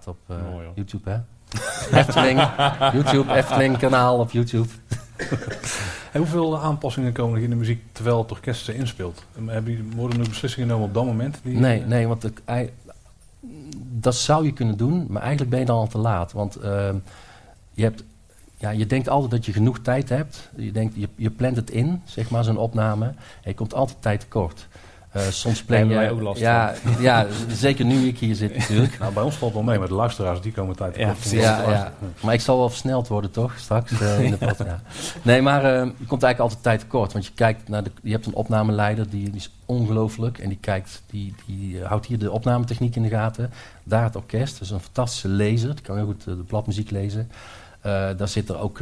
Staat op uh,
Mooi, hoor.
YouTube, hè? Efteling, YouTube, Efteling kanaal op YouTube.
En hoeveel aanpassingen komen er in de muziek terwijl het orkest ze inspeelt? Hebben die, worden er beslissingen genomen op dat moment? Die,
Nee, nee, want dat zou je kunnen doen, maar eigenlijk ben je dan al te laat. Want ehm, je, hebt, ja, je denkt altijd dat je genoeg tijd hebt. Je, denkt, je, je plant het in, zeg maar, zo'n opname. En je komt altijd tijd tekort. Eh, soms plan je...
wij ook last
ja, ja, zeker nu ik hier zit natuurlijk.
Nou, bij ons valt wel mee, maar de luisteraars die komen tijd
Ja, precies.
Ja, ja. Maar ik zal wel versneld worden, toch? Straks eh, in de podcast. Ja. Nee, maar eh, je komt eigenlijk altijd tijd tekort. Want je kijkt naar de. Je hebt een opnameleider die, die is ongelooflijk. En die kijkt, die, die eh, houdt hier de opnametechniek in de gaten. Daar het orkest. Dat is een fantastische lezer. Die kan heel goed eh, de bladmuziek lezen. Eh, daar zit er ook.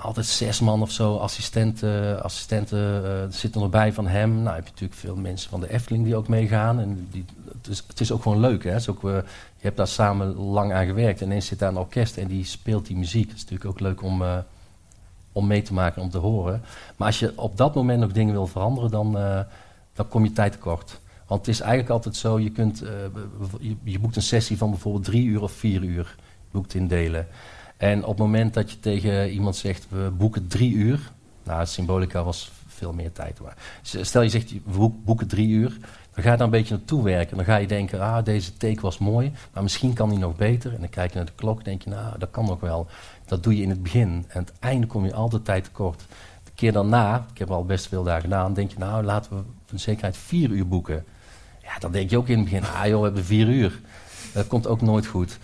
Altijd zes man of zo, assistenten, assistenten eh, zitten erbij van hem. Nou, heb je natuurlijk veel mensen van de Efteling die ook meegaan. En die, het, is, het is ook gewoon leuk, hè. Ook, eh, je hebt daar samen lang aan gewerkt. En ineens zit daar een orkest en die speelt die muziek. Het is natuurlijk ook leuk om, eh, om mee te maken, om te horen. Maar als je op dat moment nog dingen wil veranderen, dan, dan kom je tijd tekort. Want het is eigenlijk altijd zo, je, kunt, je, je boekt een sessie van bijvoorbeeld drie uur of vier uur. Je in delen. En op het moment dat je tegen iemand zegt, we boeken drie uur. Nou, symbolica was veel meer tijd. Maar stel je zegt, we boek- boeken drie uur. Dan ga je daar een beetje naartoe werken. Dan ga je denken, ah, deze take was mooi. Maar misschien kan die nog beter. En dan kijk je naar de klok denk je, nou, dat kan nog wel. Dat doe je in het begin. En aan het einde kom je altijd tijd tekort. De keer daarna, ik heb al best veel daar gedaan, denk je, nou, laten we de zekerheid vier uur boeken. Ja, dan denk je ook in het begin, ah joh, we hebben vier uur. Dat komt ook nooit goed.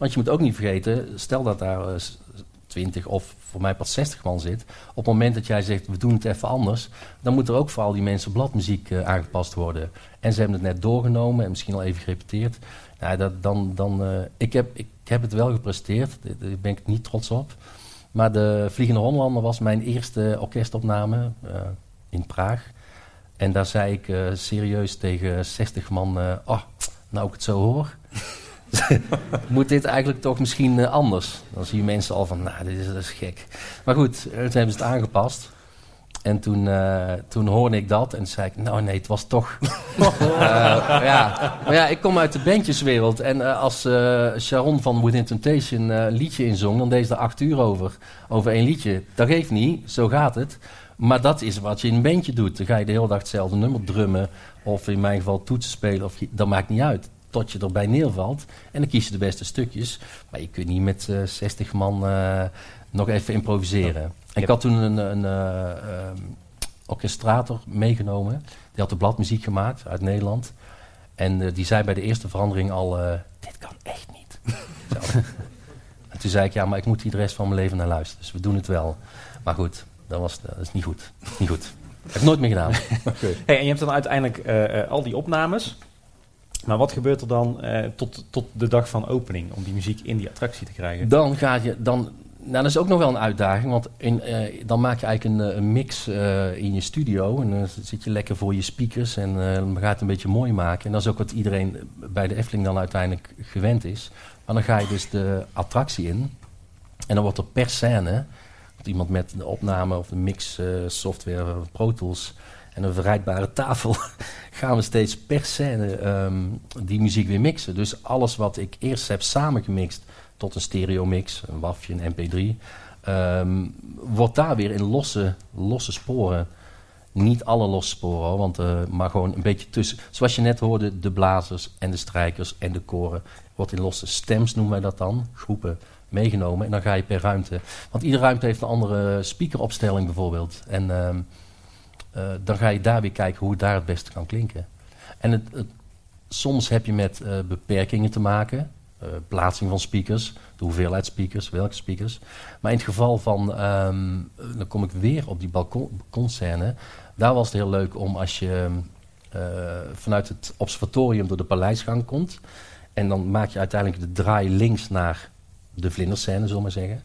Want je moet ook niet vergeten, stel dat daar eh, s- 20 of voor mij pas 60 man zit. Op het moment dat jij zegt, we doen het even anders, dan moet er ook voor al die mensen bladmuziek eh, aangepast worden. En ze hebben het net doorgenomen en misschien al even gerepeteerd. Nou, dat, dan, dan, eh, ik, heb, ik heb het wel gepresteerd, daar ben ik niet trots op. Maar de Vliegende Hollander was mijn eerste orkestopname eh, in Praag. En daar zei ik eh, serieus tegen 60 man, eh, oh, nou ik het zo hoor, moet dit eigenlijk toch misschien eh, anders. Dan zie je mensen al van, nou dit is, dat is gek. Maar goed, eh, toen hebben ze het aangepast. En toen, eh, toen hoorde ik dat en toen zei ik, nou nee, het was toch... Ja. Maar ja, ik kom uit de bandjeswereld. En als Sharon van Within Temptation een liedje inzong, dan deed ze er acht uur over. Over één liedje. Dat geeft niet, zo gaat het. Maar dat is wat je in een bandje doet. Dan ga je de hele dag hetzelfde nummer drummen. Of in mijn geval toetsen spelen. Of dat maakt niet uit. Tot je erbij neervalt. En dan kies je de beste stukjes. Maar je kunt niet met eh 60 man eh, nog even improviseren. En ik had toen een, een eh, orchestrator meegenomen. Die had de bladmuziek gemaakt uit Nederland. En eh, die zei bij de eerste verandering al... eh, dit kan echt niet. En toen zei ik, ja, maar ik moet hier de rest van mijn leven naar luisteren. Dus we doen het wel. Maar goed, dat, was, dat is niet goed. Niet goed. heb ik nooit meer gedaan.
Hey, en je hebt dan uiteindelijk eh, eh, al die opnames. Maar wat gebeurt er dan eh, tot, tot de dag van opening om die muziek in die attractie te krijgen?
Dan ga je, dan, nou, dat is ook nog wel een uitdaging, want in, eh, dan maak je eigenlijk een, eh, een mix in je studio. En dan zit je lekker voor je speakers en dan ga je het een beetje mooi maken. En dat is ook wat iedereen bij de Efteling dan uiteindelijk gewend is. Maar dan ga je dus de attractie in en dan wordt er per scène, iemand met de opname of de mix software, Pro Tools en een verrijdbare tafel, gaan we steeds per scène ehm, die muziek weer mixen. Dus alles wat ik eerst heb samengemixt tot een stereo mix, een WAFje, een MP3, ehm, wordt daar weer in losse, losse sporen. Niet alle losse sporen, want, eh, maar gewoon een beetje tussen. Zoals je net hoorde, de blazers en de strijkers en de koren. Wordt in losse stems, noemen wij dat dan, groepen meegenomen. En dan ga je per ruimte. Want iedere ruimte heeft een andere speakeropstelling bijvoorbeeld. En ehm, eh, dan ga je daar weer kijken hoe het daar het beste kan klinken. En het, het- soms heb je met eh, beperkingen te maken. Eh, plaatsing van speakers, de hoeveelheid speakers, welke speakers. Maar in het geval van, ehm, eh, dan kom ik weer op die balkon, balkonscène. Daar was het heel leuk om als je vanuit het observatorium door de paleisgang komt. En dan maak je uiteindelijk de draai links naar de vlinderscène, zullen we maar zeggen.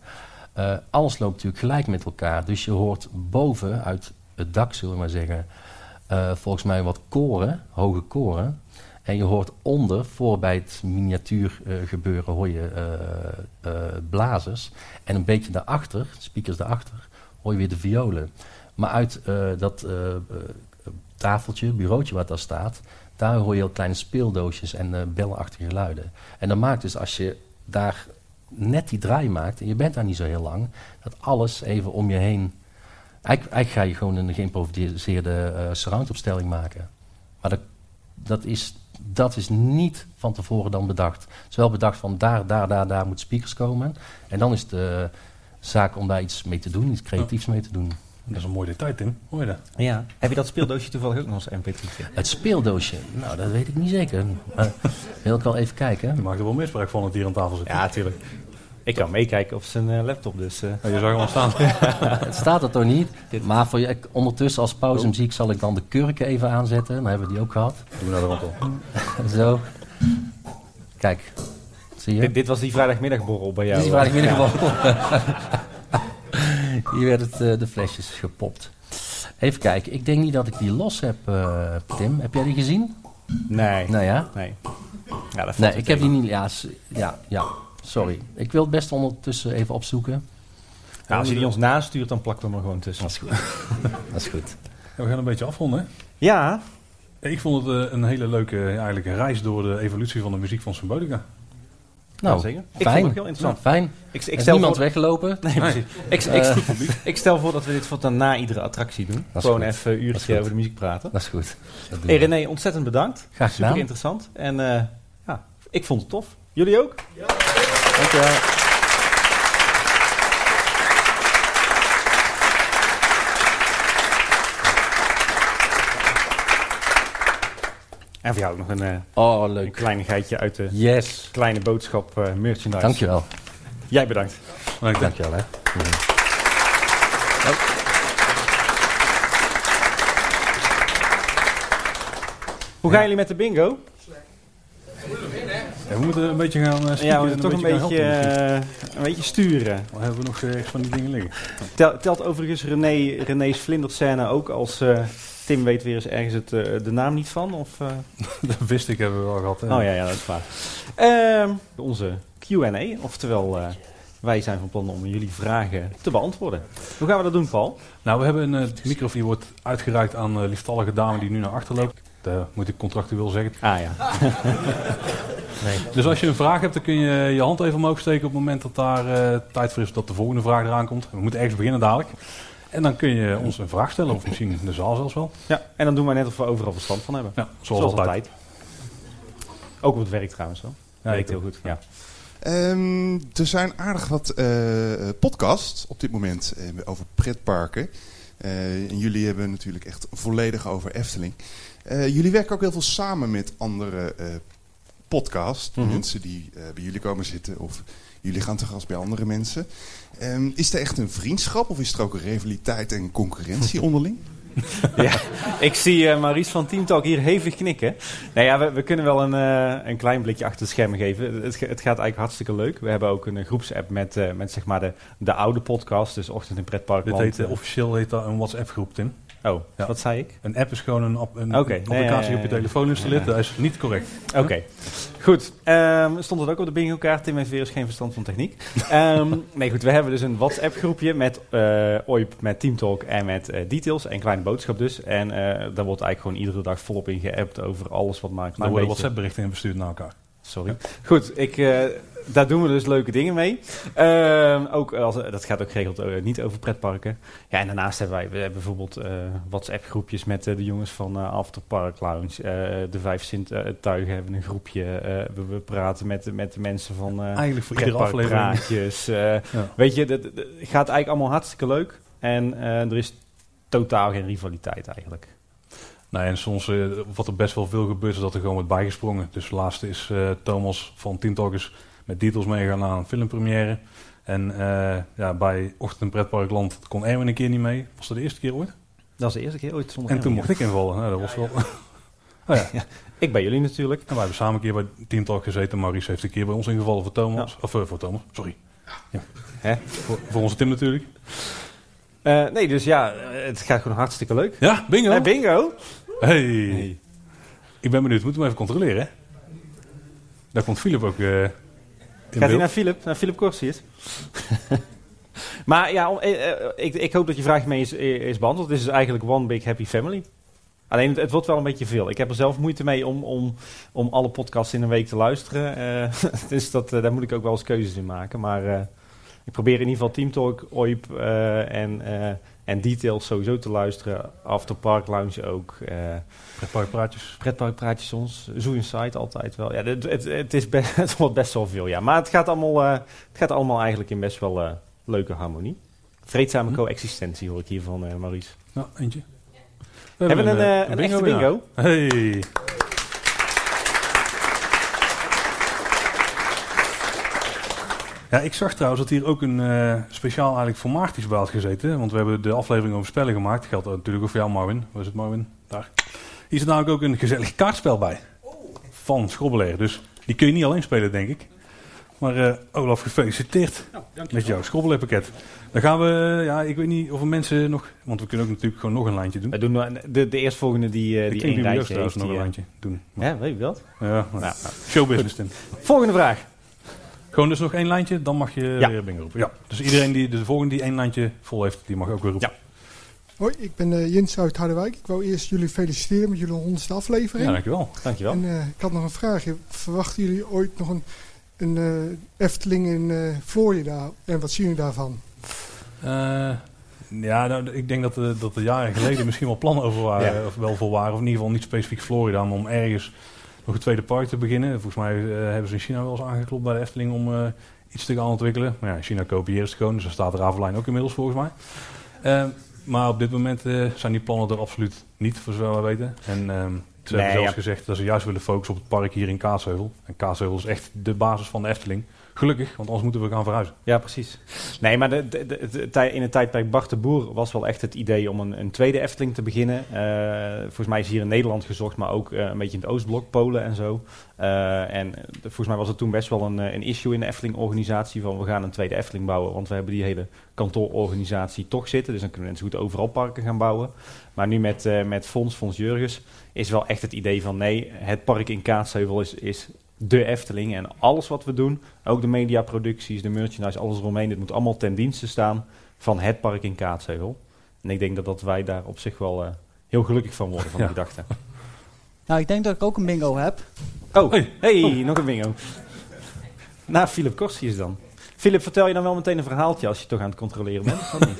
Alles loopt natuurlijk gelijk met elkaar. Dus je hoort boven uit het dak, zullen we maar zeggen, eh, volgens mij wat koren, hoge koren. En je hoort onder, voor bij het miniatuur eh, gebeuren, hoor je eh, blazers. En een beetje daarachter, speakers daarachter, hoor je weer de violen. Maar uit dat tafeltje, bureautje wat daar staat, daar hoor je heel kleine speeldoosjes en bellenachtige geluiden. En dat maakt dus als je daar net die draai maakt, en je bent daar niet zo heel lang, dat alles even om je heen... Eigenlijk, eigenlijk ga je gewoon een geïmproviseerde eh surroundopstelling maken. Maar dat, dat, is, dat is niet van tevoren dan bedacht. Het is wel bedacht van daar, daar, daar, daar moeten speakers komen. En dan is het de zaak om daar iets mee te doen, iets creatiefs mee te doen.
Dat is een mooi detail, Tim. Hoor je dat?
Ja. Heb je dat speeldoosje toevallig ook nog als mp3'tje?
Het speeldoosje, nou dat weet ik niet zeker. Maar wil ik wel even kijken.
Je maakt er wel misbruik van dat hier aan tafel zit.
Ja, natuurlijk. Ik kan meekijken op zijn eh, laptop, dus... eh,
Ja, je zag hem al staan.
Het staat er toch niet. Maar voor je, ik- ondertussen als pauzemuziek zal ik dan de kurken even aanzetten. Dan hebben we die ook gehad.
Doe naar de rand op.
Zo. Kijk, zie je?
dit, dit was die vrijdagmiddagborrel bij jou.
Dit is die vrijdagmiddag gewoon. Hier werd het, eh, de flesjes gepopt. Even kijken, ik denk niet dat ik die los heb, eh, Tim. Heb jij die gezien?
Nee.
Nou ja.
Nee. Ja, dat
Nee, ik heb die niet. Ja, ja, ja, sorry. Ik wil het best ondertussen even opzoeken.
Ja, als je die ons nastuurt, dan plakken we hem er gewoon tussen.
Dat is goed. Dat is goed.
Ja, we gaan een beetje afronden. hè?
Ja,
Ik vond het eh, een hele leuke eigenlijk een reis door de evolutie van de muziek van Symbolica.
Nou,
zeker. Ik vond
fijn.
het heel interessant.
Nou, fijn.
ik,
Er
ik,
is
stel
niemand
voor,
weggelopen.
nee, ik, ik, ik stel voor dat we dit voortaan na iedere attractie doen. Gewoon
goed.
even een uurtje over de muziek praten.
Dat is goed. Dat doen
Hey
we.
René, ontzettend bedankt.
Graag
Super
gedaan.
interessant. En eh, ja, ik vond het tof. Jullie ook?
Dankjewel.
En voor jou ook nog een, eh,
Oh,
een
leuk.
kleinigheidje uit de
Yes.
kleine boodschap eh, merchandise.
Dankjewel.
Jij bedankt.
Dank je.
Dankjewel, hè.
Hoe gaan jullie met de bingo?
Ja, we moeten een beetje gaan uh,
Ja, we moeten toch een beetje,
helpen.
eh, een beetje sturen.
Dan hebben we nog ergens van die dingen liggen.
Tel- telt overigens René, René's vlinderscène ook als eh, Tim weet weer eens ergens het, eh, de naam niet van? Of, eh?
Dat wist ik, hebben we wel gehad. hè.
Oh ja, ja, dat is waar. Ehm, onze Q&A, oftewel eh, wij zijn van plan om jullie vragen te beantwoorden. Hoe gaan we dat doen, Paul?
Nou, we hebben een microfoon die wordt uitgereikt aan de lieftallige dame die nu naar achter loopt. Dat moet ik contractueel zeggen.
Ah ja.
Nee.
Dus als je een vraag hebt, dan kun je je hand even omhoog steken op het moment dat daar eh, tijd voor is dat de volgende vraag eraan komt. We moeten ergens beginnen dadelijk. En dan kun je ons een vraag stellen, of misschien in de zaal zelfs wel.
ja. En dan doen we net of we overal verstand van hebben.
Ja, zoals, altijd.
Ook op het werk trouwens wel.
Ja, ik
heel goed. Ja.
Ehm, er zijn aardig wat eh, podcasts op dit moment eh, over pretparken. Eh, en jullie hebben natuurlijk echt volledig over Efteling. Eh, jullie werken ook heel veel samen met andere eh podcasts.
Mhm.
Mensen die eh, bij jullie komen zitten of jullie gaan te gast bij andere mensen. Ehm, is er echt een vriendschap of is er ook een rivaliteit en concurrentie onderling?
ja. Ik zie eh Maurice van Team Talk hier hevig knikken. Nou ja, we, we kunnen wel een, eh, een klein blikje achter het scherm geven. Het, het gaat eigenlijk hartstikke leuk. We hebben ook een groepsapp met, eh, met zeg maar de, de oude podcast. Dus Ochtend in Pretpark.
Dit heet, officieel heet dat een WhatsApp groep, Tim.
Oh,
Ja.
wat zei ik?
Een app is gewoon een, een applicatie op je telefoon installeert. Dat is niet correct.
Oké, goed. Ehm, stond het ook op de bingo kaart? Tim heeft weer eens geen verstand van techniek. Ehm, nee, goed. We hebben dus een WhatsApp groepje met eh OIP, met Teamtalk en met eh, Details. En kleine boodschap dus. En eh, daar wordt eigenlijk gewoon iedere dag volop in geappt over alles wat maakt.
Daar worden WhatsApp berichten in verstuurd naar elkaar.
Sorry. Goed, ik, daar doen we dus leuke dingen mee. Ehm, ook als, dat gaat ook geregeld eh, niet over pretparken. Ja, en daarnaast hebben wij we hebben bijvoorbeeld eh, WhatsApp-groepjes met eh, de jongens van eh After Park Lounge. De Vijf Zintuigen hebben een groepje. We, we praten met, met de mensen van
Eigenlijk voor iedere aflevering. Ja.
Weet je, dat, dat gaat eigenlijk allemaal hartstikke leuk. En er is totaal geen rivaliteit eigenlijk.
Nou, en soms, wat er best wel veel gebeurt, is dat er gewoon wordt bijgesprongen. Dus laatst is eh, Thomas van Team Talkers met Details meegaan naar een filmpremière. En eh, ja, bij Ochtend Pretparkland kon Erwin een keer niet mee. Was dat de eerste keer ooit?
Dat is de eerste keer ooit zonder
En toen mocht ik invallen. Nou, dat was wel... oh ja.
Ik bij jullie natuurlijk.
En wij hebben samen een keer bij Team Talk gezeten. Maurice heeft een keer bij ons ingevallen voor Thomas. Of eh, voor Thomas, sorry. Ja.
Hè?
Voor, voor onze Tim natuurlijk.
Eh, nee, dus ja, het gaat gewoon hartstikke leuk.
Ja, bingo.
Eh, bingo!
Hey. Ik ben benieuwd. Moeten we even controleren, hè? Daar komt Philip ook
Gaat hij naar Philip, naar Philip Corsius? maar ja, om- eh, eh, ik, ik hoop dat je vraag mee is, is beantwoord. Het is dus eigenlijk one big happy family. Alleen het, het wordt wel een beetje veel. Ik heb er zelf moeite mee om, om, om alle podcasts in een week te luisteren. Eh, dus dat, eh, daar moet ik ook wel eens keuzes in maken. Maar eh, ik probeer in ieder geval Team Talk, OIP eh, en, eh, en Details sowieso te luisteren. After Park Lounge ook. eh
Pretparkpraatjes.
Pretparkpraatjes soms. Zoo Inside altijd wel. Ja, het, het, het, is be- het wordt best wel veel, ja. Maar het gaat allemaal, eh, het gaat allemaal eigenlijk in best wel eh, leuke harmonie. Vreedzame
Hm.
coexistentie hoor ik hier van eh Maurice.
Nou, eentje.
We hebben een,
eh,
een echte
winnaar.
bingo.
Hey. Ja, ik zag trouwens dat hier ook een eh, speciaal eigenlijk voor bij had gezeten. Want we hebben de aflevering over spellen gemaakt. Dat geldt natuurlijk ook voor jou, Marvin. Waar is het, Marvin? Daar. Hier zit namelijk ook een gezellig kaartspel bij. Van Schrobbelair. Dus die kun je niet alleen spelen, denk ik. Maar eh, Olaf, gefeliciteerd met jouw Schrobbelairpakket. Dan gaan we, ja, ik weet niet of er mensen nog... Want we kunnen ook natuurlijk gewoon nog een lijntje doen.
We doen nou- de, de eerstvolgende die, eh
Ik
die één rijtje
trouwens
heeft.
nog een lijntje doen.
eh, Hè, weet je dat?
Ja,
Nou,
showbusiness, Tim.
volgende vraag.
Gewoon dus nog één lijntje, dan mag je
Ja.
weer bingo roepen. Ja. Dus iedereen die de volgende die één lijntje vol heeft, die mag ook weer roepen.
Hoi, ik ben eh, Jens uit Harderwijk. Ik wou eerst jullie feliciteren met jullie honderdste
Ja,
aflevering.
dankjewel.
Dankjewel.
en eh, ik had nog een vraagje. Verwachten jullie ooit nog een, een eh, Efteling in eh, Florida? En wat zien jullie daarvan?
Eh, ja, nou, ik denk dat, er- dat er jaren geleden misschien wel plannen over waren,
Ja.
of wel voor waren. Of in ieder geval niet specifiek Florida, maar om ergens nog een tweede park te beginnen. Volgens mij eh, hebben ze in China wel eens aangeklopt bij de Efteling om eh, iets te gaan ontwikkelen. Maar ja, China kopieert het gewoon, dus daar staat de Ravelijn ook inmiddels volgens mij. Eh, maar op dit moment eh, zijn die plannen er absoluut niet, voor zover wij weten. En ehm, Ze hebben zelfs
ja.
gezegd dat ze juist willen focussen op het park hier in Kaatsheuvel. En Kaatsheuvel is echt de basis van de Efteling. Gelukkig, want anders moeten we gaan verhuizen.
Ja, precies. Nee, maar de, de, de- in het tijdperk Bart de Boer was wel echt het idee om een, een tweede Efteling te beginnen. Eh, volgens mij is hier in Nederland gezocht, maar ook eh, een beetje in het Oostblok, Polen en zo. Eh, en volgens mij was het toen best wel een, een issue in de Efteling-organisatie van we gaan een tweede Efteling bouwen, want we hebben die hele kantoororganisatie toch zitten. Dus dan kunnen zo goed overal parken gaan bouwen. Maar nu met, met Fons, Fons Jurgens, is wel echt het idee van nee, het park in Kaatsheuvel is, is de Efteling. En alles wat we doen, ook de mediaproducties, de merchandise, alles eromheen, dit moet allemaal ten dienste staan van het park in Kaatsheuvel. En ik denk dat, dat wij daar op zich wel eh, heel gelukkig van worden, van die gedachte.
Nou, ik denk dat ik ook een bingo heb.
Oh,
Hey.
hey, nog een bingo. Na Philip Korstius dan. Philip, vertel je dan wel meteen een verhaaltje als je toch aan het controleren bent? of niet?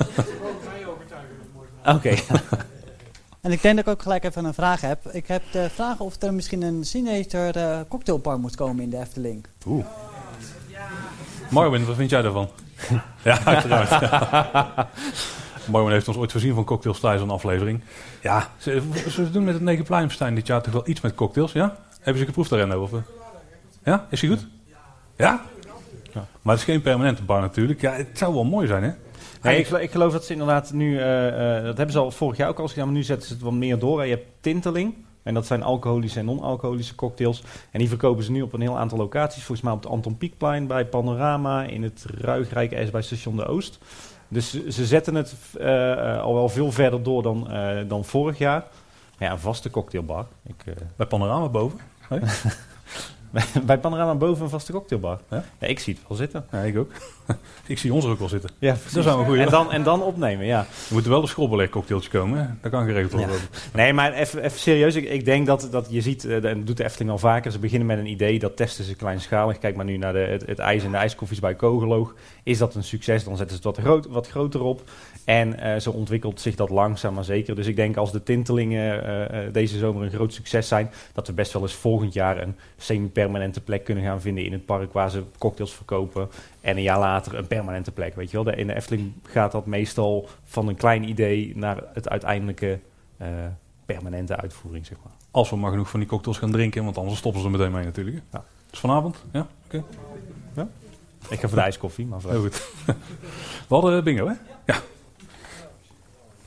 En ik denk dat ik ook gelijk even een vraag heb. Ik heb de vraag of er misschien een Signature eh, cocktailbar moet komen in de Efteling.
Marwin, wat vind jij daarvan? ja, uiteraard. Marwin heeft ons ooit voorzien van cocktails tijdens een aflevering. Ja, ze, ze doen met het Negenpluimstein dit jaar toch wel iets met cocktails, ja? Hebben ze geproefd daarin? Of, eh? ja, is die goed? Ja?
Ja.
Maar het is geen permanente bar natuurlijk. Ja, het zou wel mooi zijn, hè?
Nee, ik, ik geloof dat ze inderdaad nu, eh, eh, dat hebben ze al vorig jaar ook al gedaan, maar nu zetten ze het wat meer door. Je hebt tinteling, en dat zijn alcoholische en non-alcoholische cocktails. En die verkopen ze nu op een heel aantal locaties. Volgens mij op het Anton Pieckplein, bij Panorama, in het Ruigrijk S bij Station de Oost. Dus ze- ze zetten het eh, al wel veel verder door dan, dan vorig jaar. Ja, een vaste cocktailbar. Ik,
Bij Panorama boven.
bij Panorama boven een vaste cocktailbar.
Ja?
Ja, ik zie het wel zitten.
Ja, ik ook. ik zie ons er ook wel zitten.
Ja,
Dat zijn we goed.
En dan, en dan opnemen, ja.
Er moeten wel de schrobbeleg cocktailtjes komen, hè? Dat kan geregeld worden.
Nee, maar even, even serieus. Ik, ik denk dat, dat je ziet, eh, en dat doet de Efteling al vaker. Ze beginnen met een idee, dat testen ze kleinschalig. Kijk maar nu naar de, het, het ijs en de ijskoffies bij Kogeloog. Is dat een succes, dan zetten ze het wat, groot, wat groter op. En eh, zo ontwikkelt zich dat langzaam maar zeker. Dus ik denk als de tintelingen eh, deze zomer een groot succes zijn... dat we best wel eens volgend jaar een semi-permanente plek kunnen gaan vinden in het park... waar ze cocktails verkopen. En een jaar later een permanente plek, weet je wel. De, in de Efteling gaat dat meestal van een klein idee naar het uiteindelijke... eh, permanente uitvoering, zeg maar.
Als we maar genoeg van die cocktails gaan drinken, want anders stoppen ze er meteen mee natuurlijk.
Ja.
Dus vanavond, ja? Oké.
Ik ga voor de ijskoffie, maar
Heel goed. We hadden bingo, hè? Ja.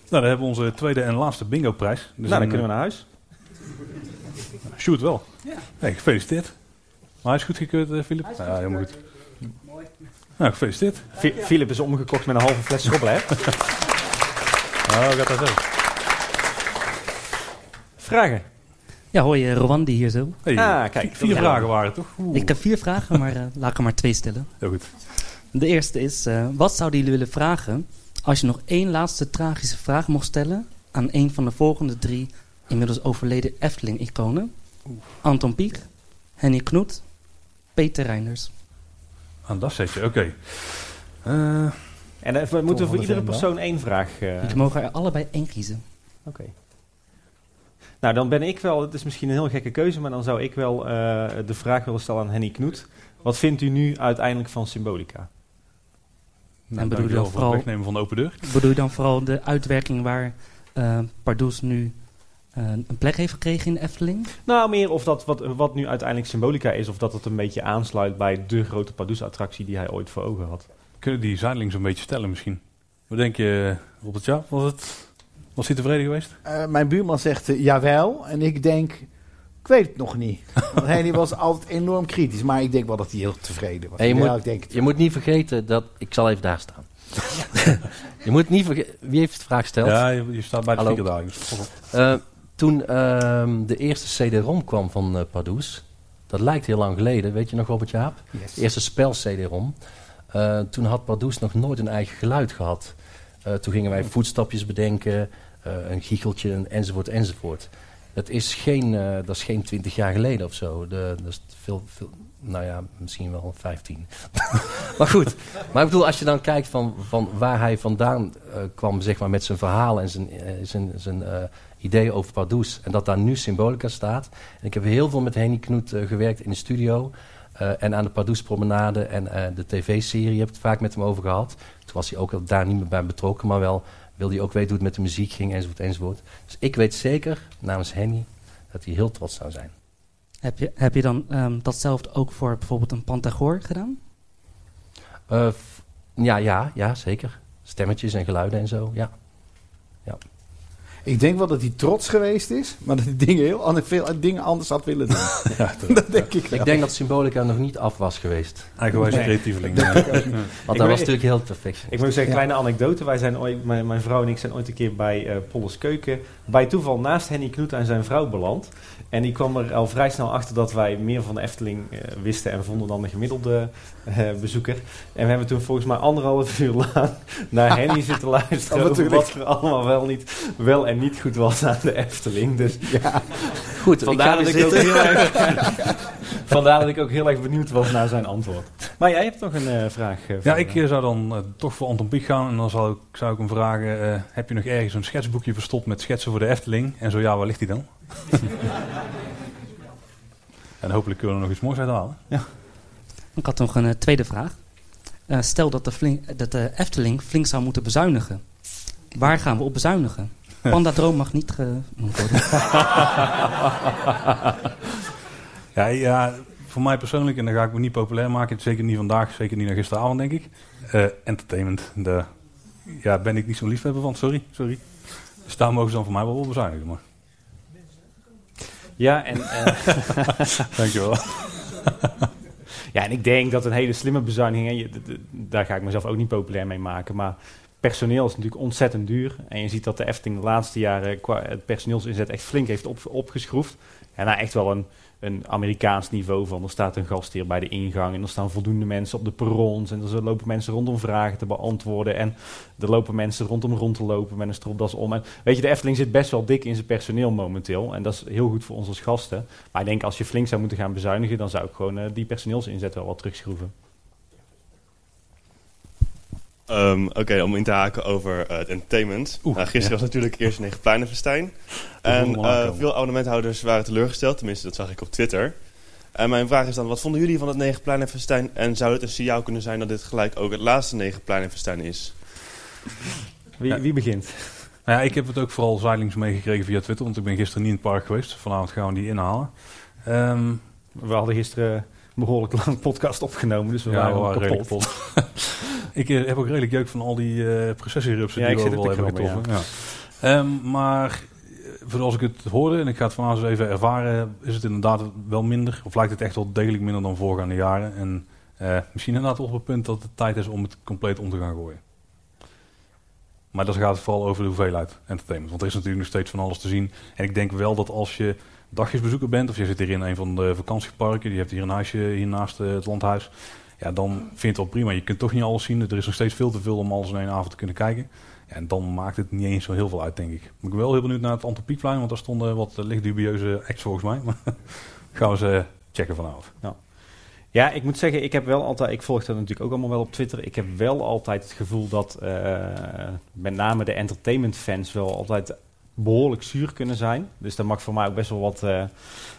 Nou, dan hebben we onze tweede en laatste bingo-prijs. Dus
nou, dan
een,
kunnen we naar huis.
eh, Shoot wel. Ja. Hey, gefeliciteerd. Maar hij is goed gekeurd, eh, Filip? Ja, helemaal goed. Nou, gefeliciteerd.
Philip is omgekocht met een halve fles schrobbel, hè?
Oh, gaat dat zo.
Vragen?
Ja, hoi, eh, Rwandi hier zo.
Hey,
Ah, kijk.
vier vragen waren het, toch? Oeh.
Ik heb vier vragen, maar eh, laat ik er maar twee stellen.
Heel goed.
De eerste is, eh, wat zouden jullie willen vragen als je nog één laatste tragische vraag mocht stellen aan een van de volgende drie inmiddels overleden Efteling-iconen? Anton Pieck, Henny Knoet, Peter Reinders.
Aan dat zetje, oké. Eh,
En eh, we moeten voor
de
iedere persoon één vraag... eh,
Jullie mogen er allebei één kiezen.
Oké. Nou, dan ben ik wel... Het is misschien een heel gekke keuze, maar dan zou ik wel eh, de vraag willen stellen aan Henny Knoet. Wat vindt u nu uiteindelijk van Symbolica?
nou,
bedoel je dan
voor het
vooral-
wegnemen van de open deur.
Bedoel je dan vooral de uitwerking waar eh Pardoes nu eh, een plek heeft gekregen in de Efteling?
Nou, meer of dat wat, wat nu uiteindelijk Symbolica is... of dat het een beetje aansluit bij de grote Pardoes-attractie die hij ooit voor ogen had.
Kunnen die zijdeling zo'n beetje stellen misschien? Wat denk je, Robert? Ja, was het... Was hij tevreden geweest?
Eh, mijn buurman zegt eh, jawel. En ik denk, ik weet het nog niet. Want Henny was altijd enorm kritisch. Maar ik denk wel dat hij heel tevreden was.
En je
ja,
moet-
ik denk het
Je moet niet vergeten dat... Ik zal even daar staan. je moet niet vergeten... Wie heeft de vraag gesteld?
Ja, je, je staat bij de
Hallo.
speakerdaling.
Toen ehm, de eerste CD-ROM kwam van eh Pardoes... Dat lijkt heel lang geleden. Weet je nog, Robert Jaap?
Yes.
De eerste spel-CD-ROM. Eh, toen had Pardoes nog nooit een eigen geluid gehad. Eh, toen gingen wij voetstapjes bedenken, een giecheltje en- enzovoort enzovoort. Dat is geen, dat is geen twintig jaar geleden of zo. De, dat is veel, veel, nou ja, misschien wel 15. maar goed, maar ik bedoel, als je dan kijkt van, van waar hij vandaan eh, kwam, zeg maar, met zijn verhaal en zijn, eh, zijn, zijn eh, ideeën over Pardoes. En dat daar nu Symbolica staat. En ik heb heel veel met Henny Knoet gewerkt in de studio. en aan de Pardoes Promenade en de tv-serie heb ik het vaak met hem over gehad. Toen was hij ook daar niet meer bij betrokken, maar wel wilde hij ook weten hoe het met de muziek ging enzovoort enzovoort. Dus ik weet zeker, namens Henny, dat hij heel trots zou zijn.
Heb je, heb je dan ehm, datzelfde ook voor bijvoorbeeld een Pantagor gedaan?
Eh, ja, ja, ja, zeker. Stemmetjes en geluiden en zo, ja.
Ik denk wel dat hij trots geweest is, maar dat hij dingen heel veel dingen anders had willen doen. dat denk ik wel.
Ik denk dat Symbolica nog niet af was geweest.
Eigenwijs
Nee.
creatieveling. Ja. Ja.
Want dat
weet-
was natuurlijk heel perfect.
Ik moet zeggen,
Ja.
kleine anekdote. Wij zijn ooit, mijn, mijn vrouw en ik zijn ooit een keer bij eh Polles Keuken bij toeval naast Henny Knoet en zijn vrouw beland. En die kwam er al vrij snel achter dat wij meer van de Efteling eh, wisten en vonden dan de gemiddelde bezoeker. En we hebben toen volgens mij anderhalf uur lang naar Henny zitten luisteren
Oh,
over wat er allemaal wel, niet, wel en niet goed was aan de Efteling. Dus
Ja.
Goed,
vandaar
ik
dat ik, ook heel erg, vandaar dat ik ook heel erg benieuwd was naar zijn antwoord. Maar jij hebt nog een eh, vraag. eh,
Ja, ik
eh,
eh, zou dan eh, toch voor Anton Pieck gaan. En dan zou ik, zou ik hem vragen, eh, heb je nog ergens een schetsboekje verstopt met schetsen voor de Efteling? En zo ja, waar ligt die dan? en hopelijk kunnen we er nog iets moois uit halen.
Ik had nog een eh, tweede vraag. Eh, stel dat de, flink, dat de Efteling flink zou moeten bezuinigen. Waar gaan we op bezuinigen? Panda Droom mag niet genoemd worden.
Ja, ja, voor mij persoonlijk, en dan ga ik me niet populair maken, zeker niet vandaag, zeker niet naar gisteravond, denk ik. Eh, entertainment, daar ja, ben ik niet zo'n liefhebber van, sorry, sorry. Dus daar mogen ze dan voor mij wel op bezuinigen, maar
Ja, en... eh,
dankjewel.
Ja, en ik denk dat een hele slimme bezuiniging, daar ga ik mezelf ook niet populair mee maken, maar personeel is natuurlijk ontzettend duur. En je ziet dat de Efteling de laatste jaren qua het personeelsinzet echt flink heeft op, opgeschroefd. En nou echt wel een, een Amerikaans niveau van, er staat een gastheer bij de ingang en er staan voldoende mensen op de perrons en er lopen mensen rondom vragen te beantwoorden en er lopen mensen rondom rond te lopen met een stropdas om. En weet je, de Efteling zit best wel dik in zijn personeel momenteel en dat is heel goed voor ons als gasten. Maar ik denk als je flink zou moeten gaan bezuinigen, dan zou ik gewoon eh, die personeelsinzet wel wat terugschroeven.
Ehm, Oké, om in te haken over eh, het entertainment.
Oeh,
Nou, gisteren
ja.
was natuurlijk eerst Negenpleinenfestijn.
voelde
En eh, veel abonnementhouders waren teleurgesteld. Tenminste, dat zag ik op Twitter. En mijn vraag is dan, wat vonden jullie van het Negenpleinenfestijn? En zou het een signaal kunnen zijn dat dit gelijk ook het laatste Negenpleinenfestijn is?
Wie, wie begint?
Nou ja, ik heb het ook vooral zijdelings meegekregen via Twitter, want ik ben gisteren niet in het park geweest. Vanavond gaan we die inhalen. Ehm,
We hadden gisteren een behoorlijk lang podcast opgenomen, dus we
ja,
waren
we
wel
waren
kapot.
ik eh, heb ook redelijk jeuk van al die eh processierupsen
Ja,
die
ik
we
te
hebben getroffen. Ja. Ehm, maar eh, zoals ik het hoorde, en ik ga het vanavond eens even ervaren, is het inderdaad wel minder. Of lijkt het echt wel degelijk minder dan voorgaande jaren. En eh, misschien inderdaad op het punt dat het tijd is om het compleet om te gaan gooien. Maar dan gaat het vooral over de hoeveelheid entertainment. Want er is natuurlijk nog steeds van alles te zien. En ik denk wel dat als je dagjesbezoeker bent, of je zit hier in een van de vakantieparken, die hebt hier een huisje hier naast eh, het landhuis. Ja, dan vind je het wel prima. Je kunt toch niet alles zien. Er is nog steeds veel te veel om alles in één avond te kunnen kijken. Ja, en dan maakt het niet eens zo heel veel uit, denk ik. Maar ik ben wel heel benieuwd naar het Antropiekplein, want daar stonden wat licht dubieuze acts volgens mij. Maar gaan we ze checken vanavond.
Ja, ik moet zeggen, ik heb wel altijd, ik volg dat natuurlijk ook allemaal wel op Twitter. Ik heb wel altijd het gevoel dat eh, met name de entertainment fans wel altijd behoorlijk zuur kunnen zijn. Dus daar mag voor mij ook best wel wat, eh,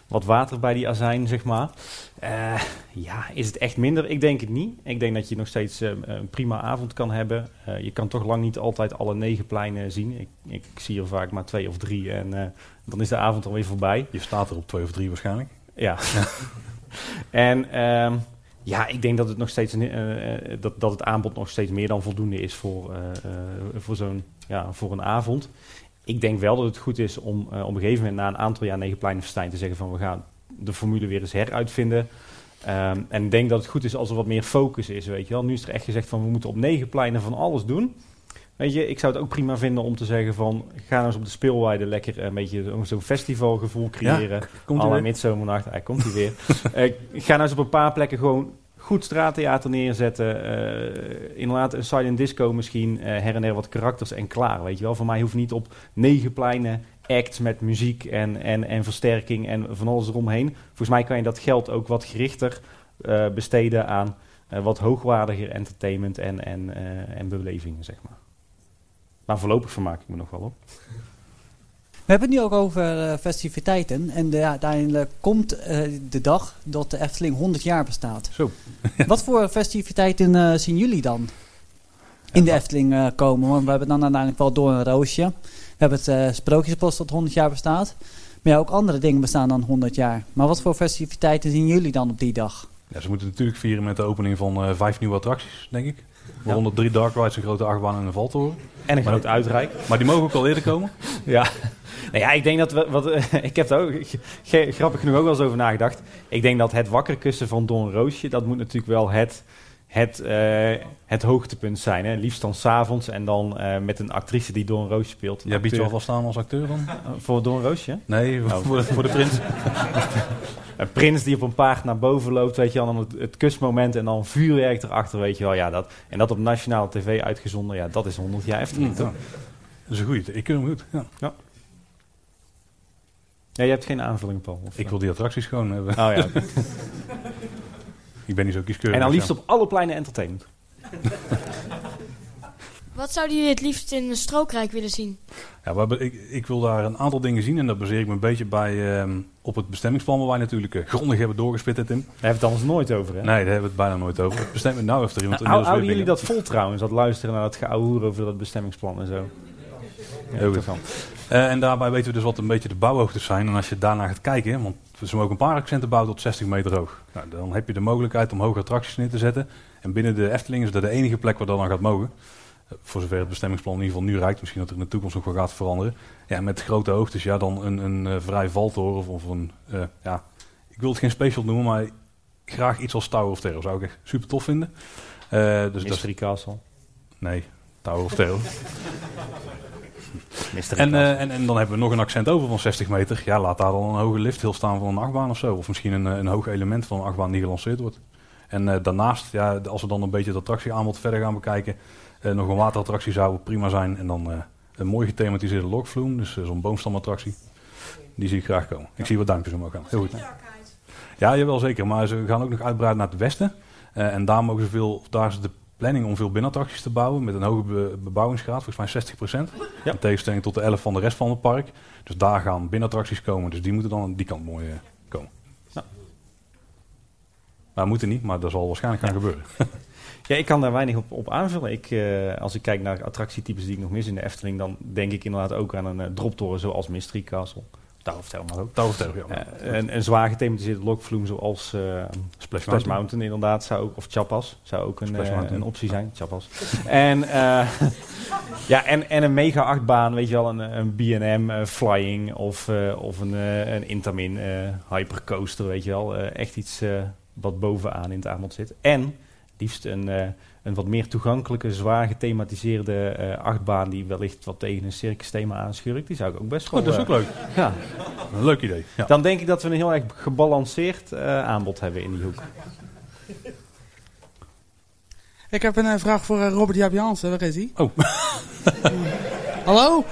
wat water bij die azijn, zeg maar. Eh, ja, is het echt minder? Ik denk het niet. Ik denk dat je nog steeds eh, een prima avond kan hebben. Je kan toch lang niet altijd alle negen pleinen zien. Ik, ik zie er vaak maar twee of drie en dan is de avond alweer voorbij.
Je staat er op twee of drie waarschijnlijk.
Ja. en ehm, ja, ik denk dat het nog steeds dat, dat het aanbod nog steeds meer dan voldoende is voor, voor zo'n ja, voor een avond. Ik denk wel dat het goed is om eh, op een gegeven moment na een aantal jaar Negenpleinenfestijn te zeggen van we gaan de formule weer eens heruitvinden. Ehm, en ik denk dat het goed is als er wat meer focus is, weet je wel. Nu is er echt gezegd van we moeten op negen pleinen van alles doen. Weet je, ik zou het ook prima vinden om te zeggen van ga nou eens op de speelweide lekker een beetje zo'n festivalgevoel creëren.
Komt
Alle
weer?
midzomernacht, hij komt hij weer. Eh, ik ga nou eens op een paar plekken gewoon goed straattheater neerzetten. eh, inderdaad, een silent disco misschien. eh, her en der wat karakters en klaar. Weet je wel, voor mij hoeft niet op negen pleinen acts met muziek en, en, en versterking en van alles eromheen. Volgens mij kan je dat geld ook wat gerichter eh, besteden aan wat hoogwaardiger entertainment en, en, en belevingen, zeg maar. Maar voorlopig vermaak ik me nog wel op.
We hebben het nu ook over eh, festiviteiten. En de, uiteindelijk komt eh, de dag dat de Efteling 100 jaar bestaat.
Zo.
Wat voor festiviteiten eh, zien jullie dan in de Efteling komen? Want we hebben dan uiteindelijk wel door een roosje. We hebben het Sprookjesbos dat 100 jaar bestaat. Maar ja, ook andere dingen bestaan dan 100 jaar. Maar wat voor festiviteiten zien jullie dan op die dag?
Ja, ze moeten natuurlijk vieren met de opening van vijf nieuwe attracties, denk ik. Waaronder drie dark rides, een grote achtbaan en een valtoren.
En een
Maar
groot uitreik.
Maar die mogen ook al eerder komen.
Ja. Nou ja, ik denk dat we. Wat, ik heb daar ook grappig genoeg ook wel eens over nagedacht. Ik denk dat het wakker kussen van Don Roosje, dat moet natuurlijk wel het, het, eh, het hoogtepunt zijn. Hè? Liefst dan s'avonds en dan eh, met een actrice die Don Roosje speelt.
Jij biedt je alvast aan als acteur dan?
Eh, Voor Don Roosje?
Nee,
Oh.
voor, de, voor de prins.
Een prins die op een paard naar boven loopt, weet je wel, dan het, het kusmoment en dan vuurwerk erachter, weet je wel. Ja, dat, en dat op nationale tv uitgezonden, ja, dat is 100 jaar Efteling?
Ja. Dat is een goeie. Ik ken hem goed. Ja.
Ja, je hebt geen aanvulling, Paul. Of,
Ik wil die attracties gewoon hebben.
Oh ja.
Ik ben niet zo kieskeurig.
En dan
dus
liefst op alle pleinen entertainment.
Wat zouden jullie het liefst in een strookrijk willen zien?
Ja, we hebben, ik, ik wil daar een aantal dingen zien en dat baseer ik me een beetje bij ehm, op het bestemmingsplan waar wij natuurlijk eh, grondig hebben doorgespit, Tim.
Daar hebben we het anders nooit over, hè?
Nee, daar hebben we het bijna nooit over. Het bestemming, nou heeft er iemand
Nou, houden jullie dat vol trouwens, dat luisteren naar dat geouwehoer over dat bestemmingsplan en zo? Ja,
Heel goed. Eh, en daarbij weten we dus wat een beetje de bouwhoogtes zijn. En als je daarna gaat kijken, want ze mogen een paar accenten bouwen tot 60 meter hoog. Nou, dan heb je de mogelijkheid om hoge attracties neer te zetten. En binnen de Efteling is dat de enige plek waar dat dan gaat mogen. Eh, voor zover het bestemmingsplan in ieder geval nu reikt. Misschien dat er in de toekomst nog wel gaat veranderen. Ja, met grote hoogtes, ja, dan een, een eh, vrij valtoren of, of een, eh, ja, ik wil het geen special noemen, maar graag iets als Tower of Terror zou ik echt super tof vinden. Eh, dus dat is,
Castle.
nee, Tower of Terror. En, eh, en, en dan hebben we nog een accent over van 60 meter. Ja, laat daar dan een hoge lift heel staan van een achtbaan of zo. Of misschien een, eh, een hoog element van een achtbaan die gelanceerd wordt. En eh, daarnaast, ja, als we dan een beetje het attractieaanbod verder gaan bekijken, nog een waterattractie zou prima zijn. En dan een mooi gethematiseerde lokvloem, dus zo'n boomstamattractie. Die zie ik graag komen. Ik zie wat duimpjes omhoog gaan. Heel goed. Ja, jawel zeker. Maar ze gaan ook nog uitbreiden naar het westen. En daar, mogen ze veel, daar is de planning om veel binnenattracties te bouwen. Met een hoge be- bebouwingsgraad, volgens mij 60%.
Ja.
In tegenstelling tot de 11 van de rest van het park. Dus daar gaan binnenattracties komen. Dus die moeten dan aan die kant mooi eh, komen.
Ja.
Maar moeten niet, maar dat zal waarschijnlijk gaan gebeuren.
Ja, ik kan daar weinig op, op aanvullen. Ik, eh, als ik kijk naar attractietypes die ik nog mis in de Efteling, dan denk ik inderdaad ook aan een eh, droptoren zoals Mystery Castle. Of Terror mag ook.
Terror, ja.
Eh, een, een zwaar gethematiseerde lokvloem zoals eh,
Splash
Splash
Mountain.
Mountain inderdaad, zou ook, of Chapas, zou ook een, eh, een optie zijn. Chapas. en, ja, en, en een mega achtbaan, weet je wel, een, een B&M Flying of, of een, een Intamin Hypercoaster, weet je wel. Echt iets wat bovenaan in het aanbod zit. En liefst een, een wat meer toegankelijke, zwaar gethematiseerde eh, achtbaan die wellicht wat tegen een circus thema aanschurkt. Die zou ik ook best wel...
Oh, dat is
eh,
ook leuk.
ja,
Een leuk idee. Ja.
dan denk ik dat we een heel erg gebalanceerd eh, aanbod hebben in die hoek.
Ik heb een eh, vraag voor eh, Robert Jaap Jansen. Waar is hij?
Oh.
hallo?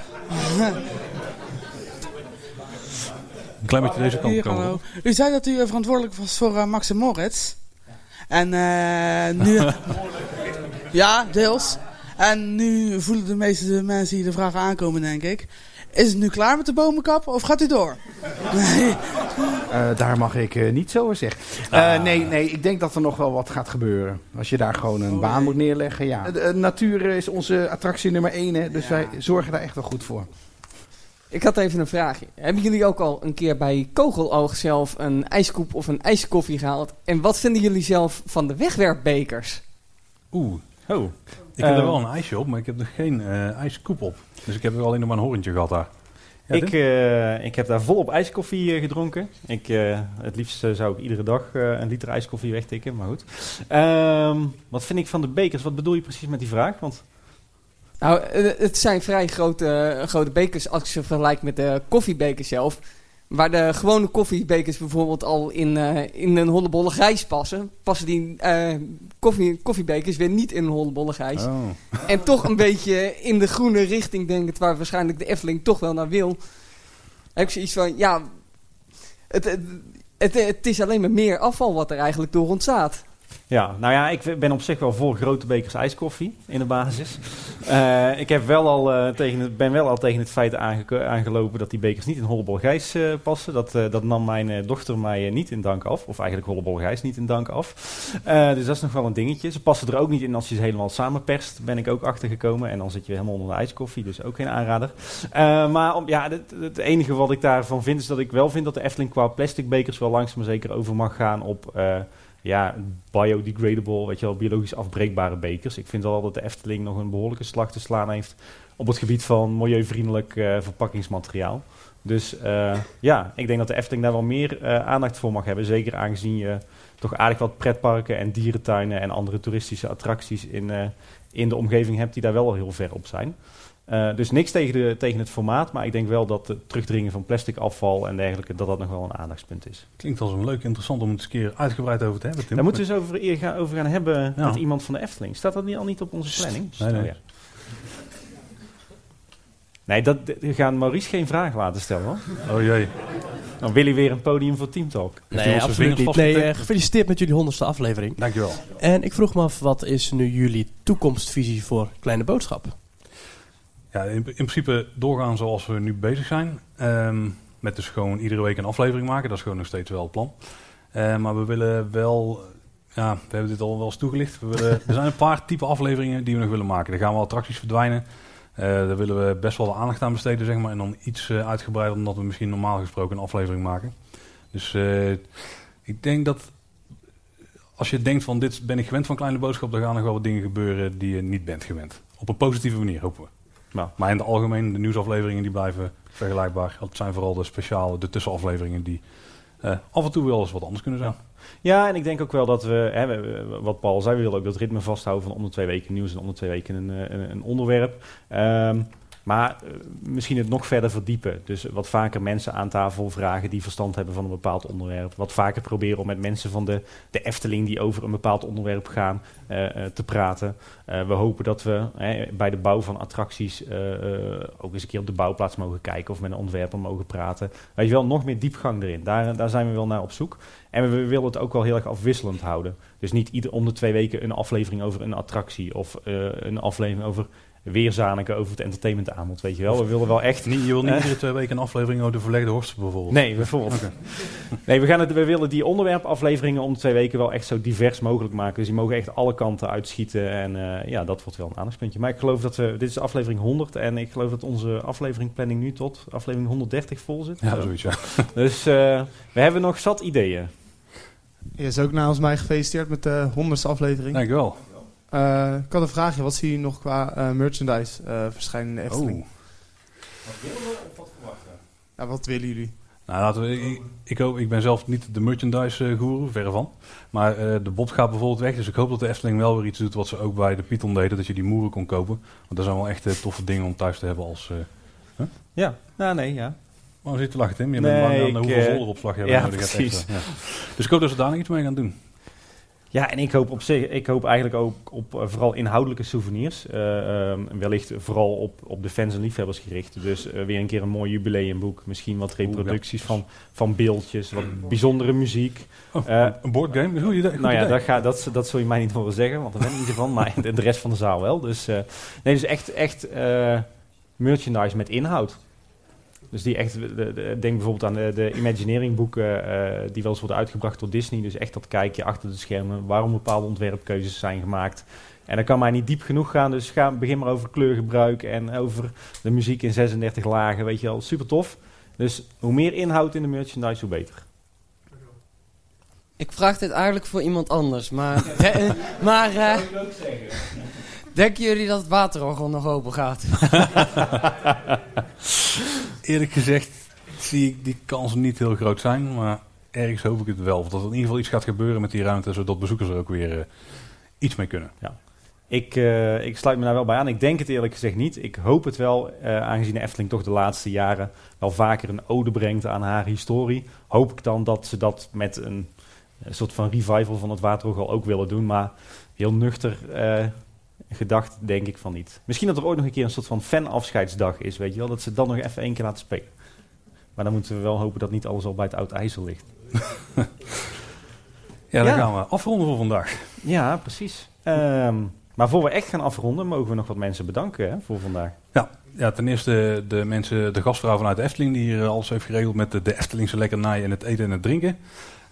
Een klein beetje deze kant
Hier,
komen.
hallo. U zei dat u eh, verantwoordelijk was voor eh, Max en Moritz. En eh, nu... ja, deels. En nu voelen de meeste mensen hier de vragen aankomen, denk ik. Is het nu klaar met de bomenkap of gaat u door? Nee.
Eh, daar mag ik eh, niet zo over zeggen. Eh, nee, nee, ik denk dat er nog wel wat gaat gebeuren. Als je daar gewoon een baan moet neerleggen, ja. De, natuur is onze attractie nummer één, hè, dus wij zorgen daar echt wel goed voor.
Ik had even een vraagje. Hebben jullie ook al een keer bij Kogeloog zelf een ijskoep of een ijskoffie gehaald? En wat vinden jullie zelf van de wegwerpbekers?
Oeh.
Oh.
Ik heb er wel een ijsje op, maar ik heb er geen eh ijskoep op. Dus ik heb er alleen nog maar een horentje gehad daar. Ja,
ik, eh, ik heb daar volop ijskoffie eh, gedronken. Ik, eh, het liefst zou ik iedere dag een liter ijskoffie wegtikken, maar goed. Ehm, wat vind ik van de bekers? Wat bedoel je precies met die vraag? Want
Nou, eh, het zijn vrij grote, grote bekers als je ze vergelijkt met de koffiebekers zelf. Waar de gewone koffiebekers bijvoorbeeld al in, eh, in een hollebolle grijs passen, passen die eh, koffie, koffiebekers weer niet in een hollebolle grijs.
Oh.
En toch een beetje in de groene richting, denk ik, waar waarschijnlijk de Efteling toch wel naar wil. Heb ik zoiets van, ja, het, het, het, het is alleen maar meer afval wat er eigenlijk door ontstaat.
Ja, nou ja, ik ben op zich wel voor grote bekers ijskoffie in de basis. Eh, ik heb wel al, eh, tegen ben wel al tegen het feit aange- aangelopen dat die bekers niet in Hollebol Gijs eh, passen. Dat, dat nam mijn dochter mij niet in dank af. Of eigenlijk Hollebol Gijs niet in dank af. Dus dat is nog wel een dingetje. Ze passen er ook niet in als je ze helemaal samenperst. Ben ik ook achtergekomen. En dan zit je helemaal onder de ijskoffie. Dus ook geen aanrader. Maar om, ja, het, het enige wat ik daarvan vind is dat ik wel vind dat de Efteling qua plastic bekers wel langzaam maar zeker over mag gaan op... ja, biodegradable, weet je wel, biologisch afbreekbare bekers. Ik vind wel dat de Efteling nog een behoorlijke slag te slaan heeft op het gebied van milieuvriendelijk eh, verpakkingsmateriaal. Dus eh, ja, ik denk dat de Efteling daar wel meer eh, aandacht voor mag hebben. Zeker aangezien je toch aardig wat pretparken en dierentuinen en andere toeristische attracties in, in de omgeving hebt die daar wel al heel ver op zijn. Eh, dus niks tegen, de, tegen het formaat, maar ik denk wel dat het terugdringen van plastic afval en dergelijke, dat dat nog wel een aandachtspunt is.
Klinkt als een leuk, interessant om het eens een keer uitgebreid over te hebben, Tim.
Daar moeten we eens over, eer gaan, over gaan hebben
Ja.
met iemand van de Efteling. Staat dat niet, al niet op onze planning?
Nee, nee.
Oh, ja. Nee, dat, we gaan Maurice geen vraag laten stellen hoor.
Oh jee.
Dan wil hij weer een podium voor Team Talk.
Nee, absoluut niet. Nee, eh, gefeliciteerd met jullie honderdste aflevering.
Dankjewel.
En ik vroeg me af, wat is nu jullie toekomstvisie voor Kleine Boodschap?
Ja, in, in principe doorgaan zoals we nu bezig zijn. Ehm, met dus gewoon iedere week een aflevering maken. Dat is gewoon nog steeds wel het plan. Eh, maar we willen wel... Ja, we hebben dit al wel eens toegelicht. We er zijn een paar type afleveringen die we nog willen maken. Er gaan wel attracties verdwijnen. Eh, daar willen we best wel de aandacht aan besteden, zeg maar. En dan iets eh, uitgebreider dan dat we misschien normaal gesproken een aflevering maken. Dus eh, ik denk dat als je denkt van dit ben ik gewend van Kleine Boodschap... dan gaan nog wel wat dingen gebeuren die je niet bent gewend. Op een positieve manier, hopen we. Maar in het algemeen, de nieuwsafleveringen die blijven vergelijkbaar. Het zijn vooral de speciale, de tussenafleveringen die eh, af en toe wel eens wat anders kunnen zijn.
Ja, en ik denk ook wel dat we, hè, wat Paul zei, we willen ook dat ritme vasthouden van om de twee weken nieuws en om de twee weken een, eh, een, onderwerp. Ehm, maar eh, misschien het nog verder verdiepen. Dus wat vaker mensen aan tafel vragen die verstand hebben van een bepaald onderwerp. Wat vaker proberen om met mensen van de, de Efteling die over een bepaald onderwerp gaan eh, eh, te praten. We hopen dat we bij de bouw van attracties ook eens een keer op de bouwplaats mogen kijken of met een ontwerper mogen praten. Weet je wel, nog meer diepgang erin. Daar, daar zijn we wel naar op zoek. En we willen het ook wel heel erg afwisselend houden. Dus niet ieder om de twee weken een aflevering over een attractie of een aflevering over weerzaniken over het entertainmentaanbod, weet je wel. We willen wel echt...
Niet, je wil niet
Eh,
iedere twee weken een aflevering over de verlegde horsten bijvoorbeeld.
Nee, bijvoorbeeld.
Oké.
Nee, we, gaan het, we willen die onderwerpafleveringen om de twee weken wel echt zo divers mogelijk maken. Dus die mogen echt alle kanten uitschieten. En eh, ja, dat wordt wel een aandachtspuntje. Maar ik geloof dat we... Dit is aflevering 100 en ik geloof dat onze afleveringplanning nu tot aflevering 130 vol zit.
Ja, zoiets, ja.
Dus eh, we hebben nog zat ideeën.
Je is ook namens mij gefeliciteerd met de honderdste aflevering.
Dankjewel.
Eh ik had een vraagje. Wat zie je nog qua eh, merchandise eh, verschijnen in de Efteling?
Oh.
Wat willen we of wat verwachten?
Ja, wat willen jullie?
Nou, laten we, ik, ik, hoop, ik ben zelf niet de merchandise guru, verre van. Maar eh, de Bob gaat bijvoorbeeld weg. Dus ik hoop dat de Efteling wel weer iets doet wat ze ook bij de Python deden. Dat je die moeren kon kopen. Want dat zijn wel echt toffe dingen om thuis te hebben als... eh, huh?
Ja, nou nee, ja.
Waarom zit je te lachen, Tim? Je
Nee,
bent bang dan hoeveel zolderopslag je
ja,
hebt nodig hebt. Ja. Dus ik hoop dat ze daar nog iets mee gaan doen.
Ja, en ik hoop, op zich, ik hoop eigenlijk ook op eh, vooral inhoudelijke souvenirs. Eh, ehm, wellicht vooral op, op de fans en liefhebbers gericht. Dus eh, weer een keer een mooi jubileumboek. Misschien wat reproducties van, van beeldjes, wat bijzondere muziek.
Oh, een boardgame? Goed idee.
nou ja,
idee.
dat, ga, dat, dat zul je mij niet horen zeggen, want daar ben ik niet van. Maar de, de rest van de zaal wel. Dus, nee, dus echt, echt merchandise met inhoud. Dus die echt, de, de- denk bijvoorbeeld aan de, de Imagineering boeken eh, die wel eens worden uitgebracht door Disney. Dus echt dat kijkje achter de schermen, waarom bepaalde ontwerpkeuzes zijn gemaakt. En dat kan mij niet diep genoeg gaan, dus ga, begin maar over kleurgebruik en over de muziek in 36 lagen, weet je wel. Super tof. Dus hoe meer inhoud in de merchandise, hoe beter.
Ik vraag dit eigenlijk voor iemand anders, maar... maar eh, denken jullie dat het waterorgel nog open gaat?
Eerlijk gezegd zie ik die kans niet heel groot zijn. Maar ergens hoop ik het wel. Dat er in ieder geval iets gaat gebeuren met die ruimte. Zodat bezoekers er ook weer eh, iets mee kunnen.
Ja. Ik, eh, ik sluit me daar wel bij aan. Ik denk het eerlijk gezegd niet. Ik hoop het wel, eh, aangezien de Efteling toch de laatste jaren wel vaker een ode brengt aan haar historie. Hoop ik dan dat ze dat met een, soort van revival van het Waterorgel ook willen doen. Maar heel nuchter gedacht denk ik van niet. Misschien dat er ooit nog een keer een soort van fanafscheidsdag is, weet je wel. Dat ze dan nog even één keer laten spelen. Maar dan moeten we wel hopen dat niet alles al bij het oud ijzer ligt.
Ja, dan
Ja.
gaan we afronden voor vandaag.
Ja, precies. Ehm, maar voor we echt gaan afronden, mogen we nog wat mensen bedanken hè, voor vandaag.
Ja, ja, ten eerste de mensen, de gastvrouw vanuit de Efteling, die hier eh, alles heeft geregeld met de, de Eftelingse lekkernijen en het eten en het drinken.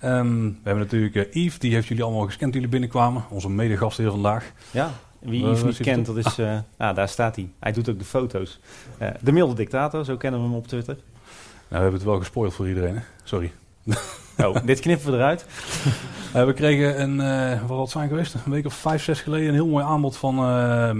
Ehm, we hebben natuurlijk eh, Yves, die heeft jullie allemaal gescand toen jullie binnenkwamen. Onze mede-gast hier vandaag.
Ja, wie Yves niet kent, dat is... eh ah, daar staat hij. Hij doet ook de foto's. Eh, de milde dictator, zo kennen we hem op Twitter.
Nou, we hebben het wel gespoild voor iedereen, hè? Sorry.
Oh, dit knippen we eruit.
Eh, we kregen een, eh, wat zijn geweest, een week of vijf, zes geleden, een heel mooi aanbod van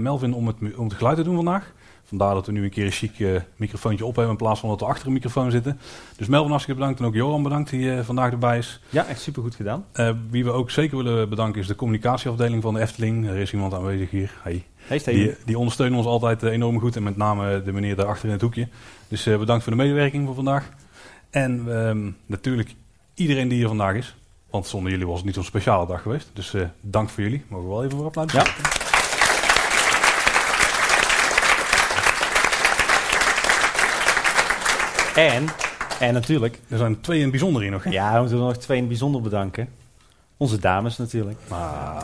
Melvin om het, om het geluid te doen vandaag. Vandaar dat we nu een keer een chic eh, microfoontje op hebben in plaats van dat we achter een microfoon zitten. Dus Melvin hartstikke bedankt en ook Joran bedankt die eh, vandaag erbij is.
Ja, echt supergoed gedaan.
Eh, wie we ook zeker willen bedanken is de communicatieafdeling van de Efteling. Er is iemand aanwezig hier. Hey.
Hey,
die, die ondersteunen ons altijd enorm goed en met name de meneer daarachter in het hoekje. Dus bedankt voor de medewerking voor vandaag. En ehm, natuurlijk iedereen die hier vandaag is. Want zonder jullie was het niet zo'n speciale dag geweest. Dus dank voor jullie. Mogen we wel even voor applaudisseren?
Ja. En, en natuurlijk...
Er zijn twee in het bijzonder hier nog. Hè?
Ja, we moeten nog twee in het bijzonder bedanken. Onze dames natuurlijk.
Ah.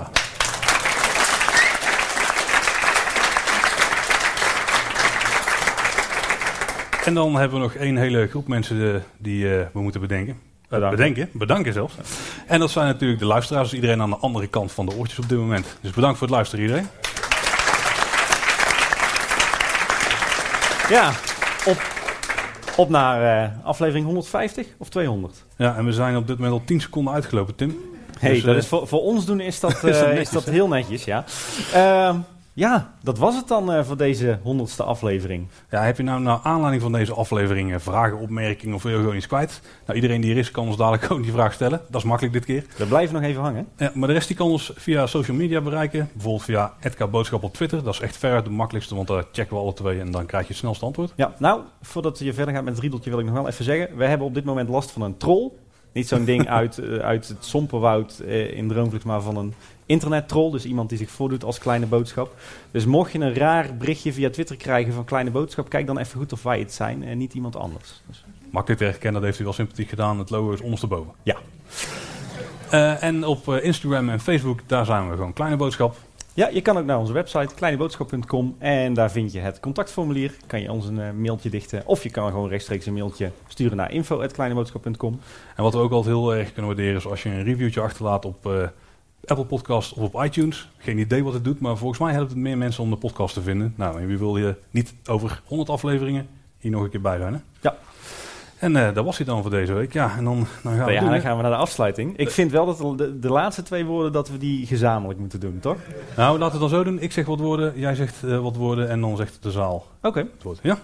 En dan hebben we nog één hele groep mensen eh, die eh, we moeten bedenken.
Bedanken.
Bedenken, bedanken zelfs. En dat zijn natuurlijk de luisteraars, dus iedereen aan de andere kant van de oortjes op dit moment. Dus bedankt voor het luisteren iedereen.
Ja, op, op naar eh, aflevering 150 of 200.
Ja, en we zijn op dit moment al 10 seconden uitgelopen, Tim.
Hey,
Dus,
dat
eh,
is voor, voor ons doen is dat,
is dat
eh,
netjes,
is dat
hè?
heel netjes, ja. Ja, dat was het dan eh, voor deze honderdste aflevering.
Ja, heb je nou naar aanleiding van deze aflevering eh, vragen, opmerkingen of wil je gewoon iets kwijt? Nou, iedereen die er is kan ons dadelijk gewoon die vraag stellen. Dat is makkelijk dit keer.
We blijven nog even hangen.
Ja, maar de rest die kan ons via social media bereiken. Bijvoorbeeld via Edka Boodschap op Twitter. Dat is echt veruit de makkelijkste, want daar checken we alle twee en dan krijg je het snelste antwoord.
Ja, nou, voordat je verder gaat met het riedeltje wil ik nog wel even zeggen. We hebben op dit moment last van een troll. Niet zo'n ding uit, eh, uit het Sompenwoud in Droomvlucht, maar van een internettroll. Dus iemand die zich voordoet als kleine boodschap. Dus mocht je een raar berichtje via Twitter krijgen van kleine boodschap, kijk dan even goed of wij het zijn en niet iemand anders. Dus,
Makkelijk te herkennen, dat heeft hij wel sympathiek gedaan. Het logo is ondersteboven.
ja.
Eh, en op eh, Instagram en Facebook, daar zijn we gewoon Kleine Boodschap.
Ja, je kan ook naar onze website kleineboodschap.com en daar vind je het contactformulier. Kan je ons een eh, mailtje dichten of je kan gewoon rechtstreeks een mailtje sturen naar info.kleineboodschap.com.
En wat we ook altijd heel erg kunnen waarderen is als je een reviewtje achterlaat op Apple Podcast of op iTunes. Geen idee wat het doet, maar volgens mij helpt het meer mensen om de podcast te vinden. Nou, en wie wil je niet over 100 afleveringen hier nog een keer bij zijn, hè?
Ja.
En eh dat was hij dan voor deze week. Ja, en dan, dan gaan we
ja,
doen,
dan gaan we naar de afsluiting. Ik vind wel dat de, de, laatste twee woorden dat we die gezamenlijk moeten doen, toch?
Nou, laten we het dan zo doen. Ik zeg wat woorden, jij zegt eh, wat woorden en dan zegt de zaal
Oké.
het woord. Ja?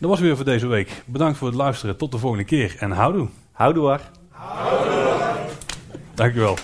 Dat was weer voor deze week. Bedankt voor het luisteren. Tot de volgende keer en houdoe.
Houdoe.
Dankjewel.